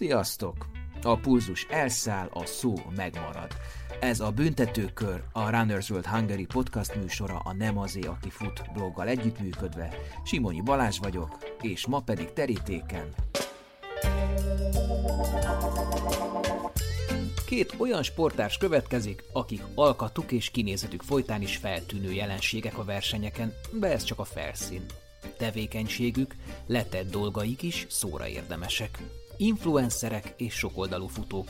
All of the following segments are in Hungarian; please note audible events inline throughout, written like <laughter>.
Sziasztok! A pulzus elszáll, a szó megmarad. Ez a Büntetőkör, a Runners World Hungary podcast műsora a Nem azé, aki fut bloggal együttműködve. Simonyi Balázs vagyok, és ma pedig terítéken. Két olyan sportárs következik, akik alkatuk és kinézetük folytán is feltűnő jelenségek a versenyeken, de ez csak a felszín. Tevékenységük, letett dolgaik is szóra érdemesek influencerek és sokoldalú futók.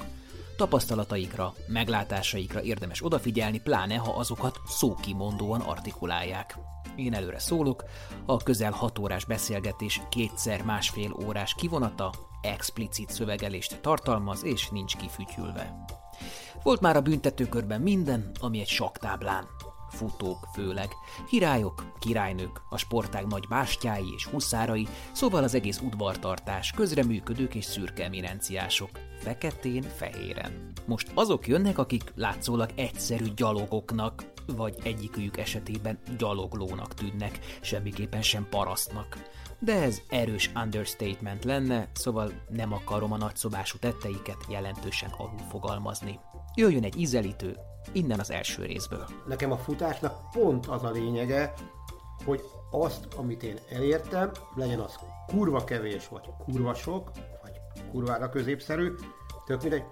Tapasztalataikra, meglátásaikra érdemes odafigyelni, pláne ha azokat szókimondóan artikulálják. Én előre szólok, a közel 6 órás beszélgetés kétszer másfél órás kivonata explicit szövegelést tartalmaz és nincs kifütyülve. Volt már a büntetőkörben minden, ami egy saktáblán futók főleg, királyok, királynők, a sportág nagy bástyái és huszárai, szóval az egész udvartartás, közreműködők és szürke eminenciások, feketén-fehéren. Most azok jönnek, akik látszólag egyszerű gyalogoknak, vagy egyikőjük esetében gyaloglónak tűnnek, semmiképpen sem parasztnak. De ez erős understatement lenne, szóval nem akarom a nagyszobású tetteiket jelentősen alulfogalmazni. Jöjjön egy ízelítő, Innen az első részből. Nekem a futásnak pont az a lényege, hogy azt, amit én elértem, legyen az kurva kevés, vagy kurva sok, vagy kurvára középszerű, tök mindegy,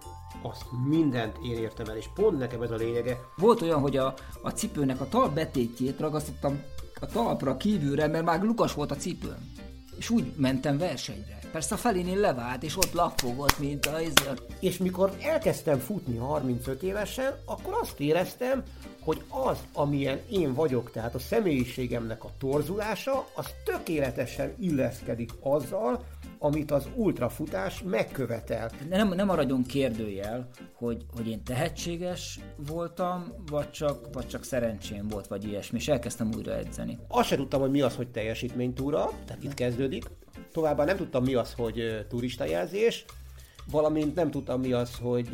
azt mindent én értem el, és pont nekem ez a lényege. Volt olyan, hogy a, a cipőnek a talp betétjét ragasztottam a talpra kívülre, mert már lukas volt a cipőm. És úgy mentem versenyre. Persze a Felini levált, és ott lapfogott, mint a izért. És mikor elkezdtem futni 35 évesen, akkor azt éreztem, hogy az, amilyen én vagyok, tehát a személyiségemnek a torzulása, az tökéletesen illeszkedik azzal, amit az ultrafutás megkövetel. Nem, nem maradjon kérdőjel, hogy, hogy én tehetséges voltam, vagy csak, vagy csak szerencsém volt, vagy ilyesmi, és elkezdtem újra edzeni. Azt sem tudtam, hogy mi az, hogy teljesítménytúra, tehát itt kezdődik. Továbbá nem tudtam, mi az, hogy turistajelzés, valamint nem tudtam, mi az, hogy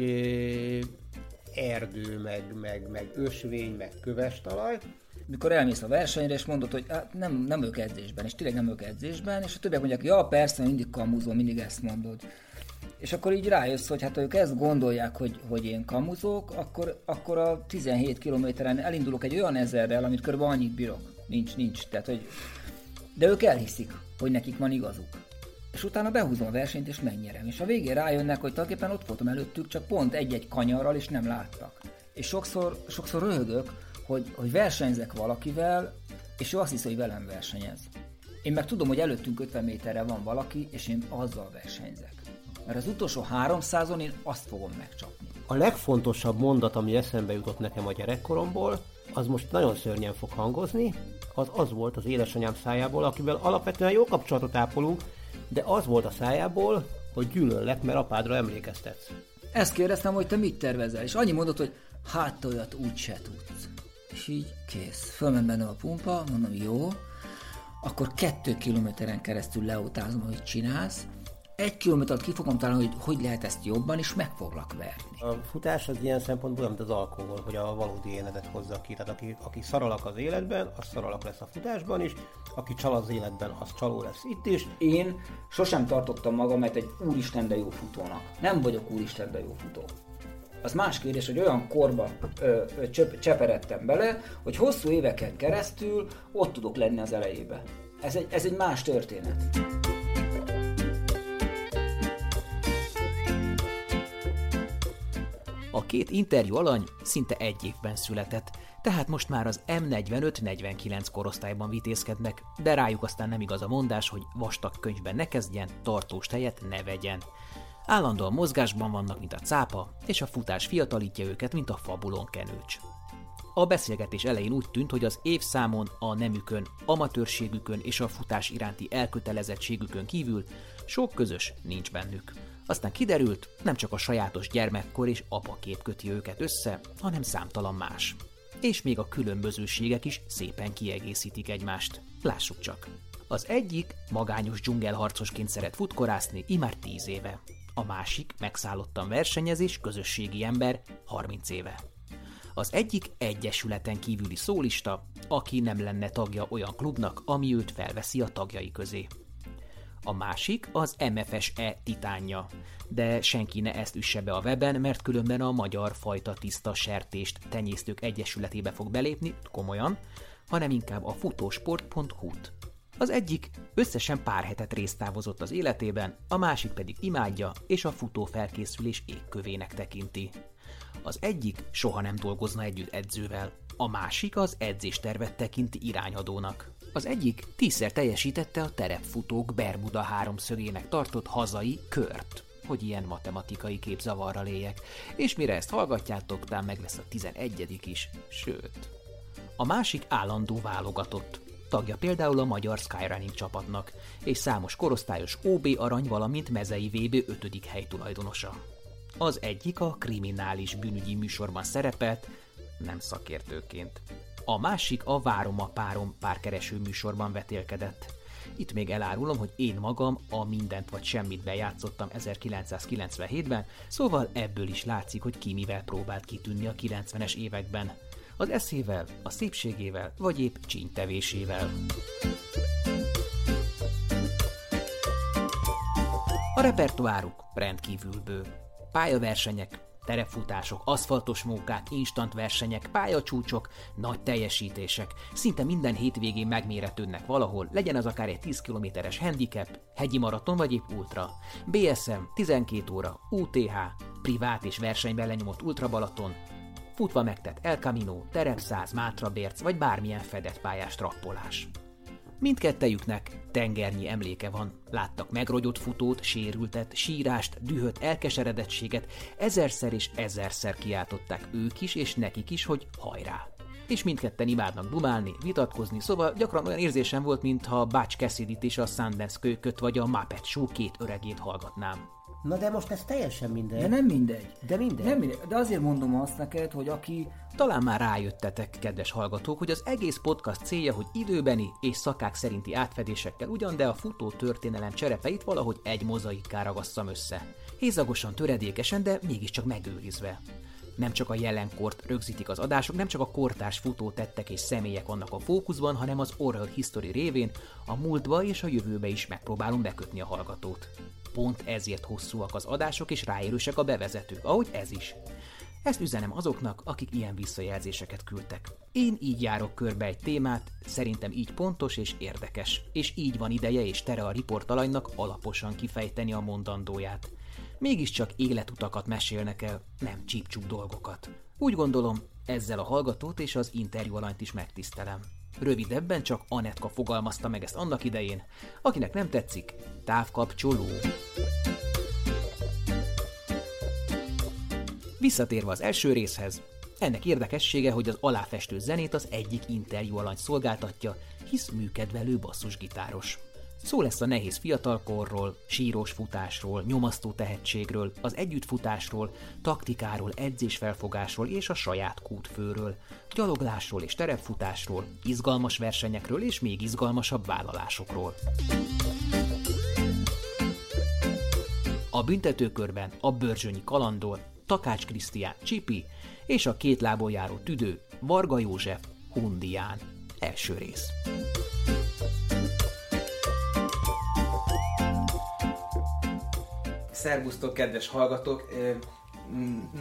erdő, meg, meg, meg ösvény, meg köves talaj. Mikor elmész a versenyre, és mondod, hogy hát nem, nem ők edzésben, és tényleg nem ők edzésben, és a többiek mondják, ja persze, mindig kamuzol, mindig ezt mondod. És akkor így rájössz, hogy hát ők ezt gondolják, hogy, hogy én kamuzok, akkor, akkor a 17 kilométeren elindulok egy olyan ezerrel, amit körülbelül annyit bírok. Nincs, nincs. Tehát, hogy... De ők elhiszik, hogy nekik van igazuk. És utána behúzom a versenyt, és megnyerem. És a végén rájönnek, hogy tulajdonképpen ott voltam előttük, csak pont egy-egy kanyarral, és nem láttak. És sokszor, sokszor röhögök, hogy, hogy versenyzek valakivel, és ő azt hiszi, hogy velem versenyez. Én meg tudom, hogy előttünk 50 méterre van valaki, és én azzal versenyzek. Mert az utolsó 300-on én azt fogom megcsapni. A legfontosabb mondat, ami eszembe jutott nekem a gyerekkoromból, az most nagyon szörnyen fog hangozni, az az volt az édesanyám szájából, akivel alapvetően jó kapcsolatot ápolunk, de az volt a szájából, hogy gyűlöllek, mert apádra emlékeztetsz. Ezt kérdeztem, hogy te mit tervezel, és annyi mondott, hogy hát olyat úgy se tudsz. És így kész. Fölment bennem a pumpa, mondom, jó, akkor kettő kilométeren keresztül leutázom, hogy csinálsz, egy kilométert ki fogom találni, hogy hogy lehet ezt jobban, és meg foglak verni. A futás az ilyen szempontból, mint az alkohol, hogy a valódi énedet hozza ki. Tehát aki, aki szaralak az életben, az szaralak lesz a futásban is, aki csal az életben, az csaló lesz itt is. Én sosem tartottam magamat egy úristen de jó futónak. Nem vagyok úristen de jó futó. Az más kérdés, hogy olyan korba ö, ö, csöp, cseperedtem bele, hogy hosszú éveken keresztül ott tudok lenni az elejébe. Ez egy, ez egy más történet. A két interjú alany szinte egy évben született, tehát most már az M45-49 korosztályban vitézkednek, de rájuk aztán nem igaz a mondás, hogy vastag könyvben ne kezdjen, tartós tejet ne vegyen. Állandóan mozgásban vannak, mint a cápa, és a futás fiatalítja őket, mint a fabulon kenőcs. A beszélgetés elején úgy tűnt, hogy az évszámon, a nemükön, amatőrségükön és a futás iránti elkötelezettségükön kívül sok közös nincs bennük. Aztán kiderült, nem csak a sajátos gyermekkor és apakép köti őket össze, hanem számtalan más. És még a különbözőségek is szépen kiegészítik egymást. Lássuk csak. Az egyik magányos dzsungelharcosként szeret futkorászni imár 10 éve. A másik megszállottan versenyezés közösségi ember 30 éve. Az egyik egyesületen kívüli szólista, aki nem lenne tagja olyan klubnak, ami őt felveszi a tagjai közé. A másik az MFSE titánja. De senki ne ezt üsse be a weben, mert különben a Magyar Fajta Tiszta Sertést Tenyésztők Egyesületébe fog belépni, komolyan, hanem inkább a futósport.hu-t. Az egyik összesen pár hetet résztávozott az életében, a másik pedig imádja és a futó felkészülés égkövének tekinti. Az egyik soha nem dolgozna együtt edzővel, a másik az edzéstervet tekinti irányadónak. Az egyik tízszer teljesítette a terepfutók Bermuda háromszögének tartott hazai kört, hogy ilyen matematikai képzavarral éljek, és mire ezt hallgatjátok, talán meg lesz a tizenegyedik is, sőt. A másik állandó válogatott, tagja például a magyar Skyrunning csapatnak, és számos korosztályos OB arany, valamint mezei VB 5. hely tulajdonosa. Az egyik a kriminális bűnügyi műsorban szerepelt, nem szakértőként. A másik a Várom a párom párkereső műsorban vetélkedett. Itt még elárulom, hogy én magam a Mindent vagy Semmit bejátszottam 1997-ben, szóval ebből is látszik, hogy ki mivel próbált kitűnni a 90-es években. Az eszével, a szépségével, vagy épp csíntevésével. A repertoáruk rendkívül bő. Pályaversenyek, terepfutások, aszfaltos mókák, instant versenyek, pályacsúcsok, nagy teljesítések. Szinte minden hétvégén megméretődnek valahol, legyen az akár egy 10 kilométeres handicap, hegyi maraton vagy épp ultra. BSM, 12 óra, UTH, privát és versenyben lenyomott Ultra Balaton, futva megtett El Camino, terepszáz, Mátrabérc vagy bármilyen fedett pályás trappolás. Mindkettejüknek tengernyi emléke van. Láttak megrogyott futót, sérültet, sírást, dühöt, elkeseredettséget, ezerszer és ezerszer kiáltották ők is és nekik is, hogy hajrá! És mindketten imádnak dumálni, vitatkozni, szóval gyakran olyan érzésem volt, mintha Bács cassidy és a Sundance kölyköt vagy a Muppet Show két öregét hallgatnám. Na de most ez teljesen mindegy. De nem mindegy. De mindegy. Nem mindegy. De azért mondom azt neked, hogy aki Talán már rájöttetek, kedves hallgatók, hogy az egész podcast célja, hogy időbeni és szakák szerinti átfedésekkel ugyan, de a futó történelem cserepeit valahogy egy mozaikká ragasszam össze. Hézagosan, töredékesen, de mégiscsak megőrizve. Nem csak a jelenkort rögzítik az adások, nem csak a kortárs futó tettek és személyek vannak a fókuszban, hanem az oral history révén a múltba és a jövőbe is megpróbálom bekötni a hallgatót. Pont ezért hosszúak az adások és ráérősek a bevezetők, ahogy ez is. Ezt üzenem azoknak, akik ilyen visszajelzéseket küldtek. Én így járok körbe egy témát, szerintem így pontos és érdekes, és így van ideje és tere a riportalanynak alaposan kifejteni a mondandóját. Mégiscsak életutakat mesélnek el, nem csípcsuk dolgokat. Úgy gondolom, ezzel a hallgatót és az interjú alanyt is megtisztelem. Rövidebben csak Anetka fogalmazta meg ezt annak idején. Akinek nem tetszik, távkapcsoló. Visszatérve az első részhez, ennek érdekessége, hogy az aláfestő zenét az egyik interjú alany szolgáltatja, hisz műkedvelő basszusgitáros. Szó lesz a nehéz fiatalkorról, sírós futásról, nyomasztó tehetségről, az együttfutásról, taktikáról, edzésfelfogásról és a saját kútfőről, gyaloglásról és terepfutásról, izgalmas versenyekről és még izgalmasabb vállalásokról. A büntetőkörben a Börzsönyi Kalandor, Takács Krisztián Csipi és a két lábon járó tüdő Varga József Hundián. Első rész. Szervusztok, kedves hallgatók!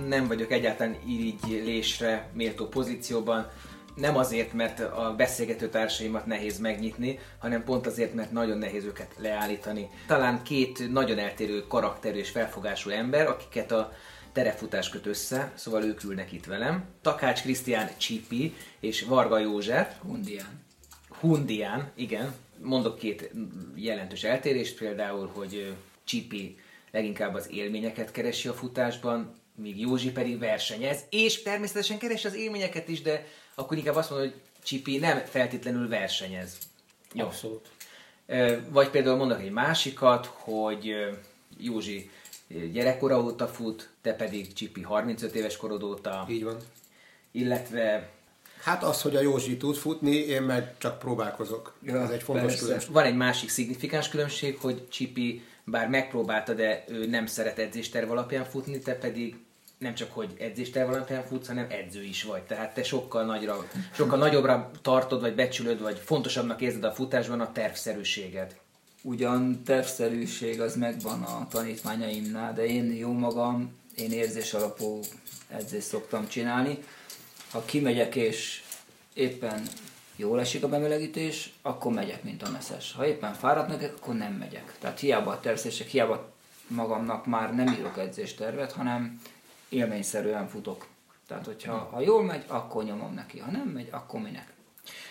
Nem vagyok egyáltalán irigylésre méltó pozícióban. Nem azért, mert a beszélgető társaimat nehéz megnyitni, hanem pont azért, mert nagyon nehéz őket leállítani. Talán két nagyon eltérő karakterű és felfogású ember, akiket a terefutás köt össze, szóval ők ülnek itt velem. Takács Krisztián Csipi és Varga József. Hundián. Hundián, igen. Mondok két jelentős eltérést, például, hogy Csipi leginkább az élményeket keresi a futásban, míg Józsi pedig versenyez, és természetesen keresi az élményeket is, de akkor inkább azt mondom, hogy Csipi nem feltétlenül versenyez. Jó. Abszolút. Vagy például mondok egy másikat, hogy Józsi gyerekkora óta fut, te pedig Csipi 35 éves korod óta. Így van. Illetve Hát az, hogy a Józsi tud futni, én meg csak próbálkozok. Ja, Ez egy fontos persze. különbség. Van egy másik szignifikáns különbség, hogy Csipi bár megpróbálta, de ő nem szeret edzésterv alapján futni, te pedig nem csak, hogy edzésterv alapján futsz, hanem edző is vagy. Tehát te sokkal, nagyra, sokkal nagyobbra tartod, vagy becsülöd, vagy fontosabbnak érzed a futásban a tervszerűséget. Ugyan tervszerűség az megvan a tanítványaimnál, de én jó magam, én érzés alapú edzést szoktam csinálni. Ha kimegyek és éppen jól esik a bemelegítés, akkor megyek, mint a messzes. Ha éppen fáradt akkor nem megyek. Tehát hiába a tervszerűség, hiába magamnak már nem írok edzéstervet, hanem élményszerűen futok. Tehát, hogyha ha jól megy, akkor nyomom neki. Ha nem megy, akkor minek.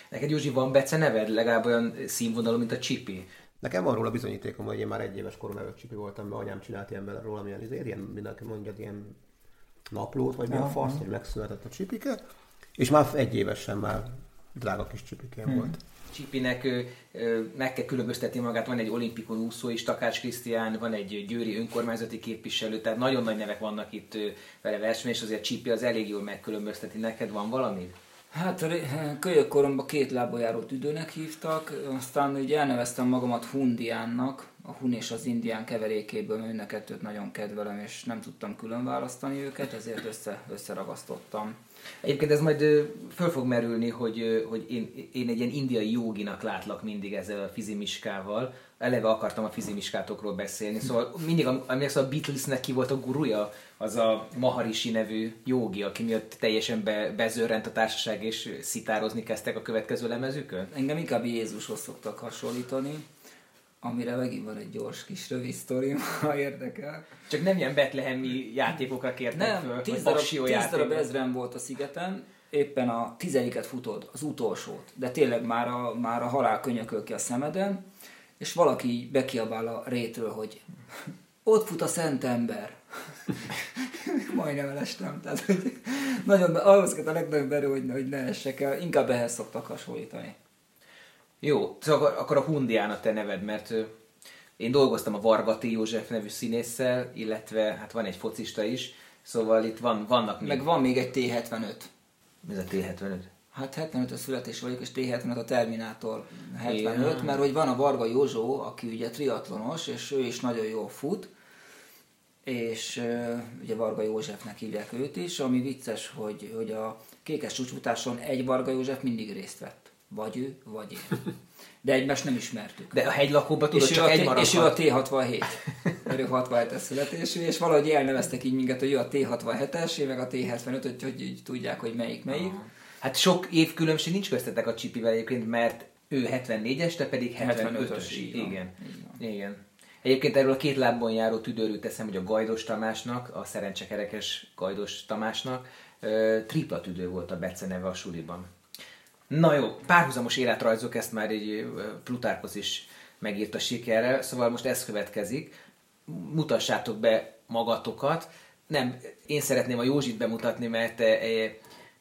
Neked Józsi van Bece neved? Legalább olyan színvonalú, mint a Csipi? Nekem van róla bizonyítékom, hogy én már egy éves korom előtt csipi voltam, mert anyám csinált ilyen belőle róla, milyen izér, ilyen mindenki mondja, ilyen naplót, vagy mi a fasz, hogy megszületett a csipike, és már egy évesen már drága kis csipikém hmm. volt. Csipinek meg kell különböztetni magát, van egy olimpikon úszó is, Takács Krisztián, van egy győri önkormányzati képviselő, tehát nagyon nagy nevek vannak itt vele verseny, és azért Csipi az elég jól megkülönbözteti. Neked van valami? Hát kölyök koromban két lábba járó tüdőnek hívtak, aztán ugye elneveztem magamat Hundiánnak, a Hun és az Indián keverékéből, mind a kettőt nagyon kedvelem, és nem tudtam külön választani őket, ezért össze, összeragasztottam. Egyébként ez majd föl fog merülni, hogy, hogy én, én egy ilyen indiai joginak látlak mindig ezzel a fizimiskával. Eleve akartam a fizimiskátokról beszélni. Szóval mindig, emlékszem, a Beatlesnek ki volt a guruja, az a Maharishi nevű jogi, aki miatt teljesen be, bezörrent a társaság, és szitározni kezdtek a következő lemezükön? Engem inkább Jézushoz szoktak hasonlítani amire megint van egy gyors kis rövid sztorim, <laughs> ha érdekel. Csak nem ilyen betlehemi játékokra kértek nem, föl, tíz darab, tíz darab ezren volt a szigeten, éppen a tizediket futod, az utolsót, de tényleg már a, már a halál könyököl ki a szemeden, és valaki bekiabál a rétről, hogy <laughs> ott fut a szent ember. <laughs> Majdnem elestem, tehát hogy nagyon, ahhoz kell a legnagyobb erő, hogy, hogy ne essek el, inkább ehhez szoktak hasonlítani. Jó, szóval akkor a Hundián a te neved, mert én dolgoztam a Vargati József nevű színésszel, illetve hát van egy focista is, szóval itt van, vannak még... Meg van még egy T-75. Mi ez a T-75? Hát 75 a születés vagyok, és T-75 a Terminátor 75, Igen. mert hogy van a Varga Józsó, aki ugye triatlonos, és ő is nagyon jól fut, és uh, ugye Varga Józsefnek hívják őt is, ami vicces, hogy, hogy a kékes csúcsfutáson egy Varga József mindig részt vett. Vagy ő, vagy én. De egymást nem ismertük. De a hegylakóban tudod, és csak egy maradhat. És ő a T67. Mert ő 67-es születésű, és valahogy elneveztek így minket, hogy ő a T67-es, én meg a T75, hogy, hogy így tudják, hogy melyik melyik. Aha. Hát sok év különbség nincs köztetek a csipivel egyébként, mert ő 74-es, te pedig 75-ös. Igen. Igen. Egyébként erről a két lábon járó tüdőről teszem, hogy a Gajdos Tamásnak, a szerencsekerekes Gajdos Tamásnak tripla tüdő volt a Bece neve a suliban. Na jó, párhuzamos életrajzok, ezt már egy Plutarkos is megírta sikerrel, szóval most ez következik. Mutassátok be magatokat. Nem, én szeretném a Józsit bemutatni, mert e,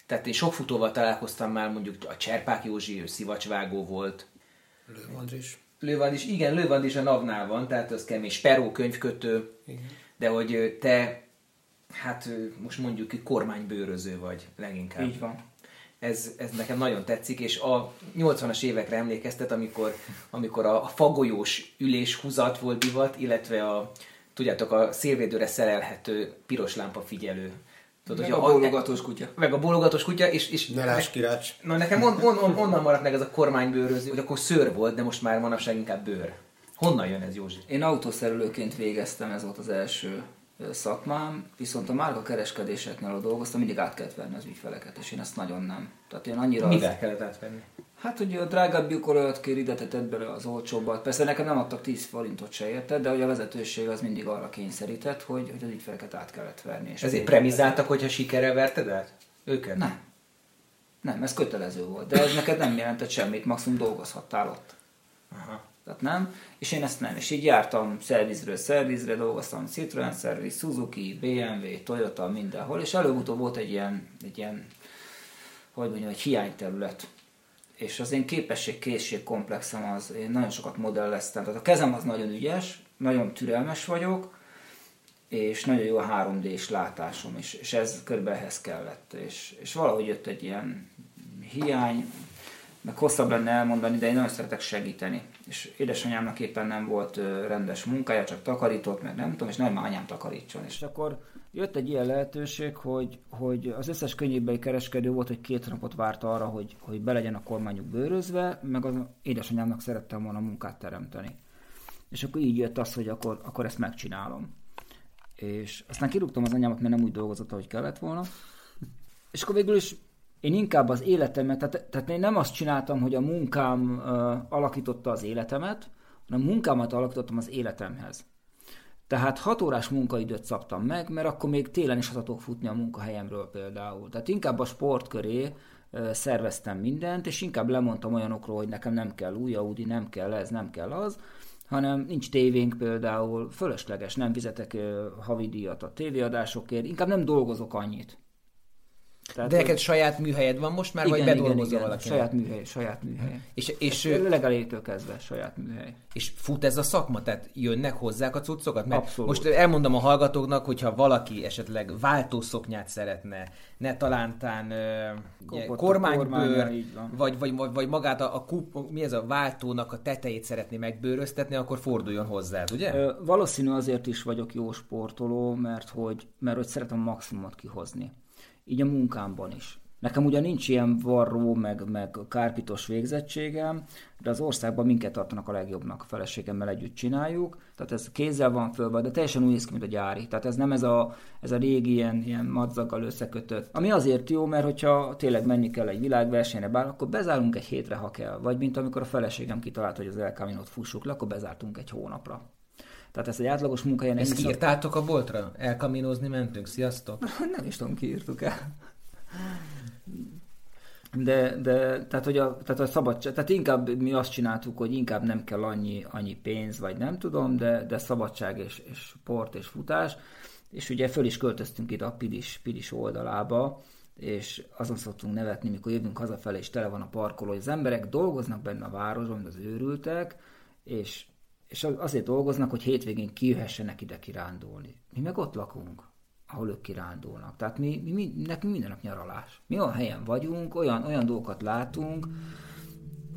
tehát én sok futóval találkoztam már, mondjuk a Cserpák Józsi, ő szivacsvágó volt. Lővandris. Lővandris, igen, Lővandris a navnál van, tehát az kemény. Speró könyvkötő, igen. de hogy te, hát most mondjuk kormánybőröző vagy leginkább. Így van ez, ez nekem nagyon tetszik, és a 80-as évekre emlékeztet, amikor, amikor a fagolyós üléshúzat volt divat, illetve a, tudjátok, a szélvédőre szerelhető piros lámpa figyelő. Tudod, meg a, bólogatós kutya. Meg a bólogatós kutya, és... és ne láss kirács. Na nekem on, on, on, onnan maradt meg ez a kormánybőröző, hogy akkor szőr volt, de most már manapság inkább bőr. Honnan jön ez, Józsi? Én autószerülőként végeztem, ez volt az első szakmám, viszont a márka kereskedéseknél, ahol dolgoztam, mindig át kellett venni az ügyfeleket, és én ezt nagyon nem. Tehát én annyira... Mivel az... kellett átvenni? Hát ugye a drágább bjukolajat kér, ide tetted bele az olcsóbbat. Persze nekem nem adtak 10 forintot se érted, de hogy a vezetőség az mindig arra kényszerített, hogy, hogy az ügyfeleket át kellett verni. És Ezért premizáltak, hogyha sikerrel verted át? Őket? Nem. Nem, ez kötelező volt. De ez neked nem jelentett semmit, maximum dolgozhattál ott. Aha. Tehát nem, és én ezt nem. És így jártam szervizről szervizre, dolgoztam Citroen szerviz, Suzuki, BMW, Toyota, mindenhol, és előbb-utóbb volt egy ilyen, egy ilyen, hogy mondjam, egy hiányterület. És az én képesség-készség komplexem az, én nagyon sokat modelleztem. Tehát a kezem az nagyon ügyes, nagyon türelmes vagyok, és nagyon jó a 3D-s látásom, és, és ez körbe ehhez kellett. És, és valahogy jött egy ilyen hiány, meg hosszabb lenne elmondani, de én nagyon szeretek segíteni. És édesanyámnak éppen nem volt rendes munkája, csak takarított, meg nem tudom, és nem anyám takarítson. És akkor jött egy ilyen lehetőség, hogy, hogy az összes könnyébbei kereskedő volt, hogy két napot várta arra, hogy, hogy be legyen a kormányuk bőrözve, meg az édesanyámnak szerettem volna munkát teremteni. És akkor így jött az, hogy akkor, akkor ezt megcsinálom. És aztán kirúgtam az anyámat, mert nem úgy dolgozott, ahogy kellett volna. És akkor végül is én inkább az életemet, tehát, tehát én nem azt csináltam, hogy a munkám uh, alakította az életemet, hanem munkámat alakítottam az életemhez. Tehát 6 órás munkaidőt szabtam meg, mert akkor még télen is hazatok futni a munkahelyemről például. Tehát inkább a sport köré szerveztem mindent, és inkább lemondtam olyanokról, hogy nekem nem kell új Audi, nem kell ez, nem kell az, hanem nincs tévénk például, fölösleges, nem fizetek havidíjat a tévéadásokért, inkább nem dolgozok annyit. Tehát, De neked saját műhelyed van most már, igen, vagy bedolgozol igen, igen. Saját műhely, saját műhely. És, és legelétől kezdve saját műhely. És fut ez a szakma, tehát jönnek hozzák a cuccokat? Mert Abszolút. most elmondom a hallgatóknak, hogyha valaki esetleg váltószoknyát szeretne, ne talántán uh, kormánybőr, vagy, vagy, vagy, vagy magát a, a kup, mi ez a váltónak a tetejét szeretné megbőröztetni, akkor forduljon hozzá, ugye? Ö, valószínű azért is vagyok jó sportoló, mert hogy, mert hogy szeretem maximumot kihozni így a munkámban is. Nekem ugye nincs ilyen varró, meg, meg kárpitos végzettségem, de az országban minket tartanak a legjobbnak, a feleségemmel együtt csináljuk, tehát ez kézzel van fölve, de teljesen úgy néz ki, mint a gyári. Tehát ez nem ez a, ez a régi ilyen, ilyen madzaggal összekötött. Ami azért jó, mert hogyha tényleg menni kell egy világversenyre, bár akkor bezárunk egy hétre, ha kell. Vagy mint amikor a feleségem kitalált, hogy az El Camino-t fussuk le, akkor bezártunk egy hónapra. Tehát ez egy átlagos munkahelyen... Ezt kiírtátok a boltra? Elkaminozni mentünk, sziasztok! <laughs> Nem is tudom, kiírtuk el. De, de tehát, hogy a, tehát a szabadság, tehát inkább mi azt csináltuk, hogy inkább nem kell annyi, annyi pénz, vagy nem tudom, de, de szabadság és, és sport és futás, és ugye föl is költöztünk ide a Pilis, Pilis oldalába, és azon szoktunk nevetni, mikor jövünk hazafelé, és tele van a parkoló, hogy az emberek dolgoznak benne a városban, mint az őrültek, és és azért dolgoznak, hogy hétvégén kijöhessenek ide kirándulni. Mi meg ott lakunk, ahol ők kirándulnak. Tehát mi, mi, mi nekünk minden nap nyaralás. Mi olyan helyen vagyunk, olyan, olyan dolgokat látunk,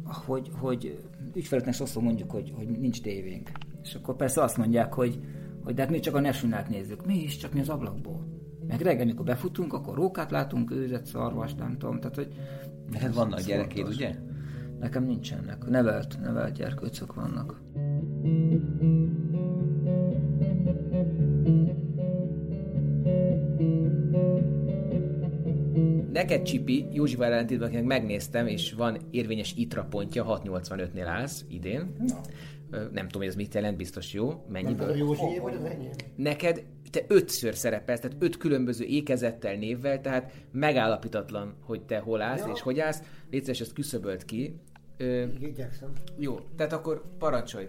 hogy, hogy ügyfeleknek sokszor mondjuk, hogy, hogy nincs tévénk. És akkor persze azt mondják, hogy, hogy de hát mi csak a National nézzük. Mi is, csak mi az ablakból. Meg reggel, mikor befutunk, akkor rókát látunk, őzet, szarvas, nem tudom. Tehát, hogy Neked vannak gyerekéd, ugye? Nekem nincsenek. Nevelt, nevelt gyerkőcök vannak. Neked Csipi, Józsival ellentétben megnéztem, és van érvényes ITRA pontja, 685-nél állsz idén. Na. Nem tudom, hogy ez mit jelent, biztos jó. Mennyiből? A Józsi vagy az enyém? Neked te ötször szerepelsz, tehát öt különböző ékezettel, névvel, tehát megállapítatlan, hogy te hol állsz ja. és hogy állsz. Légy ezt küszöbölt ki. Ö, Igyekszem. Jó, tehát akkor parancsolj.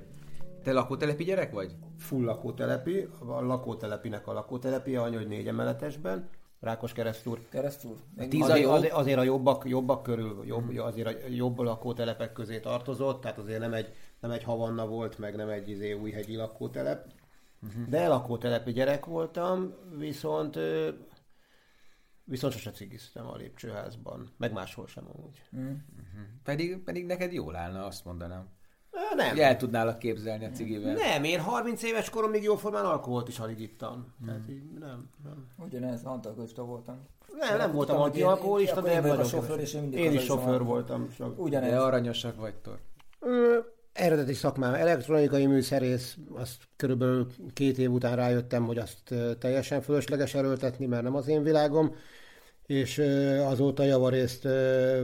Te lakótelepi gyerek vagy? Full lakótelepi, a lakótelepinek a lakótelepi, a hogy négy emeletesben. Rákos keresztúr. Keresztúr. Tíz azért, azért, azért, a jobbak, jobbak körül, jobb, hmm. azért a jobb lakótelepek közé tartozott, tehát azért nem egy, nem egy Havanna volt, meg nem egy izé, újhegyi lakótelep. Uh-huh. De lakótelepi gyerek voltam, viszont viszont sose cigiztem a lépcsőházban, meg máshol sem amúgy. Uh-huh. Pedig, pedig neked jól állna, azt mondanám. Nem. Hogy el tudnálak képzelni a cigivel. Nem, én 30 éves koromig jóformán alkoholt is alig ittam. Hmm. Tehát így nem, nem. Ugyanez, antalkoista voltam. Nem, nem voltam antialkoholista, de vagyok. Sofőr, és én, én is sofőr voltam. Ugyanez. De aranyosak vagytok. Eredeti szakmám elektronikai műszerész, azt körülbelül két év után rájöttem, hogy azt teljesen fölösleges erőltetni, mert nem az én világom és azóta javarészt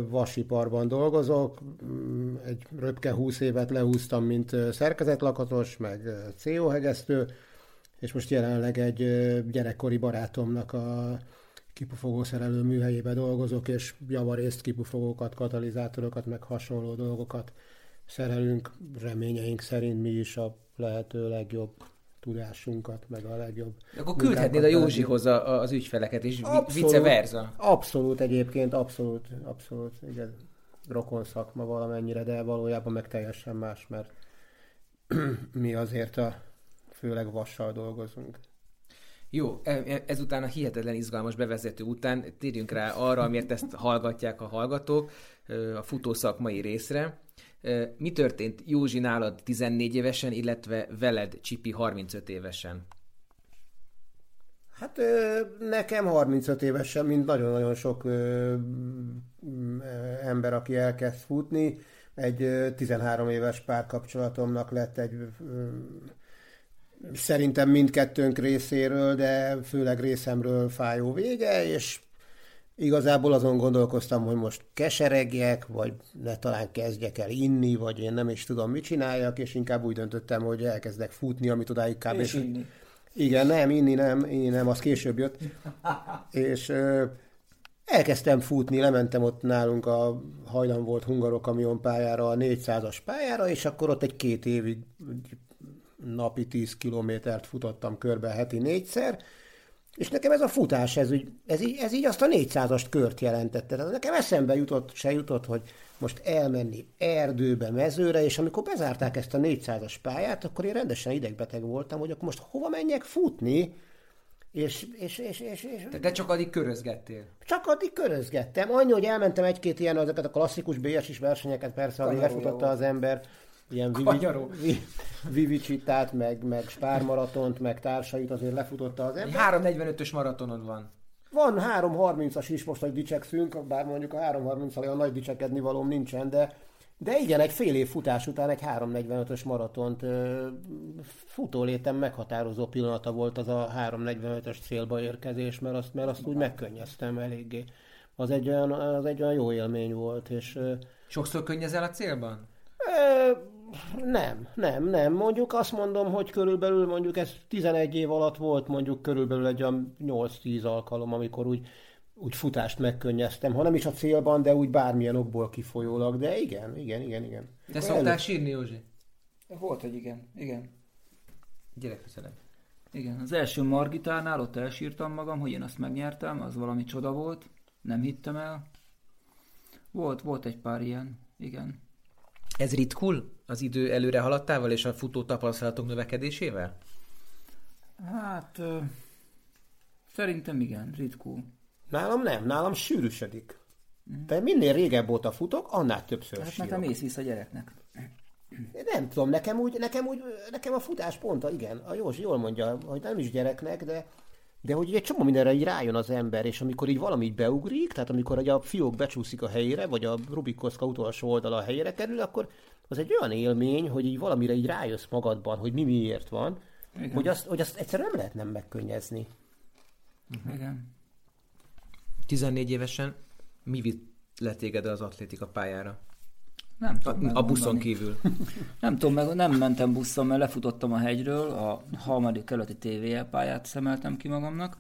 vasiparban dolgozok. Mm, egy röpke 20 évet lehúztam, mint szerkezetlakatos, meg CO hegesztő, és most jelenleg egy gyerekkori barátomnak a kipufogó szerelő műhelyébe dolgozok, és javarészt kipufogókat, katalizátorokat, meg hasonló dolgokat szerelünk. Reményeink szerint mi is a lehető legjobb tudásunkat, meg a legjobb. Akkor küldhetnéd a Józsihoz a, az ügyfeleket is, abszolút, vice versa. Abszolút egyébként, abszolút, abszolút, igen, rokon szakma valamennyire, de valójában meg teljesen más, mert <clears throat> mi azért a főleg vassal dolgozunk. Jó, e, e, ezután a hihetetlen izgalmas bevezető után térjünk rá arra, amiért ezt hallgatják a hallgatók, a futó szakmai részre. Mi történt Józsi nálad 14 évesen, illetve veled Csipi 35 évesen? Hát nekem 35 évesen, mint nagyon-nagyon sok ember, aki elkezd futni. egy 13 éves párkapcsolatomnak lett egy szerintem mindkettőnk részéről, de főleg részemről fájó vége, és igazából azon gondolkoztam, hogy most keseregjek, vagy ne talán kezdjek el inni, vagy én nem is tudom, mit csináljak, és inkább úgy döntöttem, hogy elkezdek futni, amit odáig kb. És inni. Igen, nem, inni nem, inni nem, az később jött. <laughs> és ö, elkezdtem futni, lementem ott nálunk a hajdan volt hungarok kamion pályára, a 400-as pályára, és akkor ott egy két évig napi 10 kilométert futottam körbe heti négyszer, és nekem ez a futás, ez, úgy, ez, így, ez így azt a 400-ast kört jelentette. Tehát nekem eszembe jutott, se jutott, hogy most elmenni erdőbe, mezőre, és amikor bezárták ezt a 400-as pályát, akkor én rendesen idegbeteg voltam, hogy akkor most hova menjek futni, és, és, és, és, és Te, te csak addig körözgettél. csak addig körözgettem. Annyi, hogy elmentem egy-két ilyen, ezeket a klasszikus BS-is versenyeket, persze, Kanyaró lefutotta az ember, ilyen Vivicsitát, meg, meg Spármaratont, meg társait azért lefutotta az ember. 3.45-ös maratonod van. Van 3.30-as is most, hogy dicsekszünk, bár mondjuk a 3.30-al olyan nagy dicsekedni valóm nincsen, de, de igen, egy fél év futás után egy 3.45-ös maratont ö, futólétem meghatározó pillanata volt az a 3.45-ös célba érkezés, mert azt, mert azt úgy megkönnyeztem eléggé. Az egy olyan, az egy olyan jó élmény volt, és ö, Sokszor könnyezel a célban? Ö, nem, nem, nem. Mondjuk azt mondom, hogy körülbelül mondjuk ez 11 év alatt volt mondjuk körülbelül egy olyan 8-10 alkalom, amikor úgy, úgy futást megkönnyeztem, ha nem is a célban, de úgy bármilyen okból kifolyólag, de igen, igen, igen, igen. Te szoktál sírni, Józsi? Volt, hogy igen, igen. Gyere közelebb. Igen, az első Margitánál ott elsírtam magam, hogy én azt megnyertem, az valami csoda volt, nem hittem el. Volt, volt egy pár ilyen, igen. Ez ritkul az idő előre haladtával és a futó tapasztalatok növekedésével? Hát, ö, szerintem igen, ritkul. Nálam nem, nálam sűrűsödik. De minél régebb óta futok, annál többször Hát sírok. nekem ész vissza gyereknek. Nem tudom, nekem úgy, nekem úgy, nekem a futás pont, a, igen, a Józsi jól mondja, hogy nem is gyereknek, de, de hogy egy csomó mindenre így rájön az ember, és amikor így valami így beugrik, tehát amikor egy a fiók becsúszik a helyére, vagy a Rubik kocka utolsó oldala a helyére kerül, akkor az egy olyan élmény, hogy így valamire így rájössz magadban, hogy mi miért van, Igen. hogy azt, hogy azt egyszerűen nem lehet nem megkönnyezni. Igen. 14 évesen mi vitt le téged az atlétika pályára? Nem tudom A megmondani. buszon kívül. <laughs> Nem tudom, meg nem mentem busszon, mert lefutottam a hegyről, a harmadik kerületi TVL pályát szemeltem ki magamnak.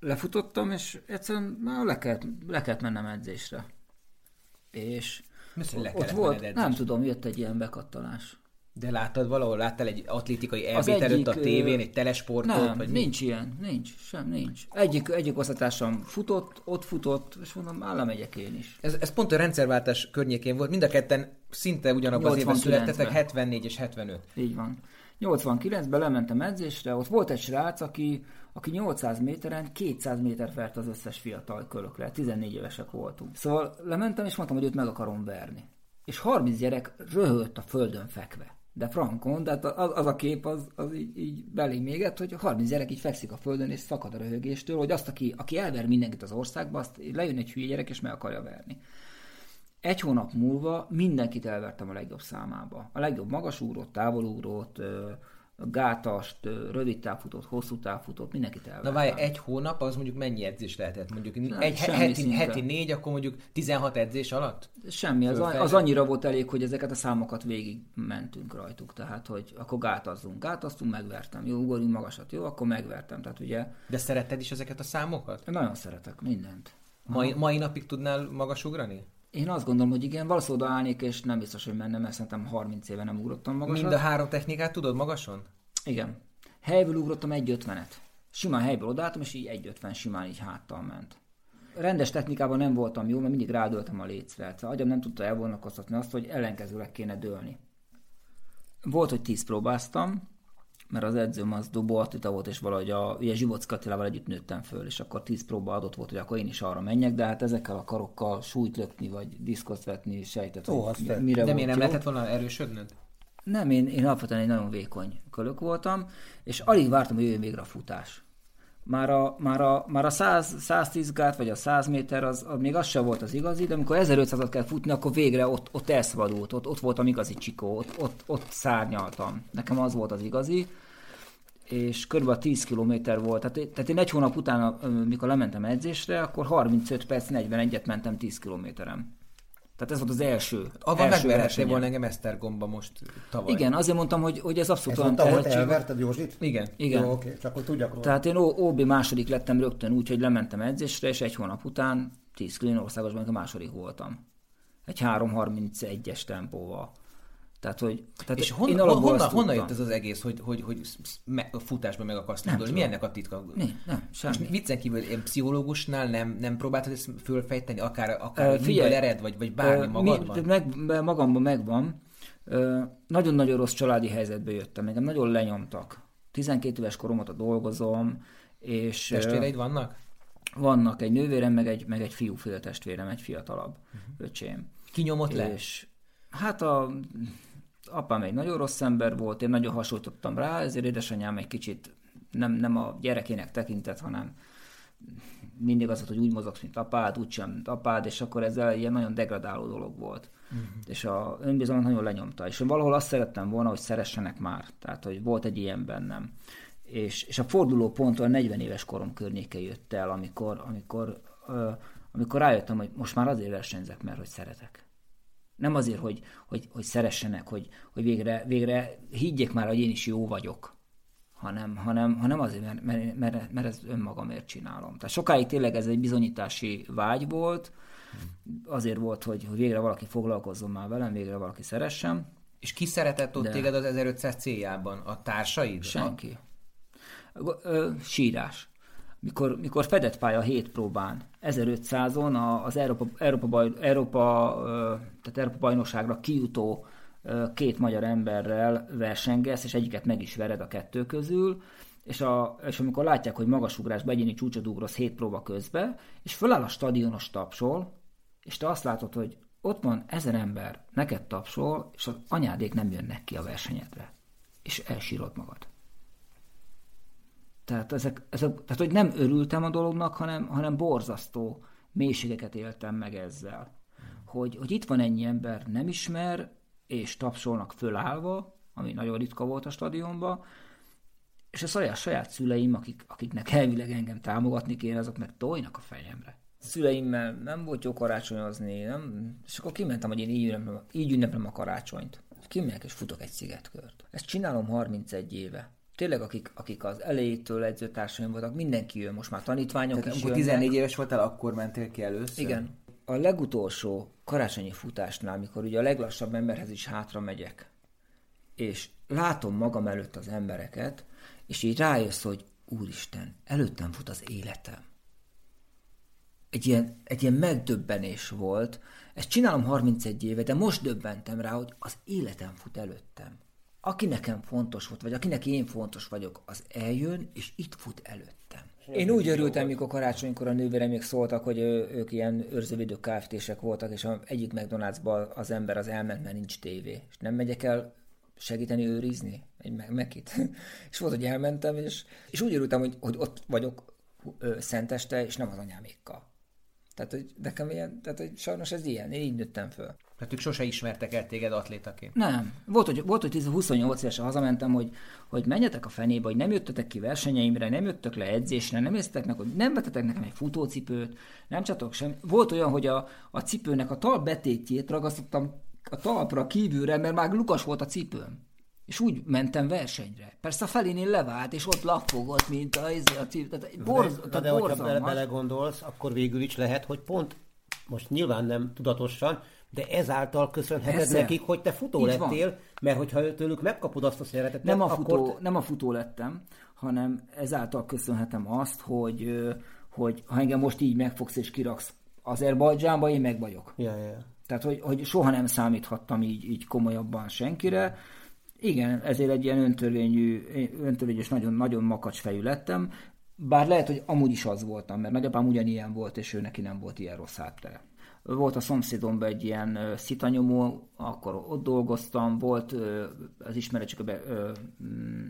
Lefutottam, és egyszerűen már le kellett, le kellett mennem edzésre. És ott volt, nem tudom, jött egy ilyen bekattanás. De láttad valahol? Láttál egy atlétikai elvét előtt a tévén, egy telesportot? Nem, vagy mi? nincs ilyen, nincs, sem nincs. Egyik, egyik osztatásom futott, ott futott, és mondom, állam megyek én is. Ez, ez pont a rendszerváltás környékén volt. Mind a ketten szinte ugyanabban az évben 89-ben. születtetek, 74 és 75. Így van. 89-ben lementem edzésre, ott volt egy srác, aki, aki 800 méteren 200 méter vert az összes fiatal kölökre, 14 évesek voltunk. Szóval lementem, és mondtam, hogy őt meg akarom verni. És 30 gyerek röhögt a földön fekve. De frankon, tehát az, az a kép az, az így, így belém mégett, hogy 30 gyerek így fekszik a földön, és szakad a röhögéstől, hogy azt, aki, aki elver mindenkit az országba, azt lejön egy hülye gyerek, és meg akarja verni. Egy hónap múlva mindenkit elvertem a legjobb számába. A legjobb magasugrót, távolugrót, ö, gátast, rövid távfutót, hosszú távfutót, mindenkit Na elvertem. várj, egy hónap az mondjuk mennyi edzés lehetett? Mondjuk egy semmi heti, heti négy, akkor mondjuk 16 edzés alatt? Semmi, az, Fölfejlődött. az annyira volt elég, hogy ezeket a számokat végig mentünk rajtuk, tehát hogy akkor gátazzunk, gátaztunk, megvertem, jó, ugorjunk magasat, jó, akkor megvertem, tehát ugye De szeretted is ezeket a számokat? nagyon szeretek mindent. Mai, mai napig tudnál magas ugrani? Én azt gondolom, hogy igen, valószínűleg állnék, és nem biztos, hogy mennem, mert szerintem 30 éve nem ugrottam magasat. Mind a három technikát tudod magason? Igen. Helyből ugrottam 1.50-et. Simán helyből odaálltam, és így 1.50 simán így háttal ment. Rendes technikában nem voltam jó, mert mindig rádöltem a lécre. Tehát agyam nem tudta elvonatkoztatni azt, hogy ellenkezőleg kéne dőlni. Volt, hogy 10 próbáztam, mert az edzőm az dobó atleta volt, és valahogy a, ugye Zsibocki Attilával együtt nőttem föl, és akkor 10 próba adott volt, hogy akkor én is arra menjek, de hát ezekkel a karokkal súlyt lökni, vagy diszkoszt vetni, sejtett, Ó, hogy mire De volt miért nem jó. lehetett volna erősödnöd? Nem, én, én alapvetően egy nagyon vékony kölök voltam, és alig vártam, hogy jöjjön végre a futás. Már a, már a, már a 100, 110 gát, vagy a 100 méter, az, az még az sem volt az igazi, de amikor 1500-at kell futni, akkor végre ott, ott elszabadult, ott, ott voltam igazi csikó, ott, ott, ott szárnyaltam. Nekem az volt az igazi, és kb. 10 km volt. Tehát, tehát én egy hónap után, mikor lementem edzésre, akkor 35 perc, 41-et mentem 10 kilométerem. Tehát ez volt az első. Abban megverhettél volna engem Esztergomba most tavaly. Igen, azért mondtam, hogy, hogy ez abszolút olyan tehetség. hogy elverted Józsit? Igen. Igen. Jó, oké, csak hogy tudjak róla. Tehát én OB második lettem rögtön úgy, hogy lementem edzésre, és egy hónap után 10 km országosban a második voltam. Egy 3.31-es tempóval. Tehát, hogy, tehát és hon, hon, honnan, honnan jött ez az egész, hogy, hogy, hogy me, futásban meg akarsz tanulni? Mi ennek a titka? Nem, nem, semmi. Most viccen kívül, én pszichológusnál nem, nem próbáltad ezt fölfejteni, akár, akár uh, figyelj, ered, vagy, vagy bármi uh, magadban? Mi, meg, magamban megvan. Uh, nagyon-nagyon rossz családi helyzetbe jöttem, engem nagyon lenyomtak. 12 éves korom óta dolgozom, és... Testvéreid vannak? Vannak, egy nővérem, meg egy, meg egy fiú testvérem, egy fiatalabb uh-huh. öcsém. Ki nyomott le? És hát a apám egy nagyon rossz ember volt, én nagyon hasonlítottam rá, ezért édesanyám egy kicsit nem, nem a gyerekének tekintett, hanem mindig az hogy úgy mozogsz, mint apád, úgy sem, mint apád, és akkor ez ilyen nagyon degradáló dolog volt. Uh-huh. És a önbizalmat nagyon lenyomta. És valahol azt szerettem volna, hogy szeressenek már. Tehát, hogy volt egy ilyen bennem. És, és a forduló pont a 40 éves korom környéke jött el, amikor, amikor, uh, amikor rájöttem, hogy most már azért versenyzek, mert hogy szeretek. Nem azért, hogy, hogy, hogy szeressenek, hogy, hogy végre, végre higgyék már, hogy én is jó vagyok, hanem, hanem, hanem azért, mert, mert, mert, mert ez önmagamért csinálom. Tehát sokáig tényleg ez egy bizonyítási vágy volt, azért volt, hogy, hogy végre valaki foglalkozzon már velem, végre valaki szeressem. És ki szeretett ott De... téged az 1500 céljában? A társaid? Senki. A... Ö, sírás mikor, mikor fedett pálya 7 próbán, 1500-on az Európa, Európa, baj, Európa, tehát Európa bajnokságra kijutó két magyar emberrel versengesz, és egyiket meg is vered a kettő közül, és, a, és amikor látják, hogy magasugrásba egyéni csúcsot ugrosz 7 próba közbe, és föláll a stadionos tapsol, és te azt látod, hogy ott van ezer ember, neked tapsol, és az anyádék nem jönnek ki a versenyedre. És elsírod magad. Tehát, ezek, ezek, tehát, hogy nem örültem a dolognak, hanem, hanem borzasztó mélységeket éltem meg ezzel. Hogy, hogy itt van ennyi ember, nem ismer, és tapsolnak fölállva, ami nagyon ritka volt a stadionban, és a saját, saját szüleim, akik, akiknek elvileg engem támogatni kéne, azok meg tojnak a fejemre. A szüleimmel nem volt jó karácsonyozni, nem? és akkor kimentem, hogy én így ünneplem, így ünneplem a karácsonyt. Kimegyek és futok egy szigetkört. Ezt csinálom 31 éve tényleg akik, akik az elejétől edzőtársaim voltak, mindenki jön, most már tanítványok Tehát is amikor 14 éves voltál, akkor mentél ki először? Igen. A legutolsó karácsonyi futásnál, amikor ugye a leglassabb emberhez is hátra megyek, és látom magam előtt az embereket, és így rájössz, hogy úristen, előttem fut az életem. Egy ilyen, egy ilyen megdöbbenés volt. Ezt csinálom 31 éve, de most döbbentem rá, hogy az életem fut előttem aki nekem fontos volt, vagy akinek én fontos vagyok, az eljön, és itt fut előttem. Én úgy örültem, mikor karácsonykor a nővérem még szóltak, hogy ők ilyen őrzővédő kft voltak, és egyik McDonald'sba az ember az elment, mert nincs tévé. És nem megyek el segíteni őrizni egy mekit. <laughs> és volt, hogy elmentem, és, és úgy örültem, hogy, hogy ott vagyok szenteste, és nem az anyámékkal. Tehát, hogy nekem ilyen, tehát, hogy sajnos ez ilyen, én így nőttem föl. Tehát ők sose ismertek el téged atlétaként? Nem. Volt, hogy, volt, hogy 28 évesen hazamentem, hogy, hogy menjetek a fenébe, hogy nem jöttetek ki versenyeimre, nem jöttek le edzésre, nem észtek meg, hogy nem vetetek nekem egy futócipőt, nem csatok sem. Volt olyan, hogy a, a cipőnek a talbetétjét ragasztottam a talpra kívülre, mert már lukas volt a cipőm. És úgy mentem versenyre. Persze a felénél levált, és ott lapfogott, mint a, izé, a cipő. Tehát borz, de, tehát de hogyha bele, belegondolsz, akkor végül is lehet, hogy pont most nyilván nem tudatosan, de ezáltal köszönheted Ezzel. nekik, hogy te futó Így lettél, van. mert hogyha tőlük megkapod azt a szeretetet, nem a, futó, akkor... nem a futó lettem, hanem ezáltal köszönhetem azt, hogy, hogy ha engem most így megfogsz és kiraksz Azerbajdzsánba, én meg vagyok. Ja, ja. Tehát, hogy, hogy soha nem számíthattam így, így komolyabban senkire. Igen, ezért egy ilyen öntörvényű, öntörvényes, nagyon, nagyon makacs fejű lettem, bár lehet, hogy amúgy is az voltam, mert nagyapám ugyanilyen volt, és ő neki nem volt ilyen rossz háttere. Volt a szomszédomban egy ilyen szitanyomó, akkor ott dolgoztam, volt az ismeretségben mm,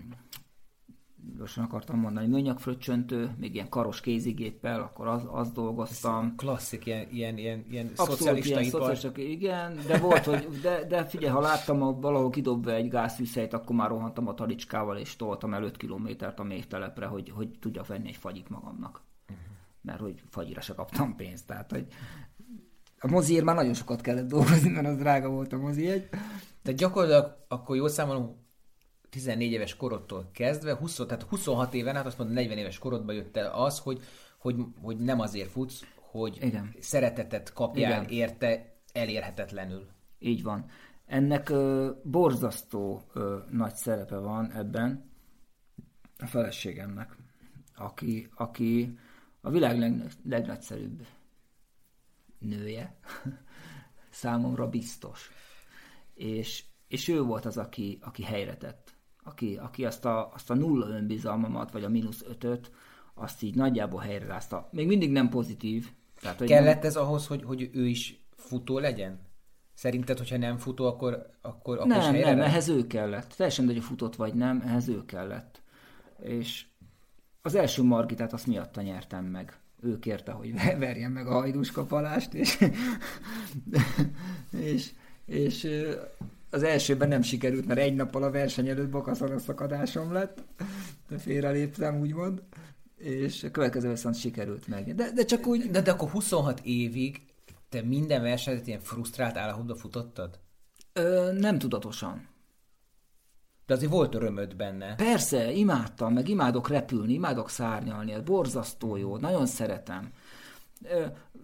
gyorsan akartam mondani, műanyagfröccsöntő, még ilyen karos kézigéppel, akkor az, az dolgoztam. Ez klasszik, ilyen, ilyen, ilyen, ilyen Abszolút szocialista ilyen ipar. igen, de volt, hogy, de, de figyelj, ha láttam a, valahol kidobva egy gázfűszeit, akkor már rohantam a talicskával, és toltam el 5 kilométert a méhtelepre, hogy, hogy tudjak venni egy fagyit magamnak. Uh-huh. Mert hogy fagyira se kaptam pénzt, tehát hogy a moziért már nagyon sokat kellett dolgozni, mert az drága volt a mozi egy. Tehát gyakorlatilag akkor jól számolom, 14 éves korodtól kezdve, 20, tehát 26 éven át, azt mondom, 40 éves korodban jött el az, hogy, hogy, hogy nem azért futsz, hogy Igen. szeretetet kapjál Igen. érte elérhetetlenül. Így van. Ennek ö, borzasztó ö, nagy szerepe van ebben a feleségemnek, aki, aki a világ leg, legnagyszerűbb nője, <laughs> számomra biztos. És, és ő volt az, aki, aki helyre tett aki, aki azt, a, azt a nulla önbizalmamat, vagy a mínusz ötöt, azt így nagyjából helyrázta. Még mindig nem pozitív. Tehát, hogy Kellett nem... ez ahhoz, hogy, hogy ő is futó legyen? Szerinted, hogyha nem futó, akkor, akkor, akkor Nem, nem, nem, ehhez ő kellett. Teljesen, hogy futott vagy nem, ehhez ő kellett. És az első Margitát azt miatta nyertem meg. Ő kérte, hogy verjen meg a hajdús kapalást, és, és, és az elsőben nem sikerült, mert egy nappal a verseny előtt bakaszaros szakadásom lett, de félreléptem, úgymond, és a következő viszont sikerült meg. De, de csak úgy... De, de akkor 26 évig te minden versenyt ilyen frusztrált állapotban futottad? Ö, nem tudatosan. De azért volt örömöd benne. Persze, imádtam, meg imádok repülni, imádok szárnyalni, ez borzasztó jó, nagyon szeretem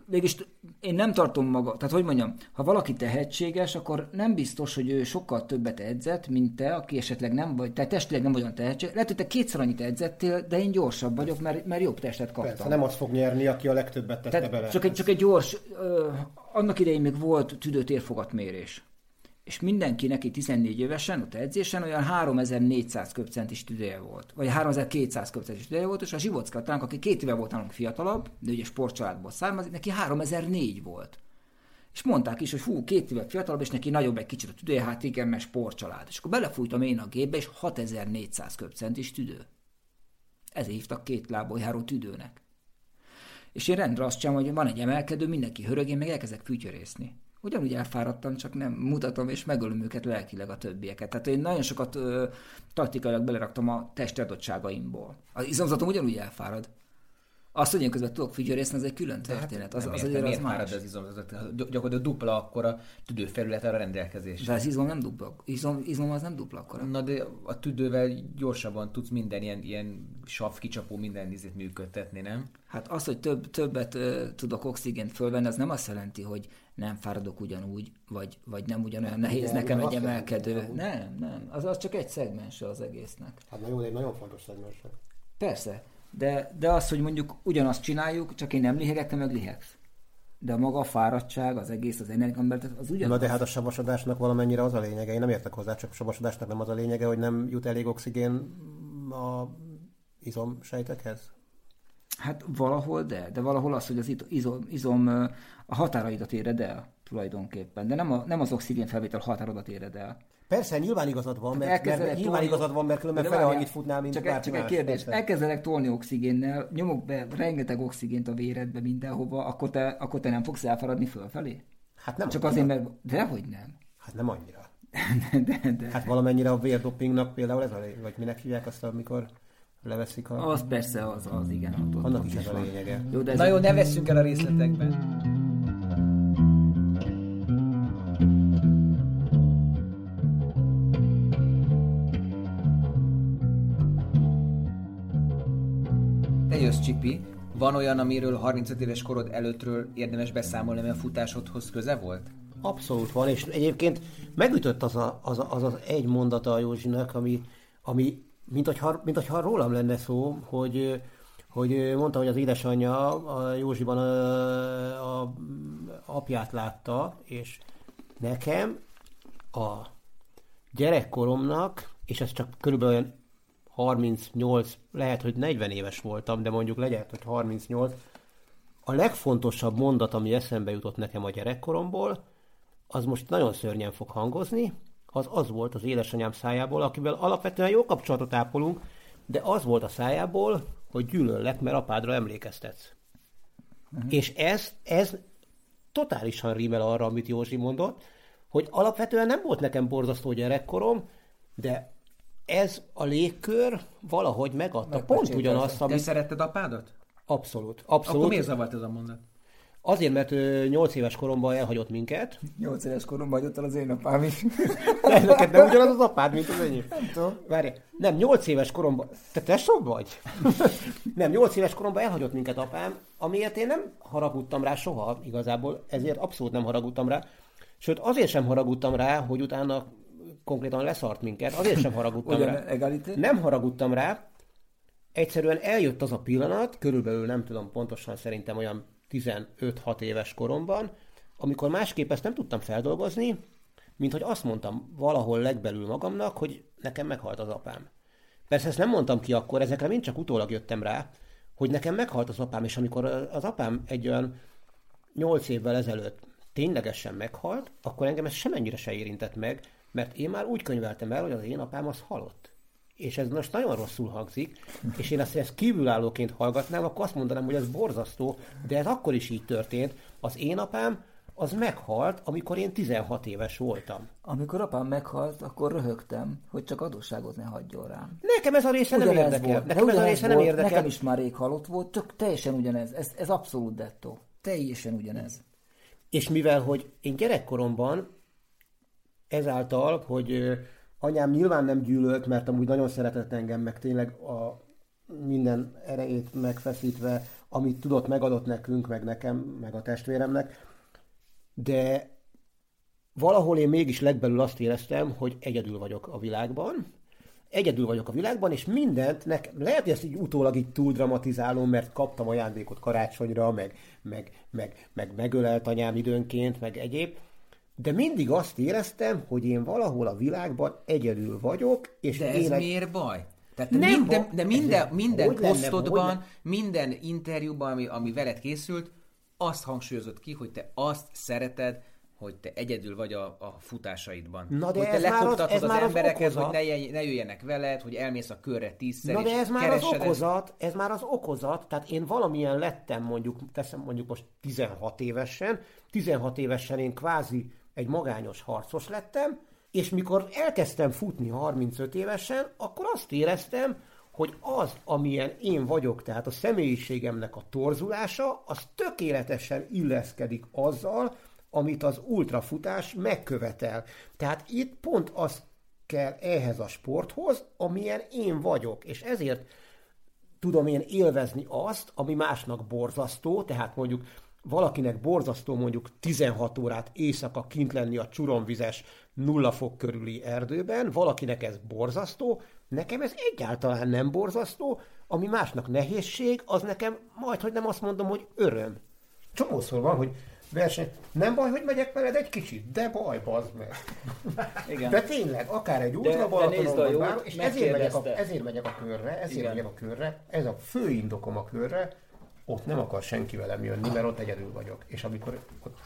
mégis én nem tartom maga, tehát hogy mondjam, ha valaki tehetséges, akkor nem biztos, hogy ő sokkal többet edzett, mint te, aki esetleg nem vagy, te testileg nem olyan tehetséges. Lehet, hogy te kétszer annyit edzettél, de én gyorsabb vagyok, mert, mert jobb testet kaptam. Persze, nem az fog nyerni, aki a legtöbbet tette tehát bele. Csak egy, csak egy gyors, ö, annak idején még volt tüdőtérfogatmérés és mindenki neki 14 évesen, ott edzésen olyan 3400 köpcentis tüdeje volt, vagy 3200 köpcentis tüdeje volt, és a Zsivocka aki két éve volt nálunk fiatalabb, de ugye sportcsaládból származik, neki 3004 volt. És mondták is, hogy hú, két éve fiatalabb, és neki nagyobb egy kicsit a tüdeje, hát igen, mert sportcsalád. És akkor belefújtam én a gépbe, és 6400 köpcentis tüdő. Ezért hívtak két lából járó tüdőnek. És én rendre azt csinálom, hogy van egy emelkedő, mindenki hörög, én meg elkezdek fütyörészni ugyanúgy elfáradtam, csak nem mutatom, és megölöm őket lelkileg a többieket. Tehát én nagyon sokat ö, taktikailag beleraktam a testi adottságaimból. Az izomzatom ugyanúgy elfárad. Azt, hogy én közben tudok figyelészni, ez egy külön hát történet. Az, az azért az más. az izomzatot? Gyakorlatilag dupla akkora tüdőfelület a rendelkezés. De az izom nem dupla. Izom, izom az nem dupla akkora. Na de a tüdővel gyorsabban tudsz minden ilyen, ilyen sav kicsapó minden izét működtetni, nem? Hát az, hogy több, többet uh, tudok oxigént fölvenni, az nem azt jelenti, hogy nem fáradok ugyanúgy, vagy, vagy nem ugyanolyan nehéz Igen, nekem egy emelkedő. Nem, nem. Az, az csak egy szegmense az egésznek. Hát na jó, egy nagyon fontos szegmens. Persze. De, de az, hogy mondjuk ugyanazt csináljuk, csak én nem lihegek, te meg lihegsz. De a maga a fáradtság, az egész, az energiamber, az ugyanaz. Na de hát a savasodásnak valamennyire az a lényege. Én nem értek hozzá, csak a savasodásnak nem az a lényege, hogy nem jut elég oxigén a izomsejtekhez? Hát valahol de, de valahol az, hogy az izom, izom a határaidat éred el tulajdonképpen, de nem, a, nem az oxigén felvétel határodat éred el. Persze, nyilván igazad van, mert, mert, mert nyilván igazad van, mert különben fele annyit futnál, mint csak, csak egy kérdés, persze. elkezdenek tolni oxigénnel, nyomok be rengeteg oxigént a véredbe mindenhova, akkor te, akkor te nem fogsz elfaradni fölfelé? Hát nem Csak annyira. azért, mert dehogy nem. Hát nem annyira. <laughs> de, de, de. Hát valamennyire a vérdopingnak például ez a vagy minek hívják azt, amikor leveszik a... Az persze, az, az igen. Ott, Annak is ez a lényege. Jó, de Na jó, ne veszünk el a részletekben. Te jössz, Csipi. Van olyan, amiről 35 éves korod előttről érdemes beszámolni, ami a futásodhoz köze volt? Abszolút van, és egyébként megütött az a, az, a, az, az egy mondata a Józsinak, ami, ami mint hogyha, mint hogyha rólam lenne szó, hogy, hogy mondta, hogy az édesanyja a Józsiban a, a apját látta, és nekem a gyerekkoromnak, és ez csak körülbelül olyan 38, lehet, hogy 40 éves voltam, de mondjuk legyen, hogy 38, a legfontosabb mondat, ami eszembe jutott nekem a gyerekkoromból, az most nagyon szörnyen fog hangozni, az az volt az édesanyám szájából, akivel alapvetően jó kapcsolatot ápolunk, de az volt a szájából, hogy gyűlöllek, mert apádra emlékeztetsz. Uh-huh. És ez, ez totálisan rímel arra, amit Józsi mondott, hogy alapvetően nem volt nekem borzasztó gyerekkorom, de ez a légkör valahogy megadta. Pont ugyanazt, amit... Te szeretted apádat? Abszolút, abszolút. Akkor miért zavart ez a mondat? Azért, mert ő 8 éves koromban elhagyott minket. 8 éves koromban hagyott el az én apám is. <laughs> Neked nem ugyanaz az apád, mint az enyém? Nem tudom. Várj, nem, 8 éves koromban... Te tesó vagy? <laughs> nem, 8 éves koromban elhagyott minket apám, amiért én nem haragudtam rá soha igazából, ezért abszolút nem haragudtam rá. Sőt, azért sem haragudtam rá, hogy utána konkrétan leszart minket, azért sem haragudtam rá. Egalité? Nem haragudtam rá, egyszerűen eljött az a pillanat, körülbelül nem tudom pontosan, szerintem olyan 15-6 éves koromban, amikor másképp ezt nem tudtam feldolgozni, mint hogy azt mondtam valahol legbelül magamnak, hogy nekem meghalt az apám. Persze ezt nem mondtam ki akkor, ezekre mind csak utólag jöttem rá, hogy nekem meghalt az apám, és amikor az apám egy olyan 8 évvel ezelőtt ténylegesen meghalt, akkor engem ez semennyire se érintett meg, mert én már úgy könyveltem el, hogy az én apám az halott. És ez most nagyon rosszul hangzik, és én ezt, ezt kívülállóként hallgatnám, akkor azt mondanám, hogy ez borzasztó, de ez akkor is így történt. Az én apám az meghalt, amikor én 16 éves voltam. Amikor apám meghalt, akkor röhögtem, hogy csak adósságot ne hagyjon rám. Nekem ez a része ugyanez nem érdekel. Volt. Nekem ez a része volt, nem érdekel. Nekem is már rég halott volt, csak teljesen ugyanez. Ez, ez abszolút dettó. Teljesen ugyanez. És mivel, hogy én gyerekkoromban ezáltal, hogy anyám nyilván nem gyűlölt, mert amúgy nagyon szeretett engem, meg tényleg a minden erejét megfeszítve, amit tudott, megadott nekünk, meg nekem, meg a testvéremnek, de valahol én mégis legbelül azt éreztem, hogy egyedül vagyok a világban, egyedül vagyok a világban, és mindent nekem, lehet, hogy ezt így utólag így túl dramatizálom, mert kaptam ajándékot karácsonyra, meg, meg, meg, meg megölelt anyám időnként, meg egyéb, de mindig azt éreztem, hogy én valahol a világban egyedül vagyok, és De ez egy... miért baj? Tehát nem minden, de minden, minden posztodban, minden interjúban, ami, ami veled készült, azt hangsúlyozott ki, hogy te azt szereted, hogy te egyedül vagy a, a futásaidban. Na de hogy te lekoptatod az, az, az embereket, hogy ne, ne jöjjenek veled, hogy elmész a körre tízszer, Na de ez már az okozat, ez már az okozat, tehát én valamilyen lettem mondjuk, teszem mondjuk most 16 évesen, 16 évesen én kvázi egy magányos harcos lettem, és mikor elkezdtem futni 35 évesen, akkor azt éreztem, hogy az, amilyen én vagyok, tehát a személyiségemnek a torzulása, az tökéletesen illeszkedik azzal, amit az ultrafutás megkövetel. Tehát itt pont az kell ehhez a sporthoz, amilyen én vagyok, és ezért tudom én élvezni azt, ami másnak borzasztó, tehát mondjuk valakinek borzasztó mondjuk 16 órát éjszaka kint lenni a csuromvizes nulla fok körüli erdőben, valakinek ez borzasztó, nekem ez egyáltalán nem borzasztó, ami másnak nehézség, az nekem majd, hogy nem azt mondom, hogy öröm. Csomószor van, hogy verseny, nem baj, hogy megyek veled egy kicsit, de baj, bazd meg. <laughs> Igen. De tényleg, akár egy útra Balatonon, és ezért megyek, a, ezért megyek a körre, ezért Igen. megyek a körre, ez a fő indokom a körre, ott nem akar senki velem jönni, mert ott egyedül vagyok. És amikor ott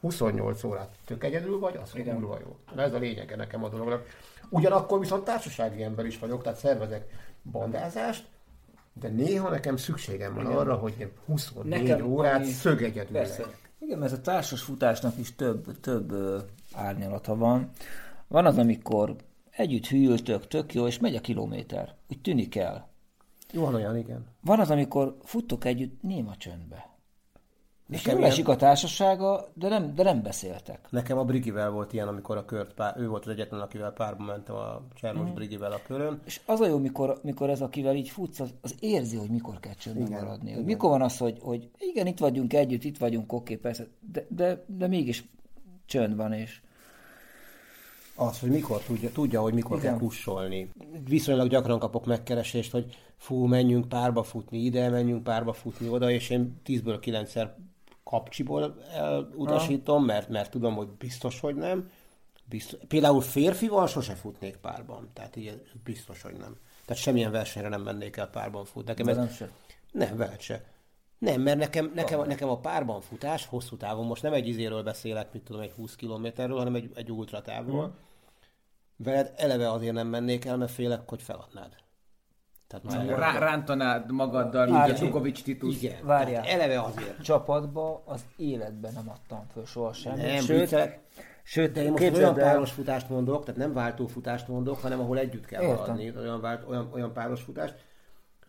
28 órát tök egyedül vagy, az kurva jó. Na ez a lényege nekem a dolognak. Ugyanakkor viszont társasági ember is vagyok, tehát szervezek bandázást, de néha nekem szükségem van Igen. arra, hogy én 24 nekem, órát ami... szög egyedül Persze. Igen, mert a társas futásnak is több, több árnyalata van. Van az, amikor együtt hűltök, tök jó, és megy a kilométer. Úgy tűnik el. Van olyan, igen. Van az, amikor futtok együtt néma csöndbe. És nem esik a társasága, de nem, de nem beszéltek. Nekem a Brigivel volt ilyen, amikor a kört pár, ő volt az egyetlen, akivel párba mentem a Csermos mm. Brigivel a körön. És az a jó, mikor, mikor ez, akivel így futsz, az, az érzi, hogy mikor kell csöndben igen, maradni. Igen. Mikor van az, hogy, hogy igen, itt vagyunk együtt, itt vagyunk, oké, persze, de, de, de mégis csönd van, és az, hogy mikor tudja, tudja hogy mikor Igen. kell kussolni. Viszonylag gyakran kapok megkeresést, hogy fú, menjünk párba futni ide, menjünk párba futni oda, és én 10-ből 9-szer kapcsiból elutasítom, mert, mert tudom, hogy biztos, hogy nem. Biztos, például férfival sose futnék párban, tehát így biztos, hogy nem. Tehát semmilyen versenyre nem mennék el párban futni. Nekem ez, nem se. Nem, veled se. Nem, mert nekem, nekem, nekem a párban futás hosszú távon, most nem egy izéről beszélek, mit tudom, egy 20 kilométerről, hanem egy, egy ultratávról. Mm. Veled eleve azért nem mennék el, mert félek, hogy feladnád. Tehát már rá, rántanád magaddal, mint a Csukovics Titus. Igen, Várjál. eleve azért. Csapatba az életben nem adtam föl soha semmit. Nem, Sőt, Sőt, de én most olyan páros futást mondok, tehát nem váltó futást mondok, hanem ahol együtt kell haladni, olyan, vált, olyan, olyan páros futást.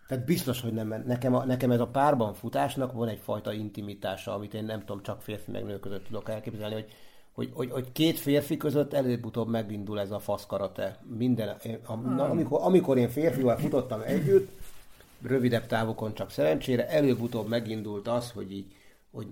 Tehát biztos, hogy nem, nekem, a, nekem ez a párban futásnak van egyfajta intimitása, amit én nem tudom, csak férfi meg nő között tudok elképzelni, hogy, hogy, hogy, hogy két férfi között előbb-utóbb megindul ez a faszkarate. Minden, a, na, amikor, amikor én férfival futottam együtt, rövidebb távokon csak szerencsére, előbb-utóbb megindult az, hogy így, hogy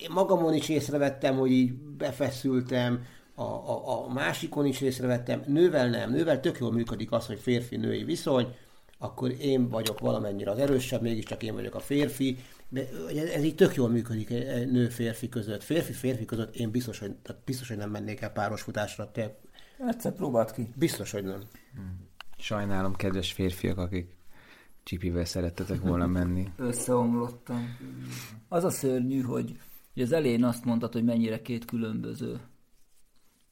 én magamon is észrevettem, hogy így befeszültem, a, a, a másikon is észrevettem, nővel nem, nővel tök jól működik az, hogy férfi-női viszony, akkor én vagyok valamennyire az erősebb, mégiscsak én vagyok a férfi, de ez így tök jól működik nő-férfi között. Férfi-férfi között én biztos, hogy, tehát biztos, hogy nem mennék el páros futásra. Te... Egyszer próbáld ki. Biztos, hogy nem. Sajnálom, kedves férfiak, akik csipivel szerettetek volna menni. <laughs> Összeomlottam. Az a szörnyű, hogy hogy az elején azt mondtad, hogy mennyire két különböző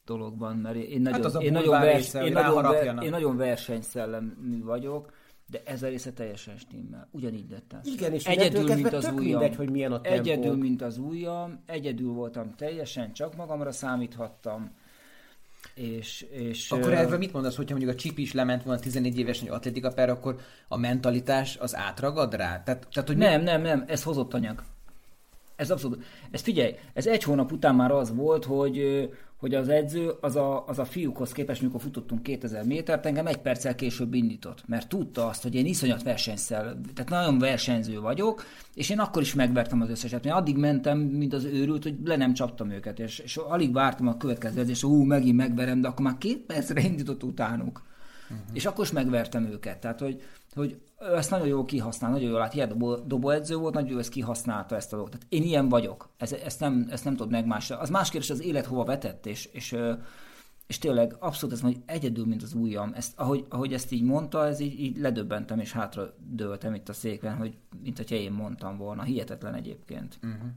dologban, mert én nagyon, hát én nagyon, vers, én, nagyon ver, én nagyon versenyszellemű vagyok, de ez a része teljesen stimmel. Ugyanígy lettem. Igen, és egyedül, mint az ujjam. Mindegy, hogy milyen a tempó. Egyedül, mint az ujjam, egyedül voltam teljesen, csak magamra számíthattam. És, és, akkor uh, erről mit mondasz, hogyha mondjuk a Csip is lement volna 14 éves hogy atletika per, akkor a mentalitás az átragad rá? Tehát, tehát, hogy nem, mi... nem, nem, ez hozott anyag. Ez abszolút. Ez figyelj, ez egy hónap után már az volt, hogy, hogy az edző az a, az a fiúkhoz képest, mikor futottunk 2000 métert, engem egy perccel később indított, mert tudta azt, hogy én iszonyat versenyszel, tehát nagyon versenyző vagyok, és én akkor is megvertem az összeset. Én addig mentem, mint az őrült, hogy le nem csaptam őket, és, és alig vártam a következő edzést, hú, megint megverem, de akkor már két percre indított utánuk. Uh-huh. És akkor is megvertem őket. Tehát, hogy, hogy ezt nagyon jól kihasznál, nagyon jól lát, ilyen dobó, dobóedző volt, nagyon jól ezt kihasználta ezt a dolgot. Tehát én ilyen vagyok, ez, ezt, nem, ezt nem tudod megmásra. Az más kérdés, az élet hova vetett, és, és, és tényleg abszolút ez hogy egyedül, mint az ujjam. Ezt, ahogy, ahogy ezt így mondta, ez így, így ledöbbentem, és hátra dőltem itt a székben, hogy mint hogyha én mondtam volna. Hihetetlen egyébként. Uh-huh.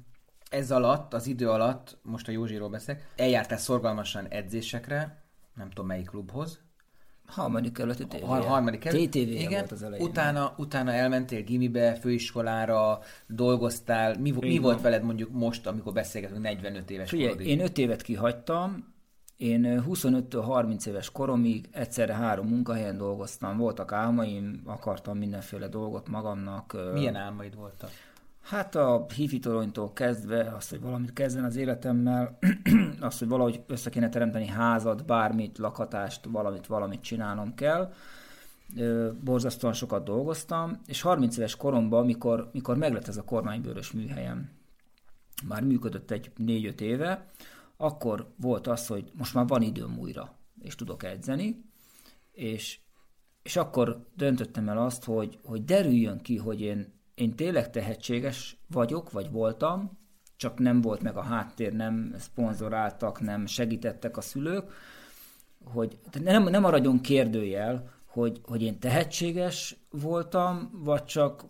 Ez alatt, az idő alatt, most a Józsiról beszélek, eljártál szorgalmasan edzésekre, nem tudom melyik klubhoz, Harmadik kerületi tévé. Har- harmadik kerület. TTV Igen. volt az elején. Utána, utána elmentél gimibe, főiskolára, dolgoztál. Mi, mi volt veled mondjuk most, amikor beszélgetünk 45 éves Figyelj, korodig? én 5 évet kihagytam, én 25-től 30 éves koromig egyszerre három munkahelyen dolgoztam, voltak álmaim, akartam mindenféle dolgot magamnak. Milyen álmaid voltak? Hát a hifi toronytól kezdve, azt, hogy valamit kezden az életemmel, <clears throat> azt, hogy valahogy össze kéne teremteni házat, bármit, lakhatást, valamit, valamit csinálnom kell. Borzasztóan sokat dolgoztam, és 30 éves koromban, mikor, mikor meglett ez a kormánybőrös műhelyem, már működött egy 4-5 éve, akkor volt az, hogy most már van időm újra, és tudok edzeni, és, és akkor döntöttem el azt, hogy, hogy derüljön ki, hogy én én tényleg tehetséges vagyok, vagy voltam, csak nem volt meg a háttér, nem szponzoráltak, nem segítettek a szülők, hogy nem, nem maradjon kérdőjel, hogy, hogy én tehetséges voltam, vagy csak,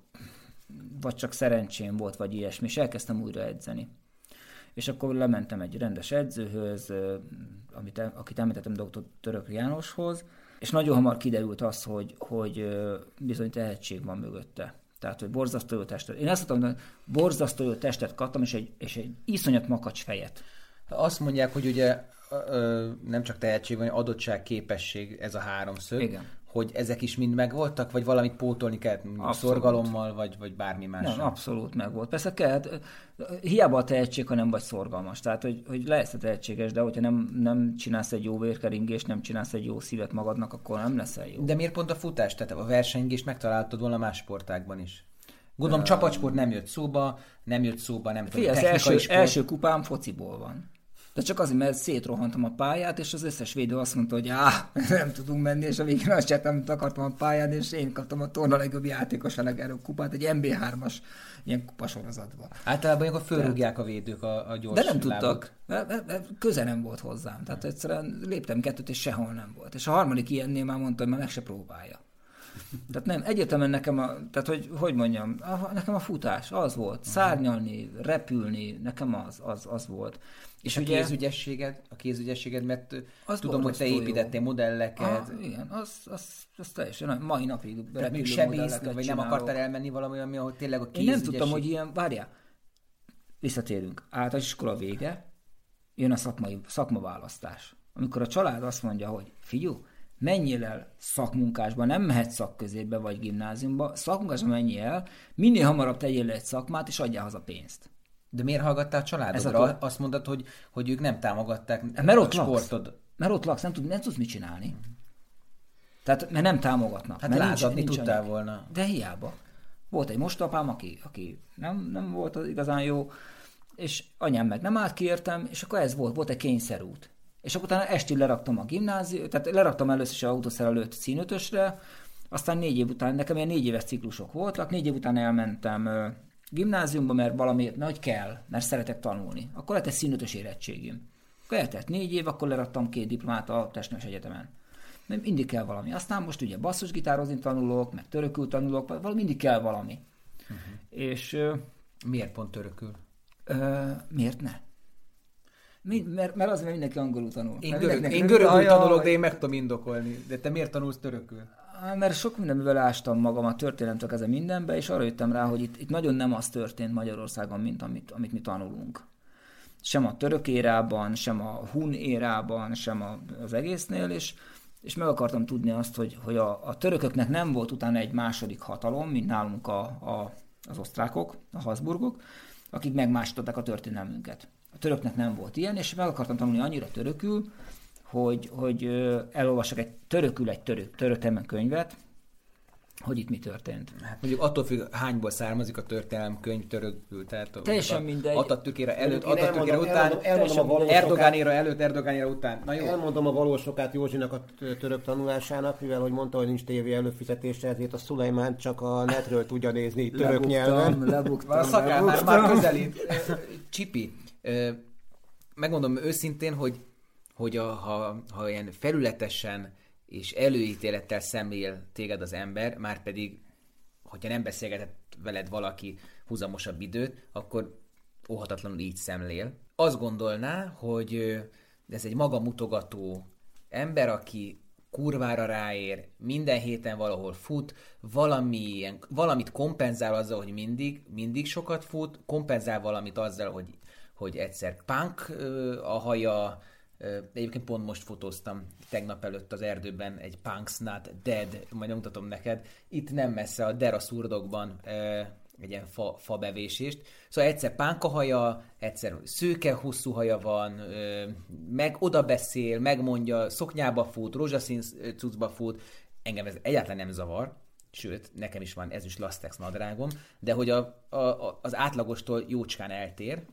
vagy csak szerencsém volt, vagy ilyesmi, és elkezdtem újra edzeni. És akkor lementem egy rendes edzőhöz, amit, akit említettem dr. Török Jánoshoz, és nagyon hamar kiderült az, hogy, hogy bizony tehetség van mögötte. Tehát, hogy borzasztó jó testet. Én ezt mondtam, hogy borzasztó jó testet kaptam, és egy, és egy iszonyat makacs fejet. Azt mondják, hogy ugye nem csak tehetség, hanem adottság, képesség, ez a háromszög. Igen. Hogy ezek is mind megvoltak, vagy valamit pótolni kellett, szorgalommal, vagy, vagy bármi más? Nem, abszolút megvolt. Persze kellett, hiába a tehetség, ha nem vagy szorgalmas. Tehát, hogy, hogy lehetsz a tehetséges, de hogyha nem, nem csinálsz egy jó vérkeringést, nem csinálsz egy jó szívet magadnak, akkor nem leszel jó. De miért pont a futás? Tehát a versengést megtaláltad volna más sportákban is? Gondolom uh, csapatsport nem jött szóba, nem jött szóba, nem tudom, az első, sport. első kupám fociból van. De csak azért, mert szétrohantam a pályát, és az összes védő azt mondta, hogy áh, nem tudunk menni, és a végén azt csináltam, amit akartam a pályán, és én kaptam a torna legjobb játékosának erről kupát, egy MB3-as ilyen kupasorozatban. Általában akkor fölrúgják a védők a, a gyors De nem tudtak. Köze nem volt hozzám. Tehát egyszerűen léptem kettőt, és sehol nem volt. És a harmadik ilyennél már mondta, hogy már meg se próbálja. Tehát nem, egyértelműen nekem a, tehát hogy, hogy mondjam, a, nekem a futás az volt. Szárnyalni, repülni, nekem az, az, az volt. És, és ugye, a kézügyességed, a kézügyességed, mert az tudom, hogy te építettél jó. modelleket. Ah, igen, az, az, az teljesen, mai napig repülő semmi vagy nem akartál elmenni valami, ami, ahol tényleg a kézügyesség... Én nem tudtam, hogy ilyen, várjál, visszatérünk, általános iskola vége, jön a szakmai, szakmaválasztás. Amikor a család azt mondja, hogy figyú, menjél el szakmunkásba, nem mehetsz szakközépbe vagy gimnáziumba, szakmunkásba menjél el, minél hamarabb tegyél le egy szakmát, és adjál haza pénzt. De miért hallgattál a családodra? A... Azt mondod, hogy, hogy ők nem támogatták mert ott a sportod. Laksz. Mert ott laksz, nem, tud, nem tudsz mit csinálni. Tehát, mert nem támogatnak. Hát mert lázadni nincs, nincs tudtál anyag. volna. De hiába. Volt egy mostapám, aki, aki nem, nem volt az igazán jó, és anyám meg nem állt ki értem, és akkor ez volt, volt egy kényszerút. És akkor utána esti leraktam a gimnázium, tehát leraktam először is autószerelőt színötösre, aztán négy év után, nekem ilyen négy éves ciklusok voltak, négy év után elmentem gimnáziumba, mert valamiért nagy kell, mert szeretek tanulni. Akkor lett egy színötös érettségim. Akkor eltett négy év, akkor leraktam két diplomát a Testneves Egyetemen. Mert mindig kell valami. Aztán most ugye basszusgitározni tanulok, meg törökül tanulok, valami mindig kell valami. Uh-huh. És... Miért pont törökül? Ö, miért ne? Mert, mert az, mert mindenki angolul tanul. Én, görög, én görögül tanulok, de én meg tudom indokolni. De te miért tanulsz törökül? Mert sok mindenből ástam magam a történelemtől ezen mindenbe, és arra jöttem rá, hogy itt, itt nagyon nem az történt Magyarországon, mint amit, amit mi tanulunk. Sem a török érában, sem a hun érában, sem a, az egésznél, és, és meg akartam tudni azt, hogy, hogy a, a törököknek nem volt utána egy második hatalom, mint nálunk a, a, az osztrákok, a Habsburgok, akik megmásították a történelmünket. A töröknek nem volt ilyen, és meg akartam tanulni annyira törökül, hogy, hogy elolvassak egy törökül egy török, török könyvet, hogy itt mi történt. Hát mondjuk attól függ, hányból származik a történelem könyv törökül, tehát teljesen mindegy. Atatürkére előtt, Atatürkére után, elmondom, elmondom Erdogánéra előtt, Erdogánéra után. Na jó. Elmondom a valósokát Józsinak a török tanulásának, mivel hogy mondta, hogy nincs tévé előfizetése, ezért a Szulajmán csak a netről tudja nézni török lebuktam, nyelven. Lebuktam, a szakán már, már közelít. Csipi, megmondom őszintén, hogy, hogy a, ha, ha ilyen felületesen és előítélettel szemlél téged az ember, már pedig, hogyha nem beszélgetett veled valaki húzamosabb időt, akkor óhatatlanul így szemlél. Azt gondolná, hogy ez egy magamutogató ember, aki kurvára ráér, minden héten valahol fut, valamilyen, valamit kompenzál azzal, hogy mindig, mindig sokat fut, kompenzál valamit azzal, hogy, hogy egyszer punk a haja, Egyébként pont most fotóztam tegnap előtt az erdőben egy Punk's Not Dead, majd mutatom neked. Itt nem messze a Dera szurdokban egy ilyen fa, fa bevésést. Szóval egyszer pánka haja, egyszer szőke hosszú haja van, meg oda beszél, megmondja, szoknyába fut, rózsaszín cuccba fut. Engem ez egyáltalán nem zavar, sőt, nekem is van ez is lastex nadrágom, de hogy a, a, az átlagostól jócskán eltér,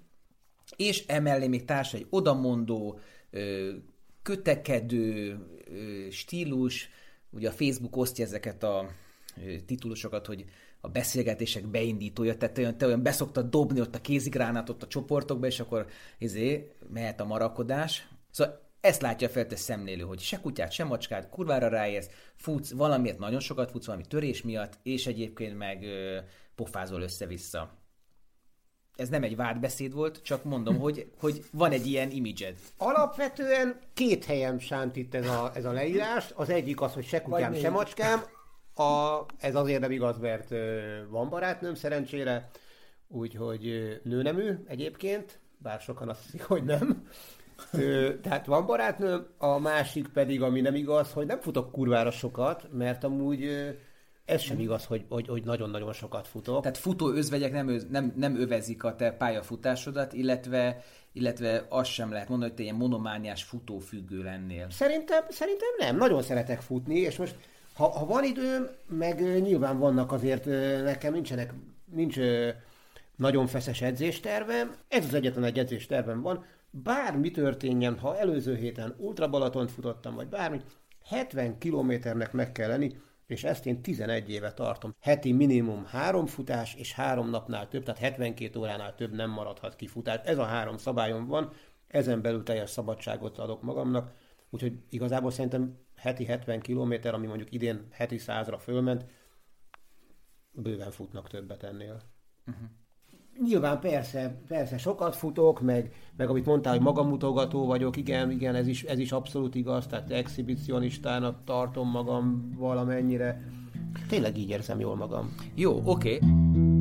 és emellé még társ egy odamondó, kötekedő stílus, ugye a Facebook osztja ezeket a titulusokat, hogy a beszélgetések beindítója, tehát te olyan, te olyan beszoktad dobni ott a kézigránátot a csoportokba, és akkor izé, mehet a marakodás. Szóval ezt látja fel te szemlélő, hogy se kutyát, se macskát, kurvára ráérsz, futsz, valamiért nagyon sokat futsz, valami törés miatt, és egyébként meg ö, pofázol össze-vissza ez nem egy vádbeszéd volt, csak mondom, hogy, hogy van egy ilyen imidzsed. Alapvetően két helyen sánt itt ez a, ez a leírás. Az egyik az, hogy se kutyám, se macskám. A, ez azért nem igaz, mert van barátnőm szerencsére, úgyhogy nőnemű egyébként, bár sokan azt hiszik, hogy nem. Ö, tehát van barátnőm, a másik pedig, ami nem igaz, hogy nem futok kurvára sokat, mert amúgy ez sem igaz, hogy, hogy, hogy nagyon-nagyon sokat futok. Tehát futó özvegyek nem, nem, nem övezik a te pályafutásodat, illetve, illetve azt sem lehet mondani, hogy te ilyen monomániás futófüggő lennél. Szerintem, szerintem nem. Nagyon szeretek futni, és most ha, ha van időm, meg nyilván vannak azért nekem nincsenek, nincs nagyon feszes edzéstervem. Ez az egyetlen egy edzéstervem van. Bármi történjen, ha előző héten Ultra Balatont futottam, vagy bármi, 70 kilométernek meg kell lenni, és ezt én 11 éve tartom. Heti minimum három futás, és három napnál több, tehát 72 óránál több nem maradhat ki futás. Ez a három szabályom van, ezen belül teljes szabadságot adok magamnak, Úgyhogy igazából szerintem heti 70 km, ami mondjuk idén heti 100-ra fölment, bőven futnak többet ennél. Uh-huh. Nyilván persze, persze sokat futok, meg, meg amit mondtál, hogy magamutogató vagyok, igen, igen, ez is, ez is abszolút igaz, tehát exhibicionistának tartom magam valamennyire. Tényleg így érzem jól magam. Jó, oké. Okay.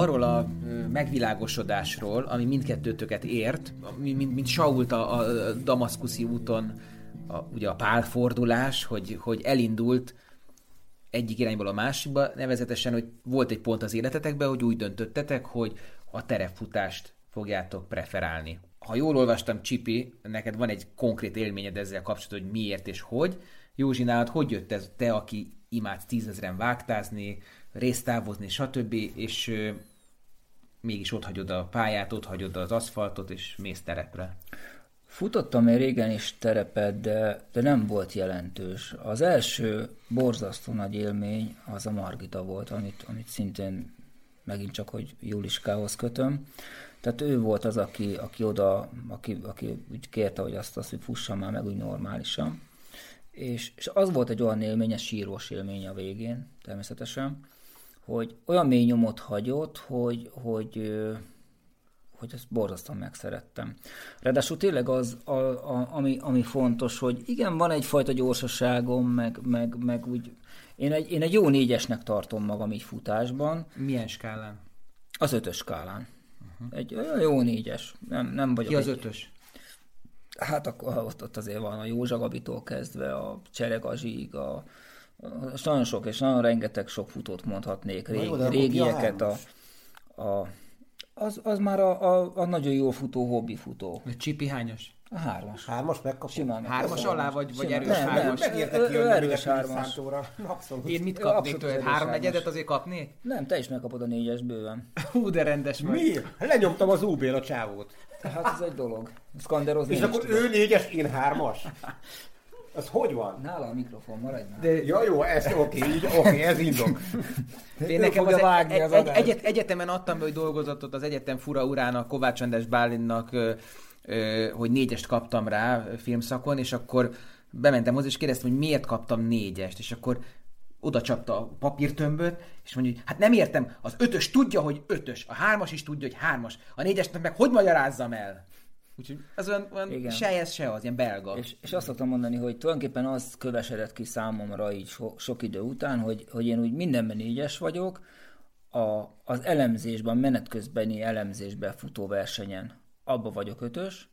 arról a megvilágosodásról, ami mindkettőtöket ért, mint, mint Sault a, a damaszkuszi úton, a, ugye a pálfordulás, hogy, hogy elindult egyik irányból a másikba, nevezetesen, hogy volt egy pont az életetekben, hogy úgy döntöttetek, hogy a terepfutást fogjátok preferálni. Ha jól olvastam, Csipi, neked van egy konkrét élményed ezzel kapcsolatban, hogy miért és hogy. Józsi, nálad hogy jött ez, te, aki imádsz tízezren vágtázni, résztávozni, stb., és mégis ott hagyod a pályát, ott hagyod az aszfaltot, és mész terepre? Futottam én régen is terepet, de, de nem volt jelentős. Az első borzasztó nagy élmény az a Margita volt, amit, amit szintén megint csak, hogy Juliskához kötöm. Tehát ő volt az, aki, aki oda, aki, aki úgy kérte, hogy azt, azt hogy fussam már meg úgy normálisan. És, és az volt egy olyan élmény, egy sírós élmény a végén, természetesen, hogy olyan mély nyomot hagyott, hogy, hogy, hogy ezt borzasztóan megszerettem. Ráadásul tényleg az, a, a, ami, ami fontos, hogy igen, van egyfajta gyorsaságom, meg, meg, meg úgy, én egy, én egy jó négyesnek tartom magam így futásban. Milyen skálán? Az ötös skálán. Uh-huh. Egy olyan jó négyes. Nem, nem vagyok Ki az egy... ötös? Hát akkor ott, ott azért van a Józsa Gabitól kezdve, a Cseregazsig, a, és nagyon sok, és nagyon rengeteg sok futót mondhatnék, rég, jó, régieket. A, a, az, az már a, a, a nagyon jó futó, hobbi futó. A Csipi hányos? A hármas. Hármas megkapom? Simán Hármas alá, vagy, vagy erős nem, hármas? Nem, megértek jönni erős hármas. Abszolút. Én mit kapnék tőled? Három negyedet azért kapnék? Nem, te is megkapod a négyes bőven. Hú, de rendes vagy. Mi? Lenyomtam az UB-l a csávót. Hát ez egy dolog. Szkanderozni És akkor ő négyes, én hármas? Az hogy van? Nála a mikrofon, maradj már. De, ja, jó, ez oké, így, oké, ez indok. Én nekem az vágni egy, az egy, egyet, egyetemen adtam be, hogy dolgozatot az egyetem fura urának, Kovács András Bálinnak, hogy négyest kaptam rá filmszakon, és akkor bementem hozzá, és kérdeztem, hogy miért kaptam négyest, és akkor oda csapta a papírtömböt, és mondja, hogy hát nem értem, az ötös tudja, hogy ötös, a hármas is tudja, hogy hármas, a négyesnek meg hogy magyarázzam el? Úgyhogy ez olyan, olyan se ez, se az, ilyen belga. És, és azt szoktam mondani, hogy tulajdonképpen az kövesedett ki számomra így so, sok idő után, hogy, hogy én úgy mindenben négyes vagyok, a, az elemzésben, menet közbeni elemzésben futó versenyen abba vagyok ötös,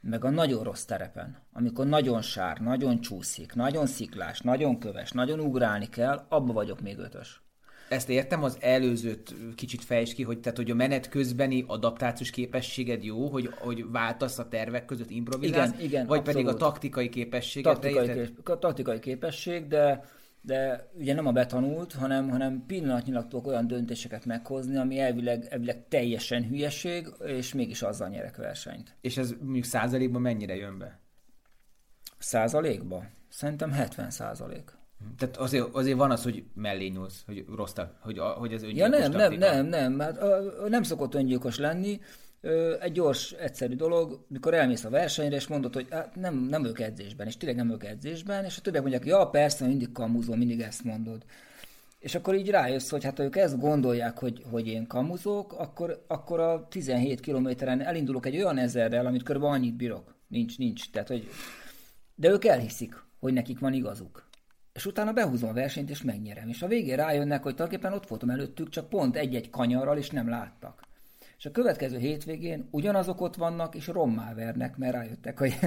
meg a nagyon rossz terepen, amikor nagyon sár, nagyon csúszik, nagyon sziklás, nagyon köves, nagyon ugrálni kell, abba vagyok még ötös. Ezt értem, az előzőt kicsit fejtsd ki, hogy, tehát, hogy a menet közbeni adaptációs képességed jó, hogy, hogy váltasz a tervek között, improvizálsz, igen, igen, vagy abszolút. pedig a taktikai képesség. Taktikai, kép, taktikai képesség, de de ugye nem a betanult, hanem, hanem pillanatnyilag tudok olyan döntéseket meghozni, ami elvileg, elvileg teljesen hülyeség, és mégis azzal nyerek versenyt. És ez mondjuk százalékban mennyire jön be? Százalékban? Szerintem 70 százalék. Tehát azért, azért van az, hogy mellé nyúlsz, hogy rossz, hogy, hogy ez öngyilkos ja, nem, nem, nem, nem, hát, nem szokott öngyilkos lenni, egy gyors, egyszerű dolog, mikor elmész a versenyre, és mondod, hogy hát nem, nem ők edzésben, és tényleg nem ők edzésben, és a többiek mondják, ja persze, mindig kamuzol, mindig ezt mondod. És akkor így rájössz, hogy hát ők ezt gondolják, hogy, hogy én kamuzok, akkor, akkor a 17 kilométeren elindulok egy olyan ezerrel, amit körülbelül annyit bírok. Nincs, nincs. Tehát, hogy... De ők elhiszik, hogy nekik van igazuk és utána behúzom a versenyt, és megnyerem. És a végén rájönnek, hogy tulajdonképpen ott voltam előttük, csak pont egy-egy kanyarral, és nem láttak. És a következő hétvégén ugyanazok ott vannak, és rommá vernek, mert rájöttek, hogy...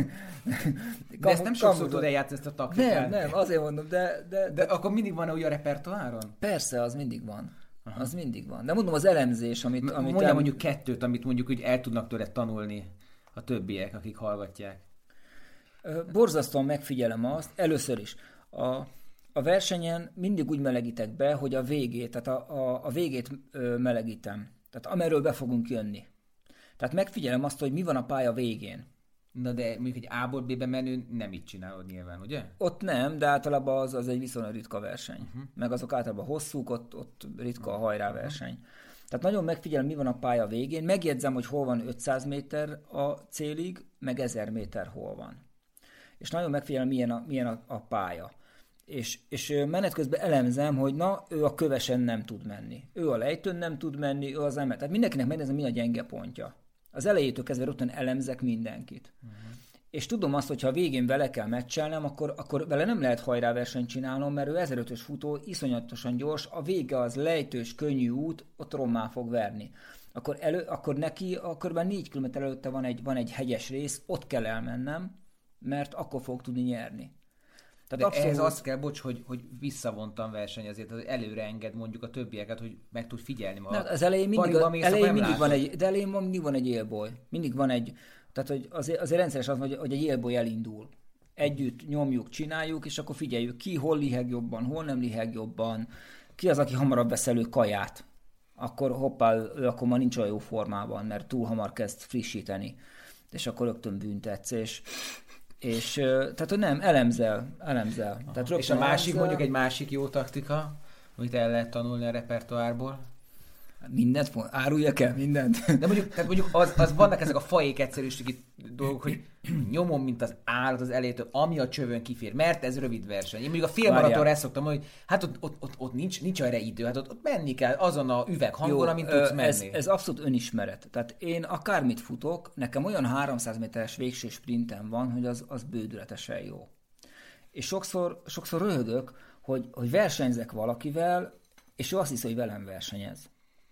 de ezt nem sokszor tudod eljátszani ezt a taktikát. Nem, nem, azért mondom, de... De, de, de akkor mindig van úgy a repertoáron? Persze, az mindig van. Aha. Az mindig van. De mondom, az elemzés, amit... Amit mondja el... mondjuk kettőt, amit mondjuk hogy el tudnak tőle tanulni a többiek, akik hallgatják. Borzasztóan megfigyelem azt, először is. A, a versenyen mindig úgy melegítek be, hogy a végét, tehát a, a, a végét melegítem. Tehát amerről be fogunk jönni. Tehát megfigyelem azt, hogy mi van a pálya végén. Na de mondjuk egy A-ból B-be menő nem így csinálod nyilván, ugye? Ott nem, de általában az, az egy viszonylag ritka verseny. Uh-huh. Meg azok általában hosszúk, ott, ott ritka a hajrá verseny. Uh-huh. Tehát nagyon megfigyelem, mi van a pálya végén. Megjegyzem, hogy hol van 500 méter a célig, meg 1000 méter hol van. És nagyon megfigyelem, milyen a, milyen a, a pálya. És, és menet közben elemzem, hogy na, ő a kövesen nem tud menni. Ő a lejtőn nem tud menni, ő az emet. Tehát mindenkinek megnézem, mi a gyenge pontja. Az elejétől kezdve rögtön elemzek mindenkit. Uh-huh. És tudom azt, hogy ha a végén vele kell meccselnem, akkor, akkor vele nem lehet hajráversenyt csinálnom, mert ő 1005-ös futó, iszonyatosan gyors, a vége az lejtős, könnyű út, ott rommá fog verni. Akkor, elő, akkor neki a körben 4 km előtte van egy, van egy hegyes rész, ott kell elmennem, mert akkor fog tudni nyerni. Tehát abszolút... ehhez azt kell, bocs, hogy, hogy visszavontam versenyezést, hogy előre enged mondjuk a többieket, hogy meg tud figyelni magad. az elején mindig, a, elején mindig van egy, de elején mindig van egy élboly. Mindig van egy, tehát hogy azért, azért rendszeres az, hogy, hogy egy élboly elindul. Együtt nyomjuk, csináljuk, és akkor figyeljük ki, hol liheg jobban, hol nem liheg jobban, ki az, aki hamarabb vesz elő kaját, akkor hoppá, ő akkor már nincs olyan jó formában, mert túl hamar kezd frissíteni, és akkor rögtön büntetsz, és és tehát, hogy nem, elemzel, elemzel. Tehát és a másik, mondjuk egy másik jó taktika, amit el lehet tanulni a repertoárból? Mindent áruljak el, mindent. De mondjuk, tehát mondjuk az, az vannak ezek a fajék egyszerűségi dolgok, hogy nyomom, mint az állat az elétől, ami a csövön kifér, mert ez rövid verseny. Én mondjuk a félmaratonra ezt szoktam hogy hát ott, ott, ott, ott nincs, nincs erre idő, hát ott, ott menni kell azon a üveg hangon, amint tudsz menni. Ez, ez abszolút önismeret. Tehát én akármit futok, nekem olyan 300 méteres végső sprintem van, hogy az, az bődületesen jó. És sokszor, sokszor röhögök, hogy, hogy versenyzek valakivel, és ő azt hiszi, hogy velem versenyez.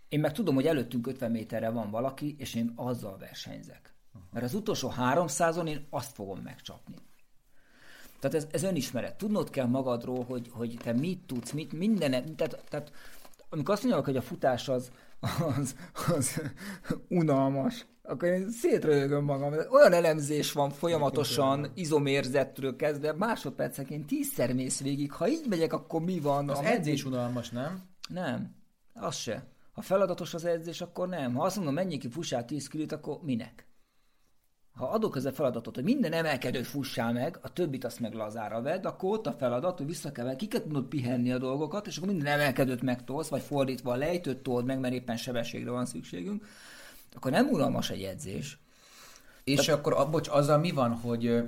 Én meg tudom, hogy előttünk 50 méterre van valaki, és én azzal versenyzek. Mert az utolsó 300-on én azt fogom megcsapni. Tehát ez, ez önismeret. Tudnod kell magadról, hogy, hogy te mit tudsz, mit, minden, tehát, tehát amikor azt mondják, hogy a futás az, az, az unalmas, akkor én szétröhögöm magam. Olyan elemzés van folyamatosan, izomérzettől kezdve, másodperceként tízszer mész végig. Ha így megyek, akkor mi van? Az edzés unalmas, nem? Nem, az se. Ha feladatos az edzés, akkor nem. Ha azt mondom, menjél ki, fussál 10 kilót, akkor minek? Ha adok ezzel feladatot, hogy minden emelkedő fussál meg, a többit azt meg lazára vedd, akkor ott a feladat, hogy vissza kell, kiket tudod pihenni a dolgokat, és akkor minden emelkedőt megtolsz, vagy fordítva a lejtőt told meg, mert éppen sebességre van szükségünk, akkor nem unalmas egy edzés. És Tehát... akkor, bocs, azzal mi van, hogy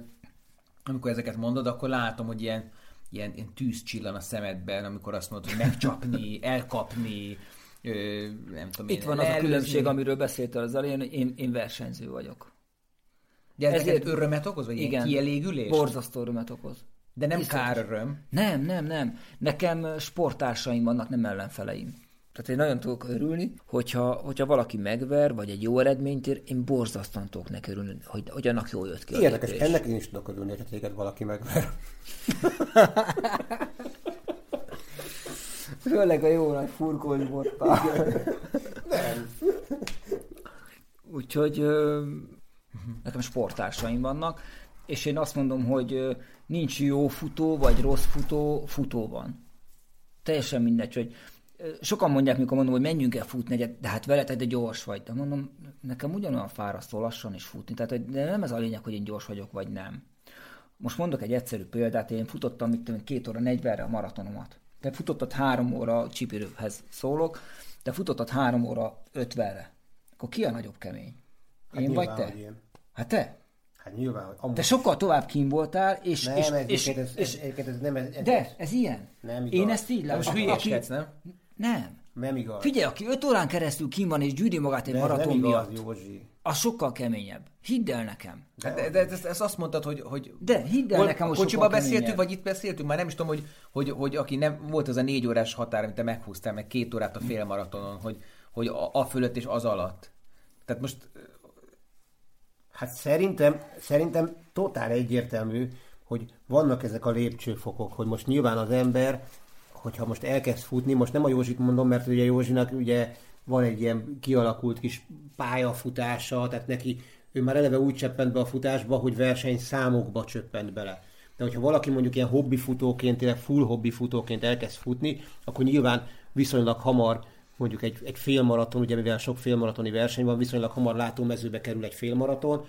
amikor ezeket mondod, akkor látom, hogy ilyen, ilyen, ilyen tűz csillan a szemedben, amikor azt mondod, hogy megcsapni, <laughs> elkapni, Ö, nem tudom Itt én, van az a különbség, amiről beszéltél az elején, hogy én, én versenyző vagyok. De ez Ezért örömet okoz, vagy igen, kielégülés? borzasztó örömet okoz. De nem Biztos. kár öröm? Nem, nem, nem. Nekem sportársaim vannak, nem ellenfeleim. Tehát én nagyon tudok örülni, hogyha, hogyha valaki megver, vagy egy jó eredményt ér, én borzasztóan tudok neki örülni, hogy, hogy annak jól jött ki Érdekes, ennek én is tudok örülni, hogy téged valaki megver. <laughs> Főleg a jó nagy furkós botta. Nem. Úgyhogy nekem sportársaim vannak, és én azt mondom, hogy nincs jó futó, vagy rossz futó, futó van. Teljesen mindegy, hogy sokan mondják, mikor mondom, hogy menjünk el futni, de hát veletek, de gyors vagy. De mondom, nekem ugyanolyan fárasztó lassan is futni. Tehát de nem ez a lényeg, hogy én gyors vagyok, vagy nem. Most mondok egy egyszerű példát, én futottam itt két óra 40-re a maratonomat te futottad három óra csipirőhez szólok, te futottad három óra ötvenre. Akkor ki a nagyobb kemény? Hát én vagy te? Én. Hát te? Hát nyilván, hogy amúgy. Te sokkal tovább kín voltál, és... Nem, és, ez, és, ez, ez, ez, ez, nem, ez, ez, de, ez ilyen. Nem igaz. Én ezt így látom. Most hülyeskedsz, nem? Nem. Nem igaz. Figyelj, aki öt órán keresztül kín van és gyűri magát egy maraton nem igaz, miatt, Józsi. Az sokkal keményebb. Hidd el nekem. De, de, de ezt, ezt azt mondtad, hogy... hogy de hidd el nekem, hogy Kocsiba beszéltük, keményebb. vagy itt beszéltünk? Már nem is tudom, hogy, hogy, hogy aki nem volt az a négy órás határ, amit te meghúztál, meg két órát a félmaratonon, hogy, hogy a, a fölött és az alatt. Tehát most... Hát szerintem, szerintem totál egyértelmű, hogy vannak ezek a lépcsőfokok, hogy most nyilván az ember hogyha most elkezd futni, most nem a Józsit mondom, mert ugye Józsinak ugye van egy ilyen kialakult kis pályafutása, tehát neki ő már eleve úgy csöppent be a futásba, hogy verseny számokba csöppent bele. De hogyha valaki mondjuk ilyen hobbi futóként, tényleg full hobbi futóként elkezd futni, akkor nyilván viszonylag hamar mondjuk egy, egy félmaraton, ugye mivel sok félmaratoni verseny van, viszonylag hamar látómezőbe kerül egy félmaraton,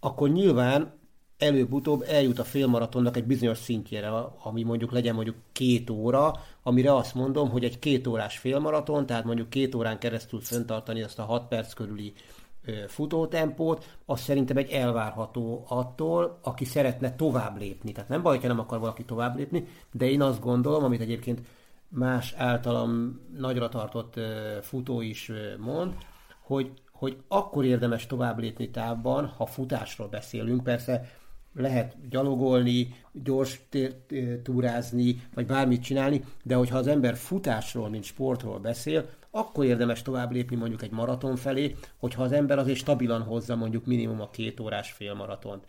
akkor nyilván előbb-utóbb eljut a félmaratonnak egy bizonyos szintjére, ami mondjuk legyen mondjuk két óra, amire azt mondom, hogy egy két órás félmaraton, tehát mondjuk két órán keresztül föntartani azt a hat perc körüli futótempót, az szerintem egy elvárható attól, aki szeretne tovább lépni. Tehát nem baj, ha nem akar valaki tovább lépni, de én azt gondolom, amit egyébként más általam nagyra tartott futó is mond, hogy, hogy akkor érdemes tovább lépni távban, ha futásról beszélünk. Persze lehet gyalogolni, gyors túrázni, vagy bármit csinálni, de hogyha az ember futásról, mint sportról beszél, akkor érdemes tovább lépni mondjuk egy maraton felé, hogyha az ember azért stabilan hozza mondjuk minimum a két órás félmaratont.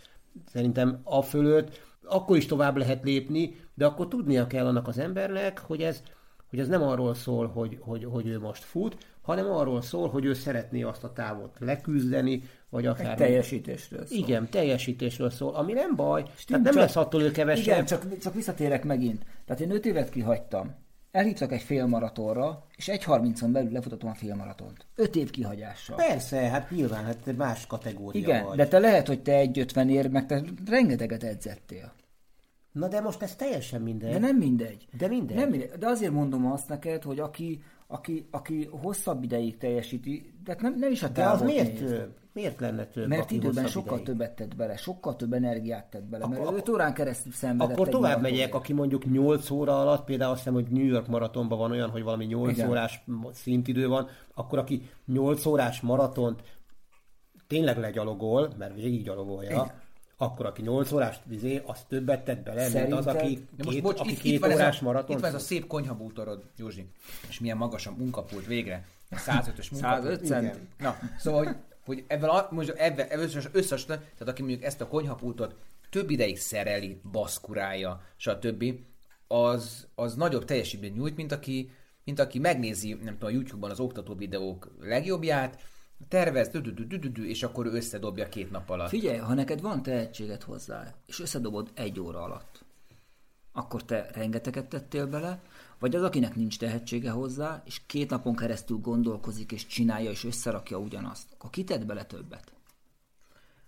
Szerintem a fölött akkor is tovább lehet lépni, de akkor tudnia kell annak az embernek, hogy ez, hogy ez nem arról szól, hogy, hogy, hogy ő most fut, hanem arról szól, hogy ő szeretné azt a távot leküzdeni, vagy akár... Egy teljesítésről szól. Igen, teljesítésről szól, ami nem baj, Stim, tehát nem csak, lesz attól ő kevesebb. Igen, csak, csak visszatérek megint. Tehát én öt évet kihagytam. Elhívtak egy félmaratonra, és egy harmincon belül lefutatom a félmaratont. Öt év kihagyással. Persze, hát nyilván, hát más kategória Igen, vagy. de te lehet, hogy te egy ötven ér, meg te rengeteget edzettél. Na de most ez teljesen mindegy. De nem mindegy. De mindegy. Nem mindegy. De azért mondom azt neked, hogy aki, aki, aki hosszabb ideig teljesíti, de nem, nem is a De az miért több? Miért lenne több? Mert időben sokkal ideig? többet tett bele, sokkal több energiát tett bele, akkor, mert 5 órán keresztül szenvedett. Akkor tovább megyek, aki mondjuk 8 óra alatt, például azt hiszem, hogy New York maratonban van olyan, hogy valami 8 Igen. órás szintidő van, akkor aki 8 órás maratont tényleg legyalogol, mert végig gyalogolja, Igen akkor aki 8 órás vizé, az többet tett bele, Szerinted... mint az, aki két, most, bocs, aki itt, két itt órás a, maraton. Itt van ez a szép konyhabútorod, Józsi, és milyen magas a munkapult végre. 105-ös munkapult. 105 cent. Na, szóval, hogy, hogy ebben, a, most ebben, ebben összes, tehát aki mondjuk ezt a konyhapultot több ideig szereli, baszkurálja, stb., az, az nagyobb teljesítményt nyújt, mint aki, mint aki megnézi, nem tudom, a YouTube-ban az oktató videók legjobbját, tervez, és akkor összedobja két nap alatt. Figyelj, ha neked van tehetséget hozzá, és összedobod egy óra alatt, akkor te rengeteget tettél bele, vagy az, akinek nincs tehetsége hozzá, és két napon keresztül gondolkozik, és csinálja, és összerakja ugyanazt, akkor kitett bele többet?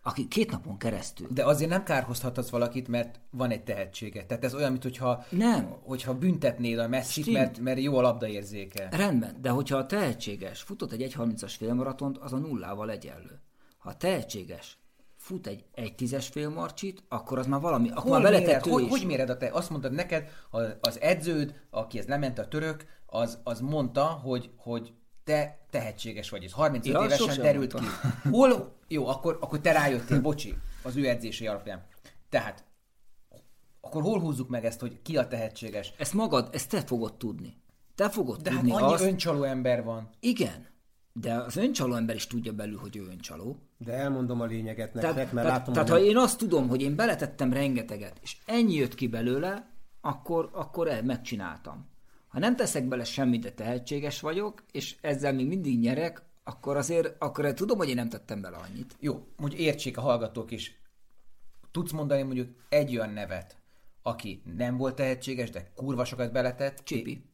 Aki két napon keresztül. De azért nem kárhozhatsz valakit, mert van egy tehetsége. Tehát ez olyan, mint hogyha, nem. hogyha büntetnéd a messzit, mert, mert jó a labdaérzéke. Rendben, de hogyha a tehetséges futott egy 1.30-as félmaratont, az a nullával egyenlő. Ha a tehetséges fut egy egy tízes félmarcsit, akkor az már valami, akkor Hol már méred, hogy, is. hogy méred a te? Azt mondtad neked, az edződ, aki ez lement a török, az, az mondta, hogy, hogy te tehetséges vagy. Ez 35 ja, évesen derült mondta. ki. Hol, jó, akkor, akkor te rájöttél, bocsi, az ő edzései alapján. Tehát, akkor hol húzzuk meg ezt, hogy ki a tehetséges? Ezt magad, ezt te fogod tudni. Te fogod de tudni hát annyi azt... öncsaló ember van. Igen, de az öncsaló ember is tudja belül, hogy ő öncsaló. De elmondom a lényeget nektek, tehát, mert tehát, látom, Tehát hogy ha én azt tudom, hogy én beletettem rengeteget, és ennyi jött ki belőle, akkor, akkor el, megcsináltam. Ha nem teszek bele semmit, de tehetséges vagyok, és ezzel még mindig nyerek, akkor azért akkor tudom, hogy én nem tettem bele annyit. Jó, hogy értsék a hallgatók is. Tudsz mondani mondjuk egy olyan nevet, aki nem volt tehetséges, de kurva sokat beletett? Csipi.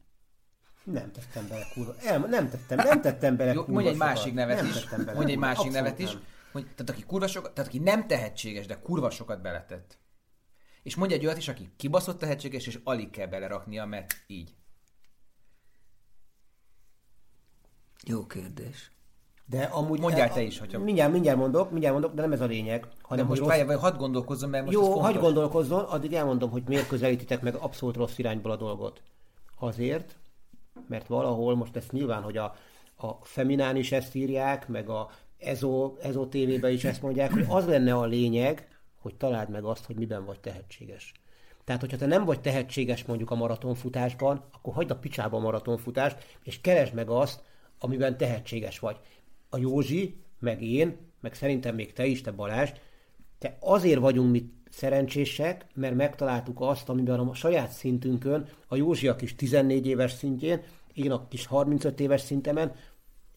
Nem tettem bele kurva. El, nem tettem, nem tettem bele Jó, mondj egy másik nevet nem is. Mondj egy másik nevet is. Mondj, tehát aki kurva sokat, tehát aki nem tehetséges, de kurva sokat beletett. És mondj egy olyat is, aki kibaszott tehetséges, és alig kell beleraknia, mert így. Jó kérdés. De amúgy... Mondjál te is, hogyha... Mindjárt, mindjárt mondok, mindjárt mondok, de nem ez a lényeg. Hanem, de most rossz... vagy hadd gondolkozzon, mert most Jó, hadd gondolkozzon, addig elmondom, hogy miért közelítitek meg abszolút rossz irányból a dolgot. Azért, mert valahol most ezt nyilván, hogy a, a Feminán is ezt írják, meg a Ezo, Ezo TV-ben is ezt mondják, hogy az lenne a lényeg, hogy találd meg azt, hogy miben vagy tehetséges. Tehát, hogyha te nem vagy tehetséges mondjuk a maratonfutásban, akkor hagyd a picsába a maratonfutást, és keresd meg azt, amiben tehetséges vagy. A Józsi, meg én, meg szerintem még te is, te Balázs, te azért vagyunk mi szerencsések, mert megtaláltuk azt, amiben a saját szintünkön, a Józsi a kis 14 éves szintjén, én a kis 35 éves szintemen,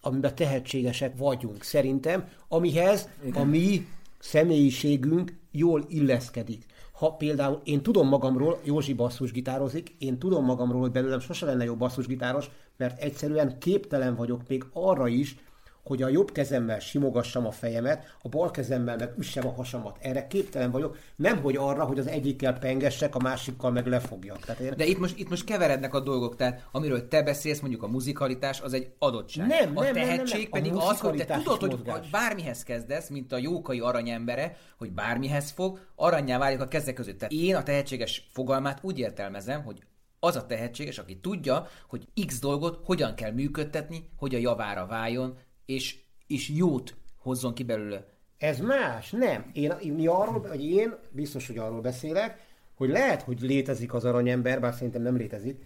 amiben tehetségesek vagyunk szerintem, amihez Igen. a mi személyiségünk jól illeszkedik. Ha például én tudom magamról, Józsi basszusgitározik, én tudom magamról, hogy belőlem sose lenne jó basszusgitáros, mert egyszerűen képtelen vagyok még arra is, hogy a jobb kezemmel simogassam a fejemet, a bal kezemmel meg üssem a hasamat. Erre képtelen vagyok, nem hogy arra, hogy az egyikkel pengessek, a másikkal meg lefogjak. Tehát én... De itt most, itt most keverednek a dolgok, tehát amiről te beszélsz, mondjuk a muzikalitás, az egy adottság. Nem, a nem, tehetség nem, nem, nem. pedig az, hogy te tudod, hogy, bármihez kezdesz, mint a jókai aranyembere, hogy bármihez fog, aranyá válik a kezek között. Tehát én a tehetséges fogalmát úgy értelmezem, hogy az a tehetséges, aki tudja, hogy X dolgot hogyan kell működtetni, hogy a javára váljon, és, és jót hozzon ki belőle. Ez más, nem. Én, én arról, vagy én biztos, hogy arról beszélek, hogy lehet, hogy létezik az aranyember, bár szerintem nem létezik,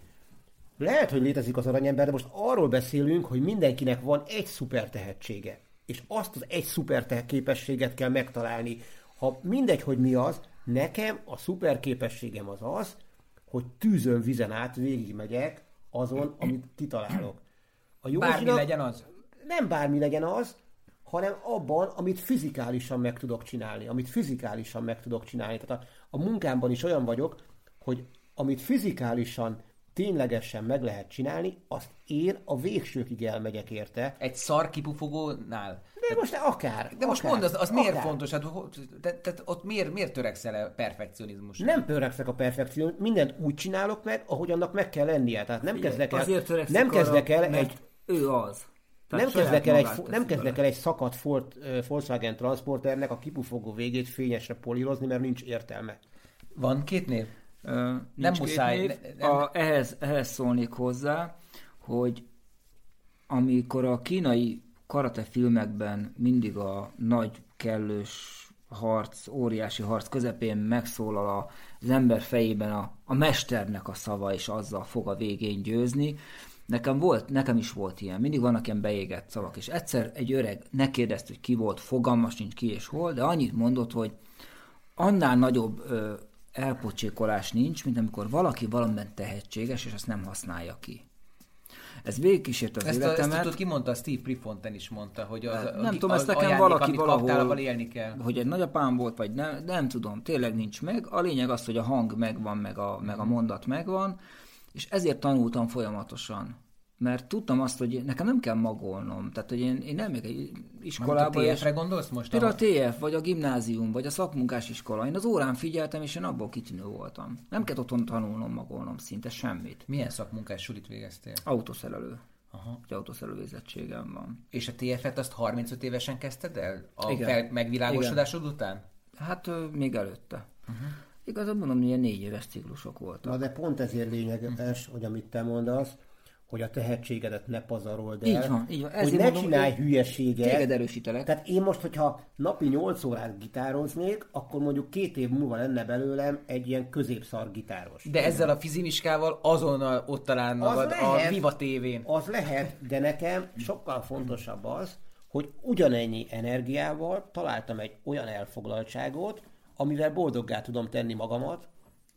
lehet, hogy létezik az aranyember, de most arról beszélünk, hogy mindenkinek van egy szuper tehetsége. És azt az egy szuper képességet kell megtalálni. Ha mindegy, hogy mi az, nekem a szuper képességem az az, hogy tűzön vizen át végigmegyek azon, amit kitalálok. A Józsinak, bármi legyen az? Nem bármi legyen az, hanem abban, amit fizikálisan meg tudok csinálni. Amit fizikálisan meg tudok csinálni. Tehát a, a munkámban is olyan vagyok, hogy amit fizikálisan ténylegesen meg lehet csinálni, azt én a végsőkig elmegyek érte. Egy szar kipufogónál? De most akár. De most mondd, az, az miért fontos? Hát, te, te, ott miért, miért törekszel a perfekcionizmus? Nem törekszek a perfekció, mindent úgy csinálok meg, ahogy annak meg kell lennie. Tehát nem kezdek el, nem kezdek el egy... Ő az. Tehát nem kezdek, el egy, nem kezdek el egy szakadt Ford, Volkswagen transporternek a kipufogó végét fényesre polírozni, mert nincs értelme. Van két név? Ö, nem muszáj. Név. Nem... A, ehhez, ehhez szólnék hozzá, hogy amikor a kínai karate filmekben mindig a nagy kellős harc, óriási harc közepén megszólal az ember fejében a, a mesternek a szava, és azzal fog a végén győzni. Nekem, volt, nekem is volt ilyen, mindig vannak ilyen beégett szavak, és egyszer egy öreg ne kérdezt, hogy ki volt, fogalmas nincs ki és hol, de annyit mondott, hogy annál nagyobb ö, elpocsékolás nincs, mint amikor valaki valamiben tehetséges, és azt nem használja ki. Ez végigkísért az ezt életemet. A, ezt tudod, ki mondta? Steve Prefontaine is mondta, hogy az, nem, nem tudom, ezt nekem valaki valahol, élni kell. hogy egy nagyapám volt, vagy nem, nem tudom, tényleg nincs meg. A lényeg az, hogy a hang megvan, meg a, meg a mondat megvan, és ezért tanultam folyamatosan mert tudtam azt, hogy nekem nem kell magolnom. Tehát, hogy én, én nem még egy iskolában... A TF-re gondolsz most? Például a TF, vagy a gimnázium, vagy a szakmunkás iskola. Én az órán figyeltem, és én abból kitűnő voltam. Nem kell otthon tanulnom, magolnom szinte semmit. Milyen szakmunkás sulit végeztél? Autószerelő. Aha. Egy autószerelővézettségem van. És a TF-et azt 35 évesen kezdted el? A Igen. Fel- megvilágosodásod Igen. után? Hát még előtte. Uh-huh. Igazából mondom, hogy ilyen négy éves ciklusok voltak. Na de pont ezért lényeges, hogy amit te mondasz, hogy a tehetségedet ne pazarold el. Így van, így van. hogy ne mondom, csinálj hülyeséget. Téged erősítelek. Tehát én most, hogyha napi 8 órát gitároznék, akkor mondjuk két év múlva lenne belőlem egy ilyen középszar gitáros. De ezzel a fizimiskával azonnal ott talál magad lehet, a Viva tévén. Az lehet, de nekem sokkal fontosabb az, hogy ugyanennyi energiával találtam egy olyan elfoglaltságot, amivel boldoggá tudom tenni magamat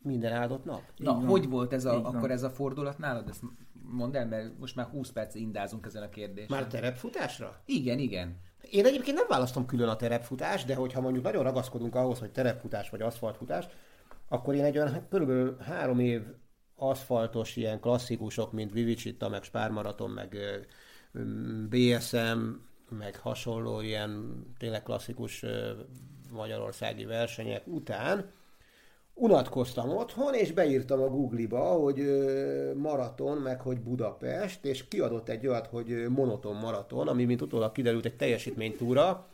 minden áldott nap. Na, hogy volt ez a, akkor ez a fordulat nálad? Ezt mondd el, mert most már 20 perc indázunk ezen a kérdésen. Már terepfutásra? Igen, igen. Én egyébként nem választom külön a terepfutást, de hogyha mondjuk nagyon ragaszkodunk ahhoz, hogy terepfutás vagy aszfaltfutás, akkor én egy olyan körülbelül három év aszfaltos ilyen klasszikusok, mint Vivicsitta, meg Spármaraton, meg BSM, meg hasonló ilyen tényleg klasszikus magyarországi versenyek után unatkoztam otthon, és beírtam a Google-ba, hogy maraton, meg hogy Budapest, és kiadott egy olyat, hogy monoton maraton, ami mint utólag kiderült egy teljesítménytúra,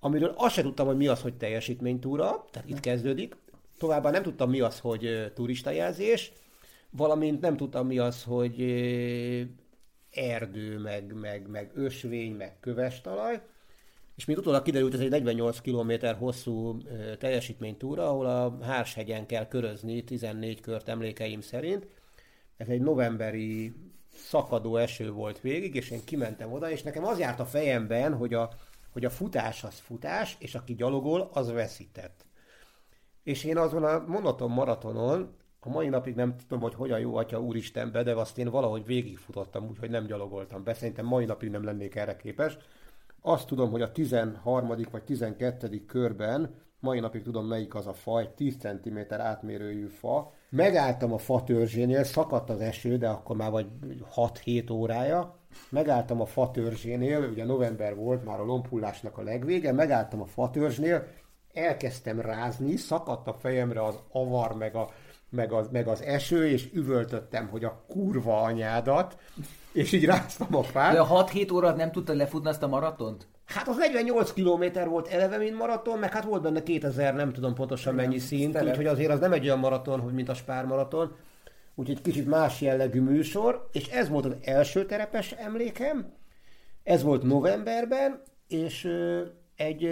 amiről azt sem tudtam, hogy mi az, hogy teljesítménytúra, tehát itt kezdődik. Továbbá nem tudtam, mi az, hogy turistajelzés, valamint nem tudtam, mi az, hogy erdő, meg, meg, meg ösvény, meg köves talaj és még utólag kiderült, ez egy 48 km hosszú teljesítménytúra, ahol a Hárshegyen kell körözni 14 kört emlékeim szerint. Ez egy novemberi szakadó eső volt végig, és én kimentem oda, és nekem az járt a fejemben, hogy a, hogy a futás az futás, és aki gyalogol, az veszített. És én azon a monoton maratonon, a mai napig nem tudom, hogy hogyan jó atya úristenbe, de azt én valahogy végigfutottam, úgyhogy nem gyalogoltam be. Szerintem mai napig nem lennék erre képes. Azt tudom, hogy a 13. vagy 12. körben, mai napig tudom melyik az a fa, egy 10 cm átmérőjű fa. Megálltam a fa törzsénél, szakadt az eső, de akkor már vagy 6-7 órája, megálltam a fatörzsénél, ugye november volt, már a lombhullásnak a legvége, megálltam a fatörzsnél, elkezdtem rázni, szakadt a fejemre az avar, meg, a, meg, az, meg az eső, és üvöltöttem, hogy a kurva anyádat, és így ráztam a fát. De a 6-7 órát nem tudtad lefutni azt a maratont? Hát az 48 km volt eleve, mint maraton, meg hát volt benne 2000, nem tudom pontosan mennyi szint, úgyhogy azért az nem egy olyan maraton, hogy mint a Spár maraton. Úgyhogy kicsit más jellegű műsor, és ez volt az első terepes emlékem. Ez volt novemberben, és egy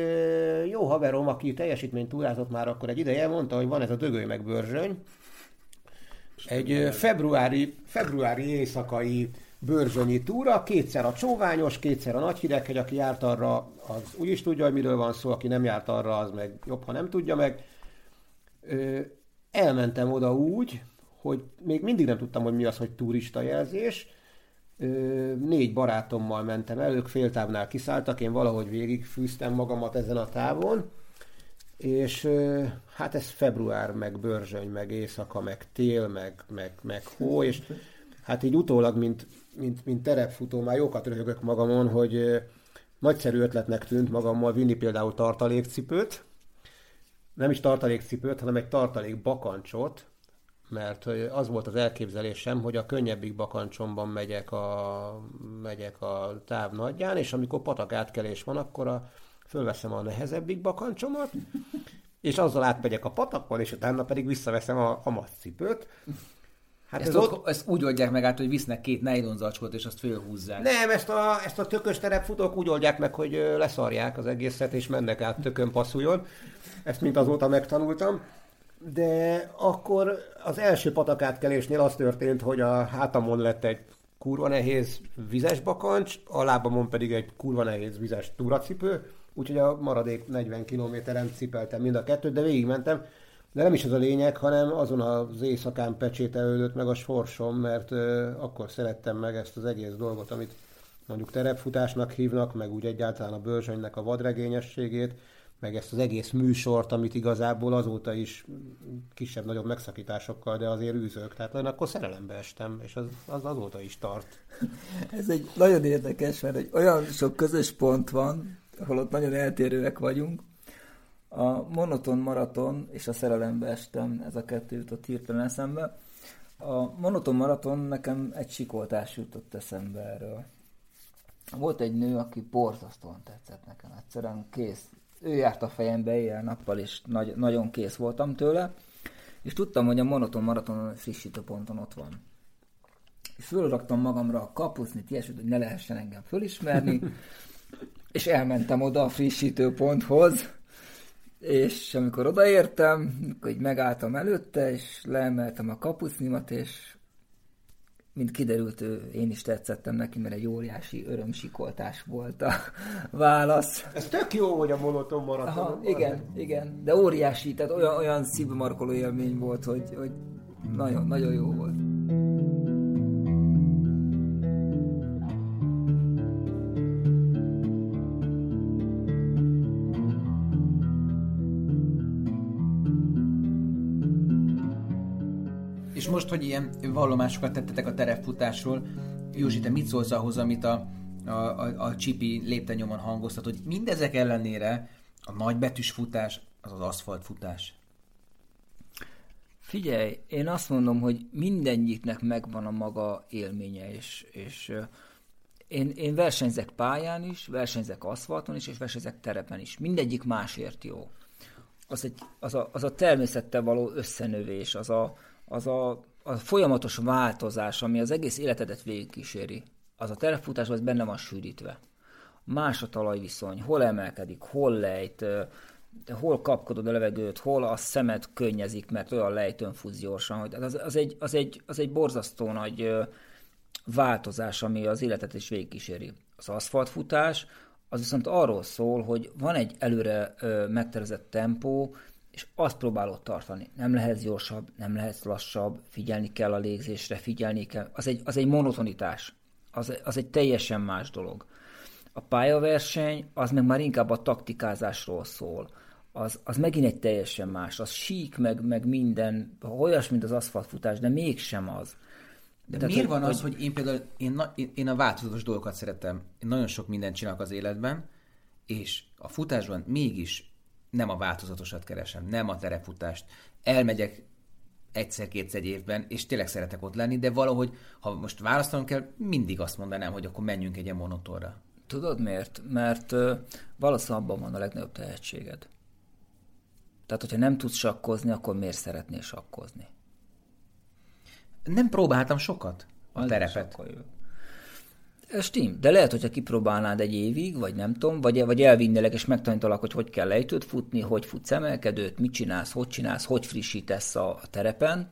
jó haverom, aki teljesítményt túrázott már akkor egy ideje, mondta, hogy van ez a dögöly meg bőrzsöny. Egy februári, februári éjszakai bőrzsönyi túra, kétszer a csóványos, kétszer a nagy hideghegy, aki járt arra, az úgy is tudja, hogy miről van szó, aki nem járt arra, az meg jobb, ha nem tudja meg. Ö, elmentem oda úgy, hogy még mindig nem tudtam, hogy mi az, hogy turista jelzés. Ö, négy barátommal mentem el, ők féltávnál kiszálltak, én valahogy végigfűztem magamat ezen a távon, és ö, hát ez február, meg bőrzsöny, meg éjszaka, meg tél, meg, meg, meg hó, és hát így utólag, mint mint, mint terepfutó, már jókat röhögök magamon, hogy nagyszerű ötletnek tűnt magammal vinni például tartalékcipőt, nem is tartalékcipőt, hanem egy tartalék bakancsot, mert az volt az elképzelésem, hogy a könnyebbik bakancsomban megyek a, megyek a táv nagyján, és amikor patak átkelés van, akkor a, fölveszem a nehezebbik bakancsomat, és azzal átmegyek a patakon, és utána pedig visszaveszem a, a cipőt, Hát ezt, ez ott, ott... ezt úgy oldják meg át, hogy visznek két nylon zacskót, és azt fölhúzzák. Nem, ezt a, ezt a tökös terepfutók úgy oldják meg, hogy leszarják az egészet, és mennek át tökön passzuljon. Ezt mint azóta megtanultam. De akkor az első patakátkelésnél az történt, hogy a hátamon lett egy kurva nehéz vizes bakancs, a lábamon pedig egy kurva nehéz vizes túracipő, úgyhogy a maradék 40 kilométeren cipeltem mind a kettőt, de végigmentem. De nem is ez a lényeg, hanem azon az éjszakán pecsételődött meg a sorsom, mert ö, akkor szerettem meg ezt az egész dolgot, amit mondjuk terepfutásnak hívnak, meg úgy egyáltalán a bőrzsönynek a vadregényességét, meg ezt az egész műsort, amit igazából azóta is kisebb-nagyobb megszakításokkal, de azért űzök. Tehát én akkor szerelembe estem, és az, az azóta is tart. <laughs> Ez egy nagyon érdekes, mert egy olyan sok közös pont van, ahol ott nagyon eltérőek vagyunk, a monoton maraton és a szerelembe estem, ez a kettő jutott hirtelen eszembe. A monoton maraton nekem egy sikoltás jutott eszembe erről. Volt egy nő, aki borzasztóan tetszett nekem egyszerűen, kész. Ő járt a fejembe éjjel-nappal, és nagy, nagyon kész voltam tőle, és tudtam, hogy a monoton maraton frissítő ponton ott van. És fölraktam magamra a kapusznit, ilyesmit, hogy ne lehessen engem fölismerni, <laughs> és elmentem oda a frissítő ponthoz, és amikor odaértem, akkor így megálltam előtte, és leemeltem a kapucnimat, és mint kiderült, ő, én is tetszettem neki, mert egy óriási örömsikoltás volt a <laughs> válasz. Ez tök jó, hogy a monoton maradt. igen, igen, de óriási, tehát olyan, olyan szívmarkoló élmény volt, hogy, hogy nagyon, nagyon jó volt. És most, hogy ilyen vallomásokat tettetek a terepfutásról, Józsi, te mit szólsz ahhoz, amit a, a, a, a Csipi léptenyomon hangoztat, hogy mindezek ellenére a nagybetűs futás az az aszfaltfutás? Figyelj, én azt mondom, hogy mindegyiknek megvan a maga élménye, és, és én, én versenyzek pályán is, versenyzek aszfalton is, és versenyzek terepen is. Mindegyik másért jó. Az, egy, az, a, az a természettel való összenövés, az a, az a, a folyamatos változás, ami az egész életedet végigkíséri, az a terepfutásban benne van sűrítve. Más a talajviszony, hol emelkedik, hol lejt, hol kapkodod a levegőt, hol a szemed könnyezik, mert olyan lejtőn futsz gyorsan. Hogy az, az, egy, az, egy, az egy borzasztó nagy változás, ami az életet is végigkíséri. Az aszfaltfutás, az viszont arról szól, hogy van egy előre megtervezett tempó, és azt próbálod tartani. Nem lehet gyorsabb, nem lehet lassabb, figyelni kell a légzésre, figyelni kell. Az egy, az egy monotonitás. Az, az egy teljesen más dolog. A pályaverseny az meg már inkább a taktikázásról szól. Az, az megint egy teljesen más. Az sík, meg, meg minden, olyas, mint az aszfaltfutás, de mégsem az. De Tehát, miért van hogy, az, hogy én például, én, na, én, én a változatos dolgokat szeretem, én nagyon sok mindent csinálok az életben, és a futásban mégis nem a változatosat keresem, nem a terefutást. Elmegyek egyszer-kétszer évben, és tényleg szeretek ott lenni, de valahogy, ha most választanom kell, mindig azt mondanám, hogy akkor menjünk egy ilyen monotorra. Tudod miért? Mert uh, valószínűleg abban van a legnagyobb tehetséged. Tehát, hogyha nem tudsz sakkozni, akkor miért szeretnél sakkozni? Nem próbáltam sokat a Az terepet. Stim, de lehet, hogyha kipróbálnád egy évig, vagy nem tudom, vagy, vagy elvinnélek és megtanítalak, hogy hogy kell lejtőt futni, hogy futsz emelkedőt, mit csinálsz, hogy csinálsz, hogy frissítesz a, a terepen,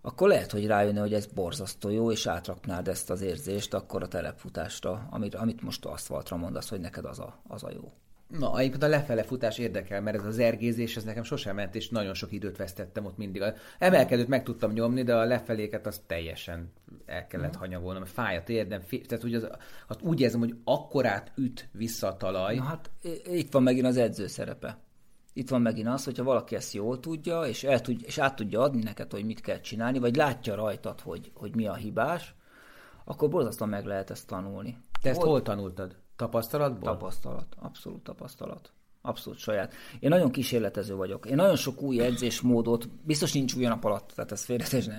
akkor lehet, hogy rájönne, hogy ez borzasztó jó, és átraknád ezt az érzést akkor a telepfutásra, amit, amit most aszfaltra mondasz, hogy neked az a, az a jó. Na, egyébként a lefele futás érdekel, mert ez az ergézés, ez nekem sosem ment, és nagyon sok időt vesztettem ott mindig. A emelkedőt meg tudtam nyomni, de a lefeléket az teljesen el kellett hanyagolnom, mert fáj a térdem, tehát úgy, az, az úgy érzem, hogy akkorát üt vissza a talaj. Na hát itt van megint az edző szerepe. Itt van megint az, hogyha valaki ezt jól tudja, és, el tud, és át tudja adni neked, hogy mit kell csinálni, vagy látja rajtad, hogy, hogy mi a hibás, akkor borzasztóan meg lehet ezt tanulni. Te ezt hol, hol tanultad? Tapasztalatból? Tapasztalat, abszolút tapasztalat. Abszolút saját. Én nagyon kísérletező vagyok. Én nagyon sok új edzésmódot, biztos nincs új nap alatt, tehát ez félretezni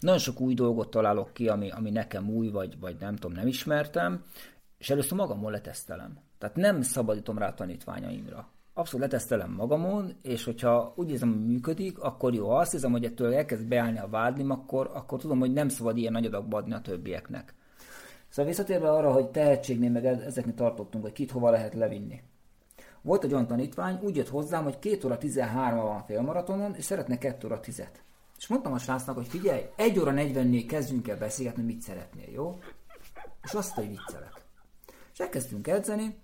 Nagyon sok új dolgot találok ki, ami, ami nekem új, vagy, vagy nem tudom, nem ismertem, és először magamon letesztelem. Tehát nem szabadítom rá tanítványaimra. Abszolút letesztelem magamon, és hogyha úgy érzem, hogy működik, akkor jó. Ha azt hiszem, hogy ettől elkezd beállni a vádlim, akkor, akkor tudom, hogy nem szabad ilyen nagy adagba adni a többieknek. Szóval visszatérve arra, hogy tehetségnél meg ezeknél tartottunk, hogy kit hova lehet levinni. Volt egy olyan tanítvány, úgy jött hozzám, hogy 2 óra 13 van félmaratonon, és szeretne 2 óra 10 És mondtam a srácnak, hogy figyelj, 1 óra 40-nél kezdjünk el beszélgetni, mit szeretnél, jó? És azt, hogy viccelek. És elkezdtünk edzeni,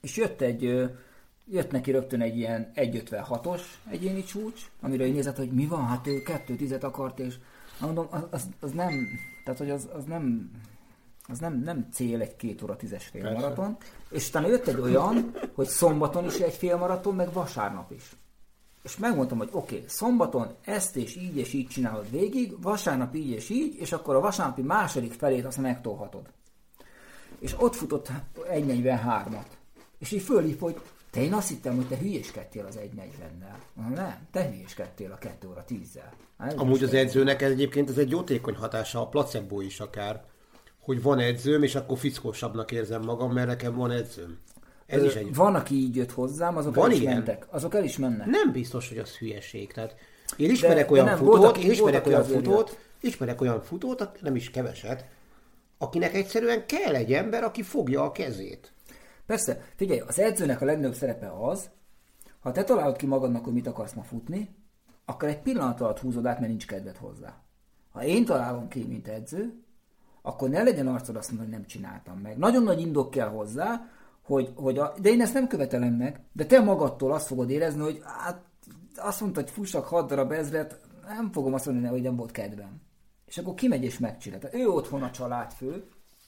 és jött egy, jött neki rögtön egy ilyen 1.56-os egyéni csúcs, amire én nézett, hogy mi van, hát ő 2.10-et akart, és mondom, az, az, az nem, tehát hogy az, az nem, az nem, nem cél egy két óra tízes félmaraton, és utána jött egy olyan, hogy szombaton is egy félmaraton, meg vasárnap is. És megmondtam, hogy oké, okay, szombaton ezt és így és így csinálod végig, vasárnap így és így, és akkor a vasárnapi második felét azt megtolhatod. És ott futott 1.43-at. És így fölhív, hogy te én azt hittem, hogy te hülyéskedtél az 1.40-nel. Nem, te hülyéskedtél a 2 óra 10-zel. Hát, Amúgy az edzőnek egyébként ez egy jótékony hatása, a placebo is akár hogy van edzőm, és akkor fickósabbnak érzem magam, mert nekem van edzőm. Ez Ö, is egy... Van, aki így jött hozzám, azok van el is ilyen? mentek. Azok el is mennek. Nem biztos, hogy az hülyeség. Tehát én ismerek de, olyan nem, futót, voltak, én ismerek olyan futót, jött. ismerek olyan futót, nem is keveset, akinek egyszerűen kell egy ember, aki fogja a kezét. Persze, figyelj, az edzőnek a legnagyobb szerepe az, ha te találod ki magadnak, hogy mit akarsz ma futni, akkor egy pillanat alatt húzod át, mert nincs kedved hozzá. Ha én találom ki, mint edző, akkor ne legyen arcod azt mondani, hogy nem csináltam meg. Nagyon nagy indok kell hozzá, hogy, hogy a, de én ezt nem követelem meg, de te magadtól azt fogod érezni, hogy hát azt mondta, hogy fussak hat darab ezret, nem fogom azt mondani, hogy nem volt kedvem. És akkor kimegy és megcsinálta. Ő otthon a családfő,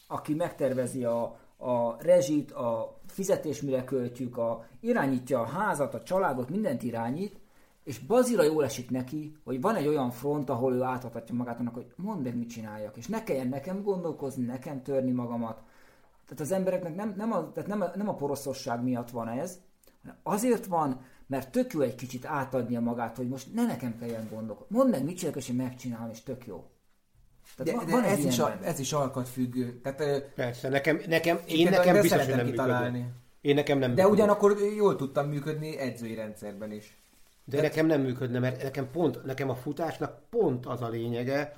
aki megtervezi a, a rezsit, a fizetés, mire költjük, a, irányítja a házat, a családot, mindent irányít, és bazira jól esik neki, hogy van egy olyan front, ahol ő átadhatja magát annak, hogy mondd meg, mit csináljak, és ne kelljen nekem gondolkozni, nekem törni magamat. Tehát az embereknek nem, nem, a, tehát nem, a, nem a poroszosság miatt van ez, hanem azért van, mert tök jó egy kicsit átadnia magát, hogy most ne nekem kelljen gondolkozni. Mondd meg, mit csinálok, és én megcsinálom, és tök jó. Tehát de, van, de van ez, is a, ez is alkatfüggő. Tehát, Persze, nekem, nekem én, én nekem biztos, hogy nem kitalálni. Én nekem nem De működni. ugyanakkor jól tudtam működni edzői rendszerben is. De nekem nem működne, mert nekem pont, nekem a futásnak pont az a lényege,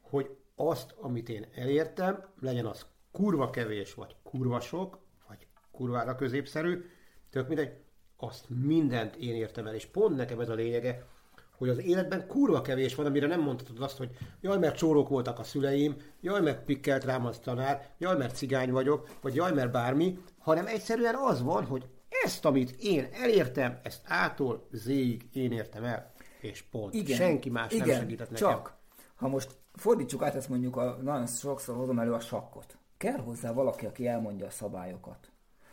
hogy azt, amit én elértem, legyen az kurva kevés, vagy kurva sok, vagy kurvára középszerű, tök mindegy, azt mindent én értem el, és pont nekem ez a lényege, hogy az életben kurva kevés van, amire nem mondhatod azt, hogy jaj, mert csórók voltak a szüleim, jaj, mert pikkelt rám az tanár, jaj, mert cigány vagyok, vagy jaj, mert bármi, hanem egyszerűen az van, hogy ezt, amit én elértem, ezt ától zéig én értem el, és pont. Igen, Senki más igen, nem segített nekem. csak, ha most fordítsuk át, ezt mondjuk, a, nagyon sokszor hozom elő a sakkot. Kell hozzá valaki, aki elmondja a szabályokat.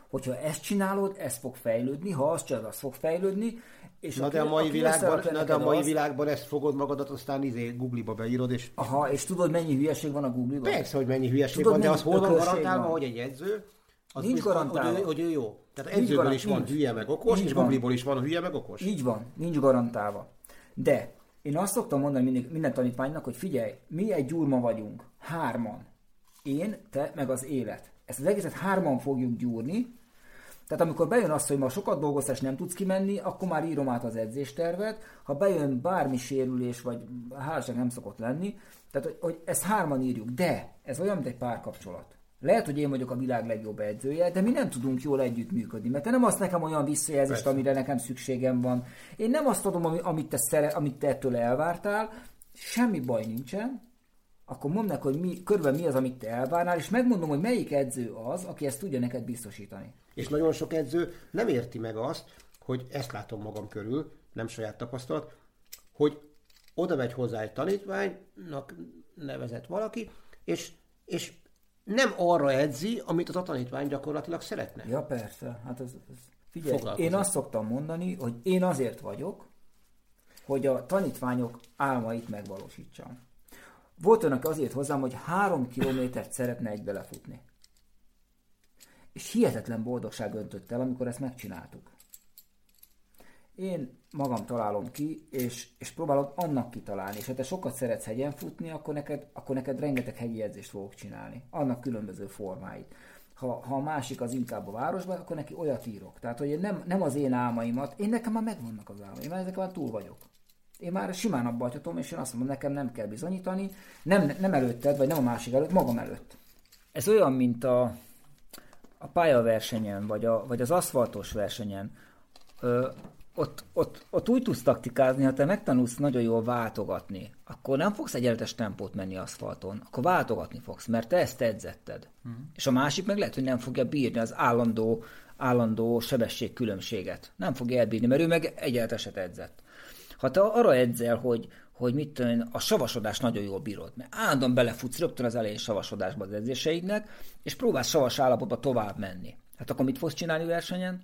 hogyha ezt csinálod, ez fog fejlődni, ha azt csinálod, az fog fejlődni, és na, de a mai, világban, na de a mai az... világban ezt fogod magadat, aztán izé Google-ba beírod, és... Aha, és tudod, mennyi hülyeség van a Google-ban? Persze, hogy mennyi hülyeség tudod, van, de az hol van garantálva, hogy egy edző, az nincs garantálva. Hogy, hogy ő jó. Tehát edzőből is van nincs. hülye meg okos, nincs és Google-ból is van hülye meg okos. Így van, nincs garantálva. De én azt szoktam mondani minden, minden tanítványnak, hogy figyelj, mi egy gyurma vagyunk, hárman. Én, te, meg az élet. Ezt az egészet hárman fogjuk gyúrni, tehát amikor bejön az, hogy ma sokat dolgoztál és nem tudsz kimenni, akkor már írom át az edzéstervet. Ha bejön bármi sérülés, vagy házasság nem szokott lenni, tehát hogy, hogy ezt hárman írjuk. De ez olyan, mint egy párkapcsolat. Lehet, hogy én vagyok a világ legjobb edzője, de mi nem tudunk jól együttműködni, mert te nem azt nekem olyan visszajelzést, Persze. amire nekem szükségem van. Én nem azt adom, amit te, szere, amit te ettől elvártál, semmi baj nincsen, akkor mondd meg, hogy mi, körülbelül mi az, amit te elvárnál, és megmondom, hogy melyik edző az, aki ezt tudja neked biztosítani. És nagyon sok edző nem érti meg azt, hogy ezt látom magam körül, nem saját tapasztalat, hogy oda megy hozzá egy tanítványnak nevezett valaki, és, és nem arra edzi, amit az a tanítvány gyakorlatilag szeretne. Ja, persze. Hát ez, ez... Figyelj, én azt szoktam mondani, hogy én azért vagyok, hogy a tanítványok álmait megvalósítsam. Volt aki azért hozzám, hogy három kilométert szeretne egy belefutni. És hihetetlen boldogság öntött el, amikor ezt megcsináltuk. Én magam találom ki, és, és próbálok annak kitalálni. És ha te sokat szeretsz hegyen futni, akkor neked, akkor neked rengeteg hegyi edzést fogok csinálni. Annak különböző formáit. Ha, ha a másik az inkább a városban, akkor neki olyat írok. Tehát, hogy nem, nem az én álmaimat, én nekem már megvannak az álmaim, mert ezek már túl vagyok. Én már simán abba hagyhatom, és én azt mondom, nekem nem kell bizonyítani, nem, nem előtted, vagy nem a másik előtt, magam előtt. Ez olyan, mint a, a pályaversenyen, vagy, a, vagy az aszfaltos versenyen. Ö, ott, ott, ott úgy tudsz taktikázni, ha te megtanulsz nagyon jól váltogatni, akkor nem fogsz egyenletes tempót menni aszfalton, akkor váltogatni fogsz, mert te ezt edzetted. Uh-huh. És a másik meg lehet, hogy nem fogja bírni az állandó, állandó sebességkülönbséget. Nem fogja elbírni, mert ő meg egyenleteset edzett. Ha te arra edzel, hogy, hogy mit tudom, a savasodás nagyon jól bírod, mert állandóan belefutsz rögtön az elején savasodásba az edzéseidnek, és próbálsz savas állapotba tovább menni. Hát akkor mit fogsz csinálni versenyen?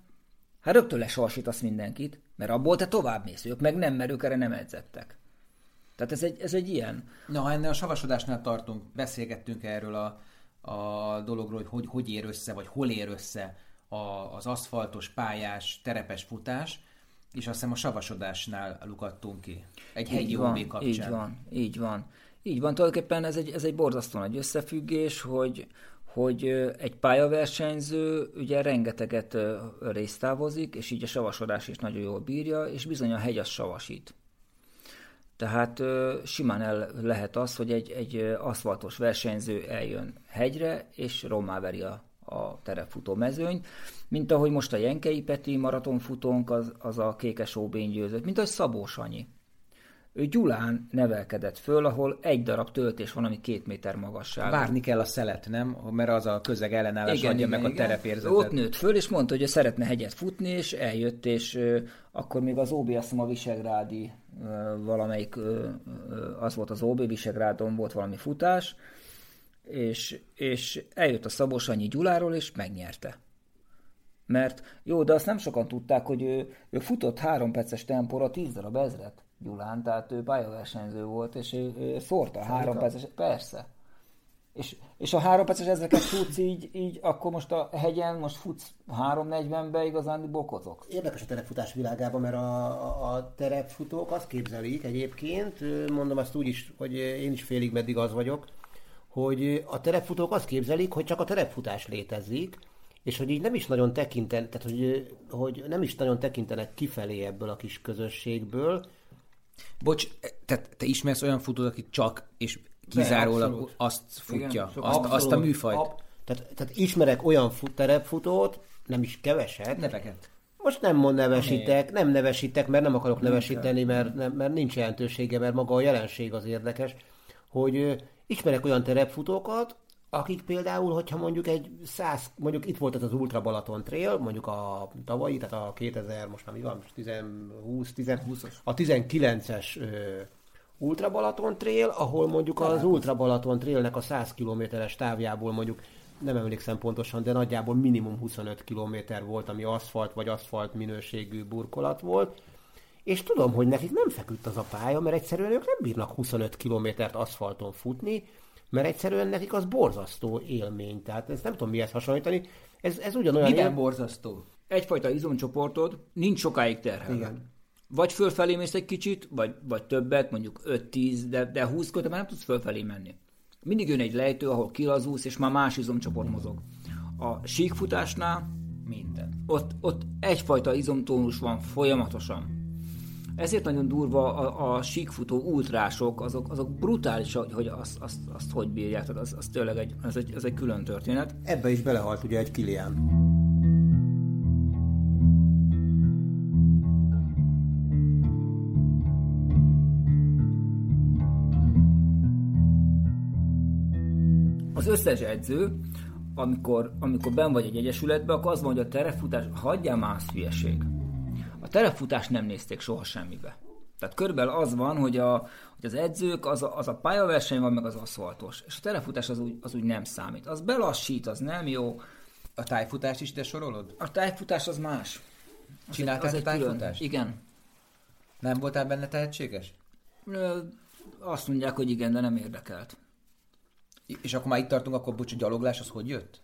Hát rögtön lesavasítasz mindenkit, mert abból te tovább mész, ők meg nem, mert ők erre nem edzettek. Tehát ez egy, ez egy ilyen. Na, ha ennél a savasodásnál tartunk, beszélgettünk erről a, a dologról, hogy, hogy hogy ér össze, vagy hol ér össze a, az aszfaltos, pályás, terepes futás, és azt hiszem a savasodásnál lukadtunk ki. Egy hegyi van, OB kapcsán. Így van, így van. Így van, tulajdonképpen ez egy, ez egy borzasztó nagy összefüggés, hogy, hogy egy pályaversenyző ugye rengeteget résztávozik, és így a savasodás is nagyon jól bírja, és bizony a hegy az savasít. Tehát simán el lehet az, hogy egy, egy aszfaltos versenyző eljön hegyre, és rommá veri a, a terepfutó mezőnyt, mint ahogy most a Jenkei Peti maratonfutónk az, az a kékes óbén győzött, mint ahogy Szabó Sanyi. Ő Gyulán nevelkedett föl, ahol egy darab töltés van, ami két méter magasság. Várni kell a szelet, nem? Mert az a közeg ellenállás igen, adja igen, meg igen. a terepérzetet. Ott nőtt föl, és mondta, hogy ő szeretne hegyet futni, és eljött, és ö, akkor még az OB, azt a Visegrádi ö, valamelyik, ö, ö, az volt az OB, Visegrádon volt valami futás, és, és eljött a Szabó Annyi Gyuláról, és megnyerte. Mert jó, de azt nem sokan tudták, hogy ő, ő futott három perces tempóra tíz darab ezret Gyulán, tehát ő pályaversenyző volt, és ő, ő szórta a három perces, persze. És, és a három perces ezeket tudsz így, így, akkor most a hegyen most futsz 3.40-be igazán bokozok. Érdekes a terepfutás világában, mert a, a, a terepfutók azt képzelik egyébként, mondom azt úgy is, hogy én is félig meddig az vagyok, hogy a terepfutók azt képzelik, hogy csak a terepfutás létezik, és hogy így nem is nagyon tekinten, tehát hogy, hogy nem is nagyon tekintenek kifelé ebből a kis közösségből. Bocs, tehát te ismersz olyan futót, aki csak és kizárólag Be, azt futja, Igen, azt, abszolút, azt a műfajt. Ab, tehát, tehát ismerek olyan fut, terepfutót, nem is keveset. Neveket. Most nem mond nevesítek, nem nevesítek, mert nem akarok nevesíteni, mert, nem, mert nincs jelentősége, mert maga a jelenség az érdekes, hogy ismerek olyan terepfutókat, akik például, hogyha mondjuk egy száz, mondjuk itt volt ez az Ultra Balaton Trail, mondjuk a tavalyi, tehát a 2000, most már mi van, 10, 20, 10, 20 a 19-es Ultra Balaton Trail, ahol mondjuk az Ultra Balaton Trailnek a 100 kilométeres távjából mondjuk nem emlékszem pontosan, de nagyjából minimum 25 km volt, ami aszfalt vagy aszfalt minőségű burkolat volt. És tudom, hogy nekik nem feküdt az a pálya, mert egyszerűen ők nem bírnak 25 kilométert aszfalton futni, mert egyszerűen nekik az borzasztó élmény. Tehát ezt nem tudom mihez hasonlítani. Ez, ez ugyanolyan... Miben él... borzasztó? Egyfajta izomcsoportod nincs sokáig terhelve. Igen. Vagy fölfelé mész egy kicsit, vagy, vagy többet, mondjuk 5-10, de, de 20 kötve már nem tudsz fölfelé menni. Mindig jön egy lejtő, ahol kilazulsz, és már más izomcsoport mozog. A síkfutásnál minden. Ott, ott egyfajta izomtónus van folyamatosan. Ezért nagyon durva a, a síkfutó ultrások, azok, azok brutális, hogy, azt, azt, azt hogy bírják, tehát az, az tényleg egy, az egy, az egy külön történet. Ebbe is belehalt ugye egy Kilian. Az összes edző, amikor, amikor ben vagy egy egyesületben, akkor az van, hogy a terefutás, hagyjál már az hülyeség. A terefutást nem nézték soha semmibe. Tehát körülbelül az van, hogy, a, hogy az edzők, az a, az a pályaverseny van, meg az aszfaltos. És a terefutás az úgy, az úgy nem számít. Az belassít, az nem jó. A tájfutást is te sorolod? A tájfutás az más. Az Csináltál egy, az egy tájfutást? Külön. Igen. Nem voltál benne tehetséges? Azt mondják, hogy igen, de nem érdekelt. És akkor már itt tartunk, akkor bocs, a gyaloglás az hogy jött?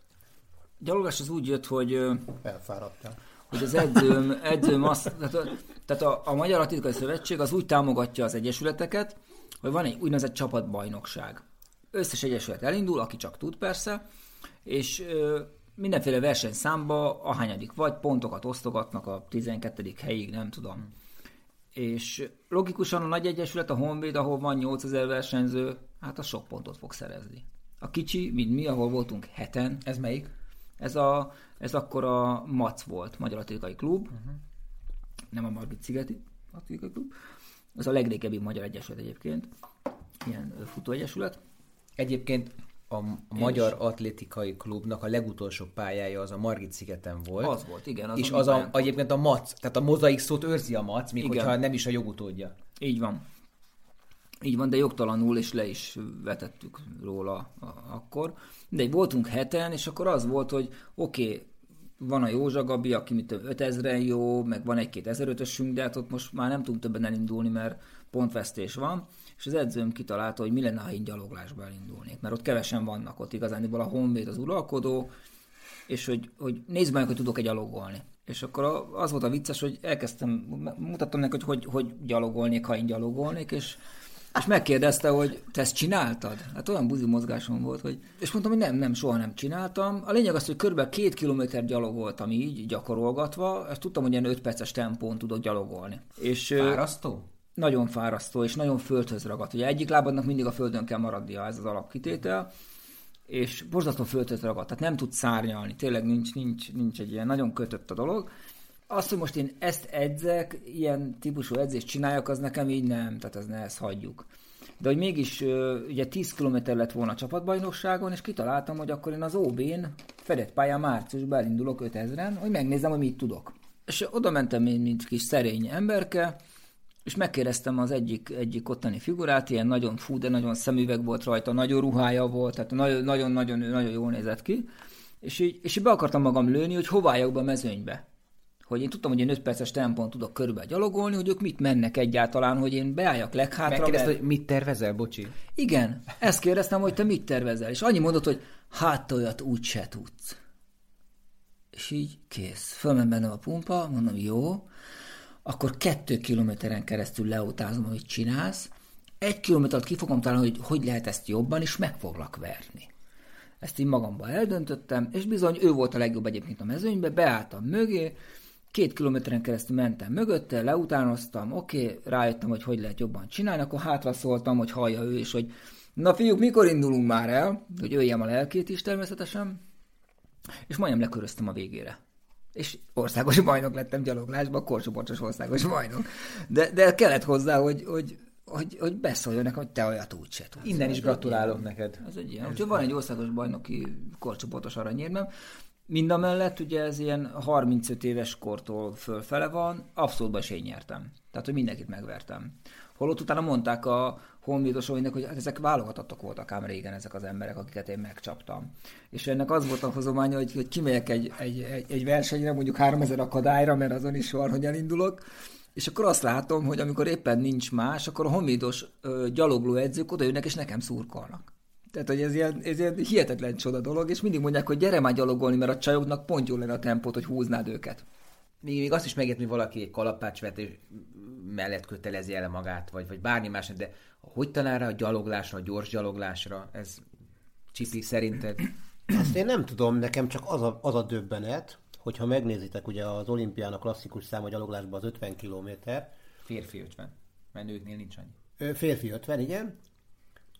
A gyaloglás az úgy jött, hogy... Elfáradtál. Hogy az edzőm, edzőm azt... Tehát, tehát a, a Magyar Atlétikai Szövetség az úgy támogatja az egyesületeket, hogy van egy úgynevezett csapatbajnokság. Összes egyesület elindul, aki csak tud persze, és ö, mindenféle versenyszámba, ahányadik vagy, pontokat osztogatnak a 12. helyig, nem tudom. És logikusan a nagy egyesület, a Honvéd, ahol van 8000 versenyző, hát az sok pontot fog szerezni. A kicsi, mint mi, ahol voltunk heten. Ez melyik? Ez, a, ez akkor a MAC volt, Magyar Atlétikai Klub. Uh-huh. Nem a Margit Szigeti Atlétikai Klub. Ez a legrégebbi magyar egyesület egyébként. Ilyen futóegyesület. Egyébként a Magyar is. Atlétikai Klubnak a legutolsó pályája az a Margit szigeten volt. Az volt, igen. Az és az a, egyébként a MAC, tehát a mozaik szót őrzi a MAC, még igen. hogyha nem is a jogutódja. Így van. Így van, de jogtalanul, és le is vetettük róla a, akkor. De voltunk heten, és akkor az volt, hogy oké, okay, van a Józsa Gabi, aki mit 5000-en jó, meg van egy-két 1500-ösünk, de hát ott most már nem tudunk többen elindulni, mert pontvesztés van, és az edzőm kitalálta, hogy mi lenne, ha én gyaloglásba elindulnék, mert ott kevesen vannak, ott igazán a Honvéd az uralkodó, és hogy, hogy nézd meg, hogy tudok egy gyalogolni. És akkor az volt a vicces, hogy elkezdtem, mutattam neki, hogy hogy, hogy gyalogolnék, ha én gyalogolnék, és és megkérdezte, hogy te ezt csináltad? Hát olyan buzi mozgásom volt, hogy... És mondtam, hogy nem, nem, soha nem csináltam. A lényeg az, hogy körülbelül két kilométer gyalogoltam így, gyakorolgatva, és tudtam, hogy ilyen 5 perces tempón tudok gyalogolni. És, Fárasztó? Nagyon fárasztó, és nagyon földhöz ragadt. Ugye egyik lábadnak mindig a földön kell maradnia, ez az alapkitétel és borzasztó földhöz ragadt, tehát nem tud szárnyalni, tényleg nincs, nincs, nincs egy ilyen, nagyon kötött a dolog, azt, hogy most én ezt edzek, ilyen típusú edzést csináljak, az nekem így nem, tehát ez ne ezt hagyjuk. De hogy mégis ugye 10 km lett volna a csapatbajnokságon, és kitaláltam, hogy akkor én az OB-n fedett pályán márciusban elindulok 5000-en, hogy megnézem, hogy mit tudok. És oda mentem én, mint kis szerény emberke, és megkérdeztem az egyik, egyik ottani figurát, ilyen nagyon fú, de nagyon szemüveg volt rajta, nagyon ruhája volt, tehát nagyon-nagyon nagyon jól nézett ki, és így, és így be akartam magam lőni, hogy hová be a mezőnybe hogy én tudtam, hogy én 5 perces tempón tudok körülbelül gyalogolni, hogy ők mit mennek egyáltalán, hogy én beálljak leghátra. Megkérdezte, mert... hogy mit tervezel, bocsi? Igen, ezt kérdeztem, hogy te mit tervezel, és annyi mondott, hogy hát olyat úgy se tudsz. És így kész. Fölmen bennem a pumpa, mondom, jó, akkor kettő kilométeren keresztül leutázom, hogy csinálsz, egy kilométert ki fogom találni, hogy hogy lehet ezt jobban, és meg foglak verni. Ezt így magamba eldöntöttem, és bizony ő volt a legjobb egyébként a mezőnybe, beálltam mögé, Két kilométeren keresztül mentem mögötte, leutánoztam, oké, okay, rájöttem, hogy hogy lehet jobban csinálni, akkor hátra szóltam, hogy hallja ő is, hogy na fiúk, mikor indulunk már el, hogy öljem a lelkét is természetesen, és majdnem leköröztem a végére. És országos <laughs> bajnok lettem gyaloglásban, korcsoportos országos bajnok. De, de kellett hozzá, hogy, hogy, hogy, hogy beszóljon nekem, hogy te olyat úgy se tudsz. Innen is gratulálok neked. Ez egy ilyen. Úgyhogy van egy országos bajnoki korcsoportos aranyérmem, Mind a mellett ugye ez ilyen 35 éves kortól fölfele van, abszolút én nyertem. Tehát, hogy mindenkit megvertem. Holott utána mondták a honvédosóinak, hogy hát ezek válogatottak voltak ám régen ezek az emberek, akiket én megcsaptam. És ennek az volt a hozománya, hogy, hogy kimegyek egy, egy, egy, egy versenyre, mondjuk 3000 akadályra, mert azon is van, hogy elindulok, és akkor azt látom, hogy amikor éppen nincs más, akkor a honvédos gyalogló edzők oda jönnek, és nekem szurkolnak. Tehát, hogy ez ilyen, ez ilyen hihetetlen csoda dolog, és mindig mondják, hogy gyere már gyalogolni, mert a csajoknak pont jól lenne a tempót, hogy húznád őket. Még, még azt is megért, hogy valaki egy kalapácsvetés mellett kötelezi el magát, vagy, vagy bármi más, de hogy talál rá a gyaloglásra, a gyors gyaloglásra? Ez Csipi szerinted? Azt én nem tudom, nekem csak az a, az a döbbenet, hogyha megnézitek, ugye az olimpián a klasszikus szám a gyaloglásban az 50 km. Férfi 50, mert nőknél nincs annyi. Férfi 50, igen.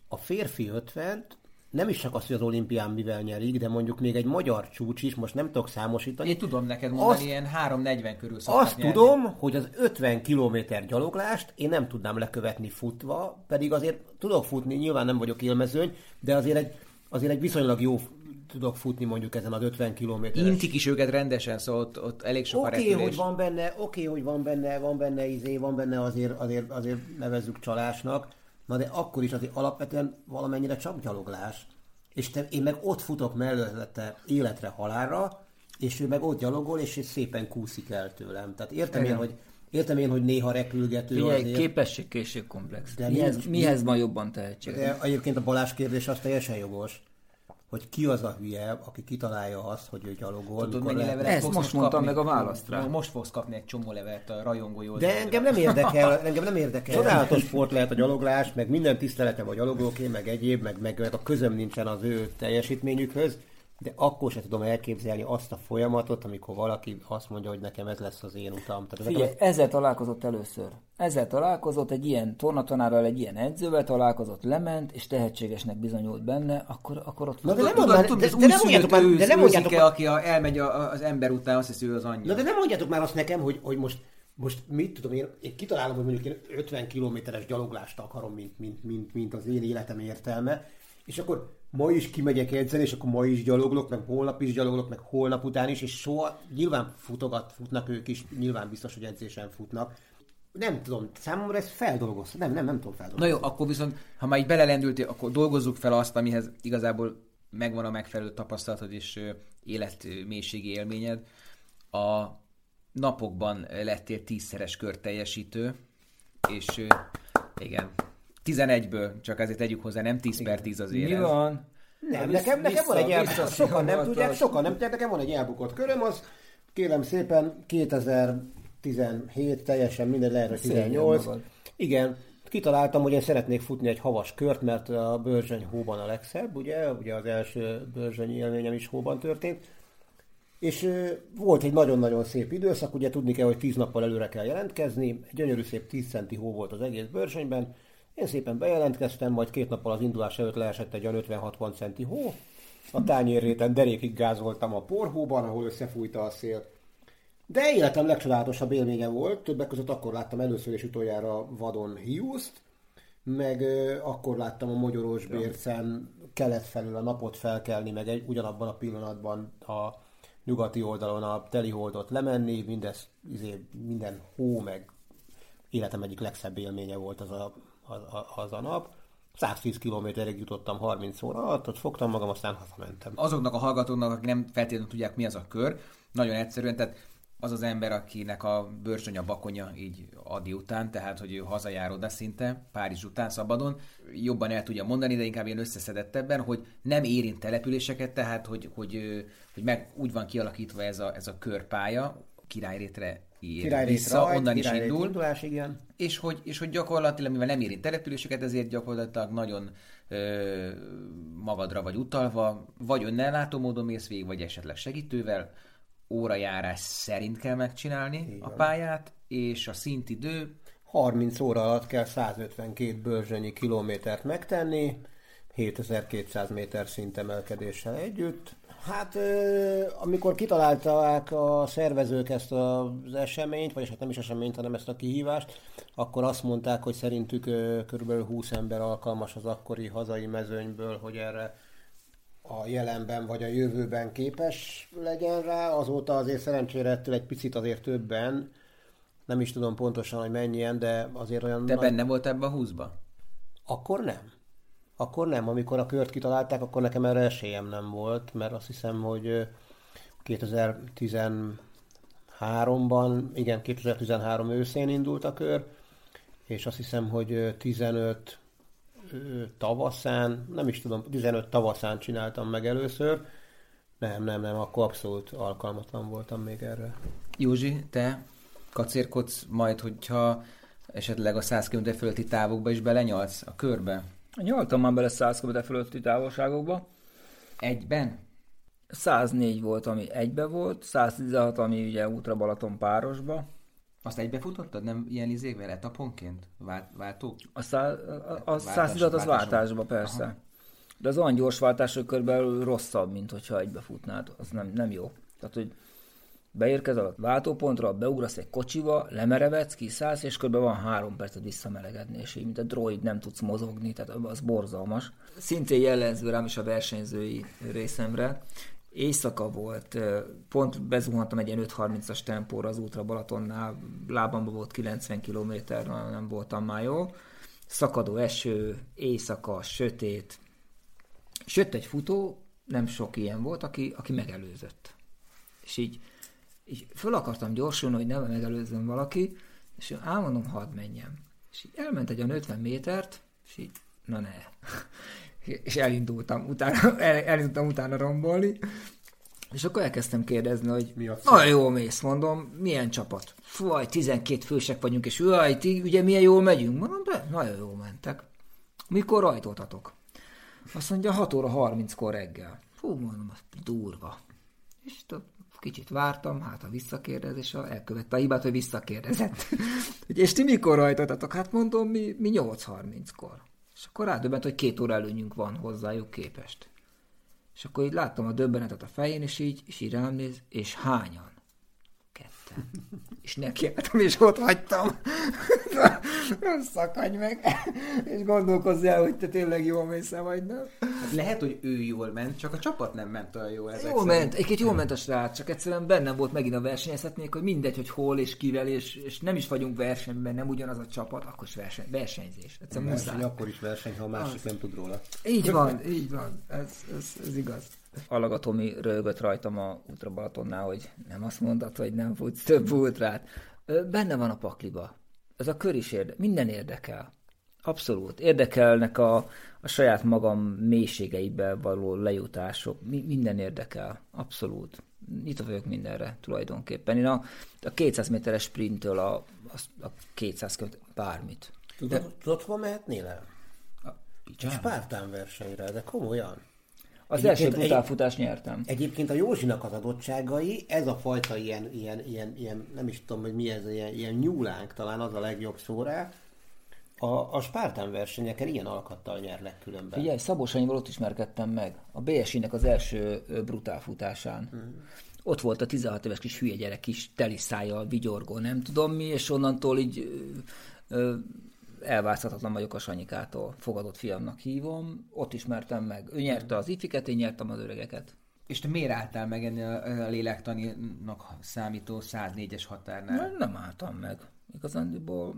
A férfi 50 nem is csak az, hogy az olimpián mivel nyerik, de mondjuk még egy magyar csúcs is, most nem tudok számosítani. Én tudom neked mondani, azt, ilyen 3-40 körül Azt nyerni. tudom, hogy az 50 km gyaloglást én nem tudnám lekövetni futva, pedig azért tudok futni, nyilván nem vagyok élmezőny, de azért egy, azért egy viszonylag jó tudok futni mondjuk ezen az 50 km Intik is őket rendesen, szóval ott, ott elég sok Oké, okay, hogy van benne, oké, okay, hogy van benne, van benne izé, van benne azért, azért, azért nevezzük csalásnak, na de akkor is azért alapvetően valamennyire csak gyaloglás. És te, én meg ott futok mellette életre halálra, és ő meg ott gyalogol, és szépen kúszik el tőlem. Tehát értem Igen. én, hogy Értem én, hogy néha repülgető Figyelj, azért. képesség, készség komplex. De mihez, nincs, mihez ma jobban tehetség? De egyébként a Balázs kérdés az teljesen jogos hogy ki az a hülye, aki kitalálja azt, hogy ő gyalogol. Tudod, mennyi levelet Ezt most mondtam kapni, meg a választ rá. Most fogsz kapni egy csomó levelet a rajongói De engem nem érdekel, <laughs> engem nem érdekel. Csodálatos <laughs> sport lehet a gyaloglás, meg minden tiszteletem a gyalogóké, meg egyéb, meg, meg, meg a közöm nincsen az ő teljesítményükhöz de akkor sem tudom elképzelni azt a folyamatot, amikor valaki azt mondja, hogy nekem ez lesz az én utam. Tehát Figyelj, a... ezzel találkozott először. Ezzel találkozott, egy ilyen tornatanárral, egy ilyen edzővel találkozott, lement, és tehetségesnek bizonyult benne, akkor, akkor ott... Na de nem, mondod, de, de, de nem mondjátok már, de nem mondjátok már, aki a, elmegy a, az ember után, azt hiszi, ő az anyja. Na de nem mondjátok már azt nekem, hogy, hogy most most mit tudom én, én kitalálom, hogy mondjuk én 50 kilométeres gyaloglást akarom, mint, mint, mint, mint az én életem értelme, és akkor ma is kimegyek edzeni, és akkor ma is gyaloglok, meg holnap is gyaloglok, meg holnap után is, és soha, nyilván futogat, futnak ők is, nyilván biztos, hogy edzésen futnak. Nem tudom, számomra ez feldolgoz. Nem, nem, nem tudom feldolgozni. Na jó, akkor viszont, ha már így belelendültél, akkor dolgozzuk fel azt, amihez igazából megvan a megfelelő tapasztalatod és életmélységi élményed. A napokban lettél tízszeres kör teljesítő, és igen, 11-ből, csak azért tegyük hozzá, nem 10 per 10 az élet. Mi van? Nem, nekem, nekem van egy elbukott, sokan nem tudják, sokan nem tudják, nekem van egy elbukott köröm, az kérem szépen 2017, teljesen minden lehet, 18. Igen, kitaláltam, hogy én szeretnék futni egy havas kört, mert a Börzsöny hóban a legszebb, ugye, ugye az első Börzsöny élményem is hóban történt. És volt egy nagyon-nagyon szép időszak, ugye tudni kell, hogy 10 nappal előre kell jelentkezni, egy gyönyörű szép 10 centi hó volt az egész Börzsönyben, én szépen bejelentkeztem, majd két nappal az indulás előtt leesett egy olyan 50-60 centi hó. A tányérréten derékig gázoltam a porhóban, ahol összefújta a szél. De életem legcsodálatosabb élménye volt, többek között akkor láttam először és utoljára vadon hiúzt, meg ö, akkor láttam a Magyaros bércen kelet felül a napot felkelni, meg egy, ugyanabban a pillanatban a nyugati oldalon a teliholdot lemenni, mindez, izé, minden hó, meg életem egyik legszebb élménye volt az a az, az a nap. 110 kilométerig jutottam 30 óra alatt, ott fogtam magam, aztán hazamentem. Azoknak a hallgatóknak, akik nem feltétlenül tudják, mi az a kör, nagyon egyszerűen, tehát az az ember, akinek a bőrzsöny a bakonya így Adi után, tehát hogy ő hazajár oda szinte, Párizs után szabadon, jobban el tudja mondani, de inkább ilyen összeszedettebben, hogy nem érint településeket, tehát hogy, hogy, hogy meg úgy van kialakítva ez a, ez a körpálya, királyrétre ír vissza, rajt, onnan is indul. Indulás, igen. És hogy, és hogy gyakorlatilag, mivel nem érint településeket, ezért gyakorlatilag nagyon ö, magadra vagy utalva, vagy önnellátó módon mész végig, vagy esetleg segítővel, órajárás szerint kell megcsinálni igen. a pályát, és a szintidő 30 óra alatt kell 152 bőrzsönyi kilométert megtenni, 7200 méter szintemelkedéssel együtt, Hát amikor kitalálták a szervezők ezt az eseményt, vagyis hát nem is eseményt, hanem ezt a kihívást, akkor azt mondták, hogy szerintük körülbelül 20 ember alkalmas az akkori hazai mezőnyből, hogy erre a jelenben vagy a jövőben képes legyen rá. Azóta azért szerencsére ettől egy picit azért többen, nem is tudom pontosan, hogy mennyien, de azért olyan... De nagy... benne volt ebben a húszba? Akkor nem. Akkor nem. Amikor a kört kitalálták, akkor nekem erre esélyem nem volt, mert azt hiszem, hogy 2013-ban, igen, 2013 őszén indult a kör, és azt hiszem, hogy 15 tavaszán, nem is tudom, 15 tavaszán csináltam meg először. Nem, nem, nem, akkor abszolút alkalmatlan voltam még erre. Józsi, te kacérkodsz majd, hogyha esetleg a 100 km fölötti távokba is belenyalsz a körbe? Nyaltam már bele 100 km fölötti távolságokba. Egyben? 104 volt, ami egybe volt, 116, ami ugye útra Balaton párosba. Azt egybe futottad? Nem ilyen izével, etaponként? Vált, váltó? A, szá, a, a 116 az váltásba, persze. Aha. De az olyan gyors váltás, hogy körülbelül rosszabb, mint hogyha egybe futnád. Az nem, nem jó. Tehát, hogy beérkezel a váltópontra, beugrasz egy kocsiba, lemerevedsz, kiszállsz, és kb. van három percet visszamelegedni, és így, mint a droid nem tudsz mozogni, tehát az borzalmas. Szintén jellemző rám is a versenyzői részemre. Éjszaka volt, pont bezuhantam egy ilyen 5.30-as tempóra az útra Balatonnál, lábamba volt 90 km, nem voltam már jó. Szakadó eső, éjszaka, sötét. Sőt, egy futó, nem sok ilyen volt, aki, aki megelőzött. És így így föl akartam gyorsulni, hogy nem megelőzzön valaki, és álmodom, hadd menjem. És így elment egy olyan 50 métert, és így, na ne. <laughs> és elindultam utána, el, elindultam utána rombolni, és akkor elkezdtem kérdezni, hogy Mi a nagyon jó mész, mondom, milyen csapat? Fúj, 12 fősek vagyunk, és jaj, ti ugye milyen jól megyünk? Mondom, de nagyon jól mentek. Mikor rajtoltatok? Azt mondja, 6 óra 30-kor reggel. Fú, mondom, durva. És Kicsit vártam, hát a visszakérdez, és elkövette a hibát, hogy visszakérdezett. <laughs> és ti mikor rajtottatok? Hát mondom, mi, mi 8.30-kor. És akkor rádöbbent, hogy két óra előnyünk van hozzájuk képest. És akkor így láttam a döbbenetet a fején, és így, és így rám néz, és hányan? Ketten. És nekiálltam, és ott hagytam. <laughs> Szakadj meg, és gondolkozz el, hogy te tényleg jól mész vagy nem. Hát lehet, hogy ő jól ment, csak a csapat nem ment olyan jól ezek Jól szerint. ment, egyébként jól ment a srác, csak egyszerűen bennem volt megint a versenyezhetnék, hogy mindegy, hogy hol és kivel, és, és nem is vagyunk versenyben, nem ugyanaz a csapat, akkor is verseny, versenyzés. Egyszerűen verseny, akkor is verseny, ha a másik az. nem tud róla. Így van, így van, ez, ez, ez igaz. Alaga Tomi rögött rajtam a útra Balatonnál, hogy nem azt mondtad, hogy nem futsz több ultrát. Benne van a pakliba ez a kör is érde, minden érdekel. Abszolút. Érdekelnek a, a saját magam mélységeibe való lejutások. Mi, minden érdekel. Abszolút. Nyitva vagyok mindenre tulajdonképpen. Én a, a 200 méteres sprinttől a, a, a 200 km, bármit. Tudod, de... tudod hol mehetnél el? A Spártán versenyre, de komolyan. Az egyébként első brutálfutást nyertem. Egyébként a Józsinak az adottságai, ez a fajta ilyen, ilyen, ilyen, ilyen nem is tudom, hogy mi ez, ilyen, ilyen nyúlánk talán az a legjobb szó rá, a, a Spártán versenyeken ilyen alkattal nyernek különben. Figyelj, Szabó Sanyival ott ismerkedtem meg. A BSI-nek az első brutál futásán. Mm. Ott volt a 16 éves kis hülye gyerek is, teli szájjal, vigyorgó, nem tudom mi, és onnantól így ö, ö, elvászhatatlan vagyok a Sanyikától, fogadott fiamnak hívom, ott ismertem meg. Ő nyerte az ifiket, én nyertem az öregeket. És te miért álltál meg ennél a lélektaninak számító 104-es határnál? Nem, nem álltam meg. Igazándiból...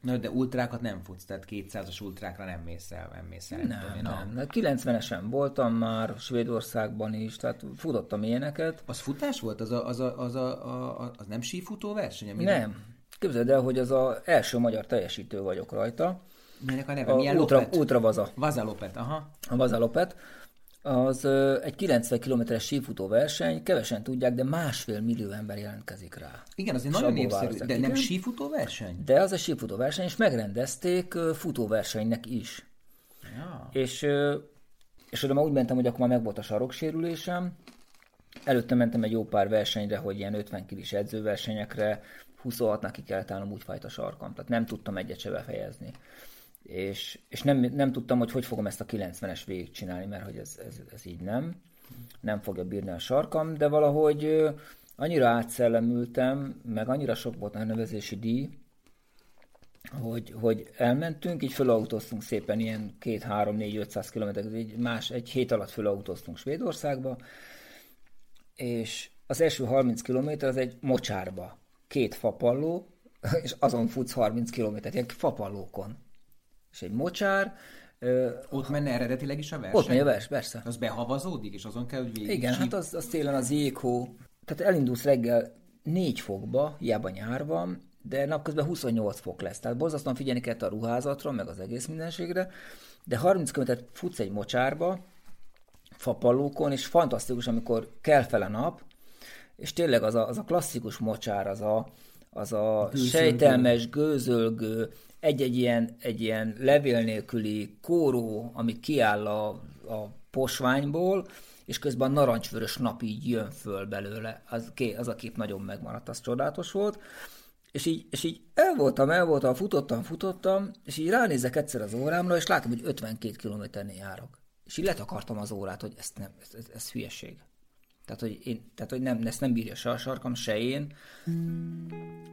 Na, de ultrákat nem futsz, tehát 200-as ultrákra nem mész el, nem mész el. Nem, nem. nem. 90-esen voltam már Svédországban is, tehát futottam ilyeneket. Az futás volt? Az, a, az, a, az, a, a, az nem sífutó verseny? Nem, Képzeld el, hogy az az első magyar teljesítő vagyok rajta. Minek a neve? Milyen Ultra, Lopet? Ultra Vaza. Vaza Lopet, aha. A Vaza Lopet. Az egy 90 kilométeres sífutó verseny, kevesen tudják, de másfél millió ember jelentkezik rá. Igen, az egy nagyon népszerű, de nem sífutó verseny? De az a sífutó verseny, és megrendezték futóversenynek is. Ja. És, és oda már úgy mentem, hogy akkor már megvolt a saroksérülésem, Előtte mentem egy jó pár versenyre, hogy ilyen 50 kilis edzőversenyekre, 26-nál ki kellett állnom úgy fajta sarkam, tehát nem tudtam egyet se befejezni. És, és nem, nem tudtam, hogy hogy fogom ezt a 90-es végigcsinálni, mert hogy ez, ez, ez így nem, nem fogja bírni a sarkam, de valahogy annyira átszellemültem, meg annyira sok volt a nevezési díj, hogy, hogy elmentünk, így fölautóztunk szépen ilyen két, három, négy, 500 kilométer, egy más, egy hét alatt fölautóztunk Svédországba, és az első 30 kilométer az egy mocsárba, két fapalló, <laughs> és azon futsz 30 kilométert, ilyen fapallókon. És egy mocsár, ott menne eredetileg is a verseny? Ott megy a vers, persze. Az behavazódik, és azon kell, hogy végig Igen, hát az, az télen az jéghó. Tehát elindulsz reggel 4 fokba, hiába nyár van, de napközben 28 fok lesz. Tehát borzasztóan figyelni kell a ruházatra, meg az egész mindenségre, de 30 km futsz egy mocsárba, fapalókon, és fantasztikus, amikor kell fel a nap, és tényleg az a, az a klasszikus mocsár, az a, az a gőzölgő. sejtelmes, gőzölgő, egy-egy ilyen, egy ilyen levél nélküli kóró, ami kiáll a, a posványból, és közben a narancsvörös nap így jön föl belőle. Az, az a kép nagyon megmaradt, az csodálatos volt. És így, és így el voltam, el voltam, futottam, futottam, és így ránézek egyszer az órámra, és látom, hogy 52 kilométernél járok. És így letakartam az órát, hogy ezt nem, ez, ez, ez hülyeség. Tehát, hogy, én, tehát, hogy nem, ezt nem bírja se a sarkam, se én.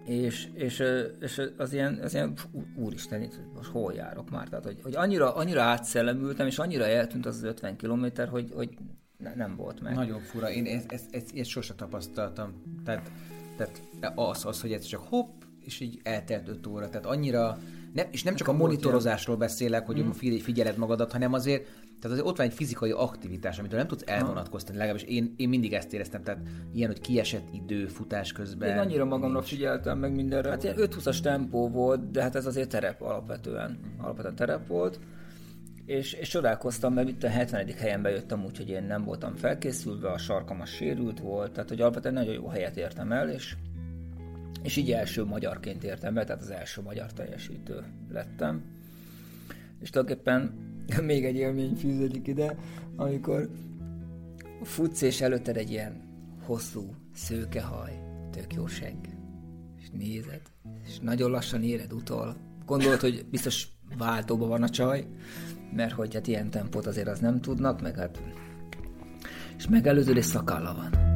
És, és, és az ilyen, az ilyen úristen, itt most hol járok már? Tehát, hogy, hogy annyira, annyira átszellemültem, és annyira eltűnt az, az 50 kilométer, hogy, hogy ne, nem volt meg. Nagyon fura, én ezt, ezt, ezt, ezt sose tapasztaltam. Tehát, tehát az, az, hogy ez csak hopp, és így eltelt 5 óra. Tehát annyira, nem, és nem csak a monitorozásról beszélek, hogy mm. figyeled magadat, hanem azért tehát azért ott van egy fizikai aktivitás, amitől nem tudsz elvonatkoztatni, legalábbis én, én mindig ezt éreztem, tehát ilyen, hogy kiesett idő futás közben. Én annyira magamra nincs. figyeltem meg mindenre. Hát ilyen 5-20-as tempó volt, de hát ez azért terep alapvetően. Alapvetően terep volt. És, és csodálkoztam, mert itt a 70. helyen bejöttem, úgyhogy én nem voltam felkészülve, a sarkam a sérült volt, tehát hogy alapvetően nagyon jó helyet értem el, és, és így első magyarként értem be, tehát az első magyar teljesítő lettem. És tulajdonképpen <laughs> még egy élmény fűződik ide, amikor futsz és előtted egy ilyen hosszú szőkehaj, tök jó segg, és nézed, és nagyon lassan éred utol. Gondolod, hogy biztos váltóban van a csaj, mert hogy hát ilyen tempót azért az nem tudnak, meg hát és megelőződ és szakalla van.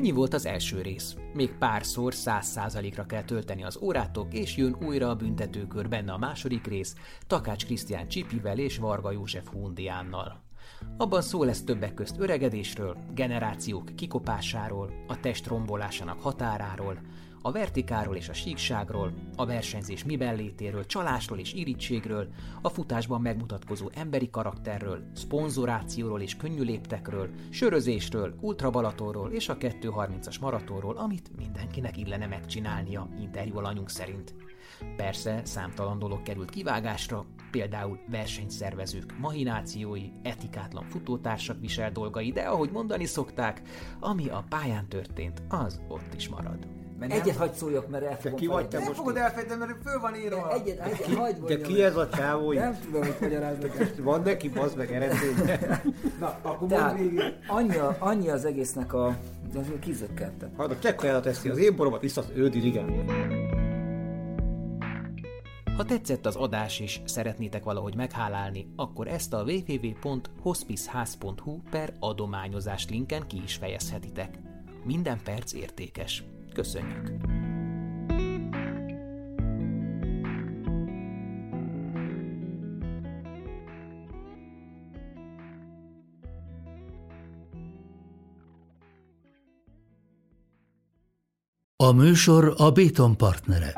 Ennyi volt az első rész. Még párszor száz százalékra kell tölteni az órátok, és jön újra a büntetőkör benne a második rész, Takács Krisztián Csipivel és Varga József Hundiánnal. Abban szó lesz többek közt öregedésről, generációk kikopásáról, a test rombolásának határáról, a vertikáról és a síkságról, a versenyzés miben létéről, csalásról és irítségről, a futásban megmutatkozó emberi karakterről, szponzorációról és könnyű léptekről, sörözésről, ultrabalatorról és a 2.30-as maratonról, amit mindenkinek illene megcsinálnia, interjú alanyunk szerint. Persze számtalan dolog került kivágásra, például versenyszervezők mahinációi, etikátlan futótársak visel dolgai, de ahogy mondani szokták, ami a pályán történt, az ott is marad. Mert Egyet hagyd szóljak, mert el fogom ki vagy te most? fogod elfejteni, mert föl van írva. Egyet, egyet, ki, hagyd De ki ez a csávó? Nem tudom, hogy magyaráznak. Van neki, bazd meg eredmény. Na, akkor Tehát, annyi, annyi az egésznek a... Kizökkentem. Hát a csekkajára teszi az én boromat, vissza az ő dirigál. Ha tetszett az adás és szeretnétek valahogy meghálálni, akkor ezt a www.hospiceház.hu per adományozás linken ki is fejezhetitek. Minden perc értékes. Köszönjük! A műsor a Béton partnere.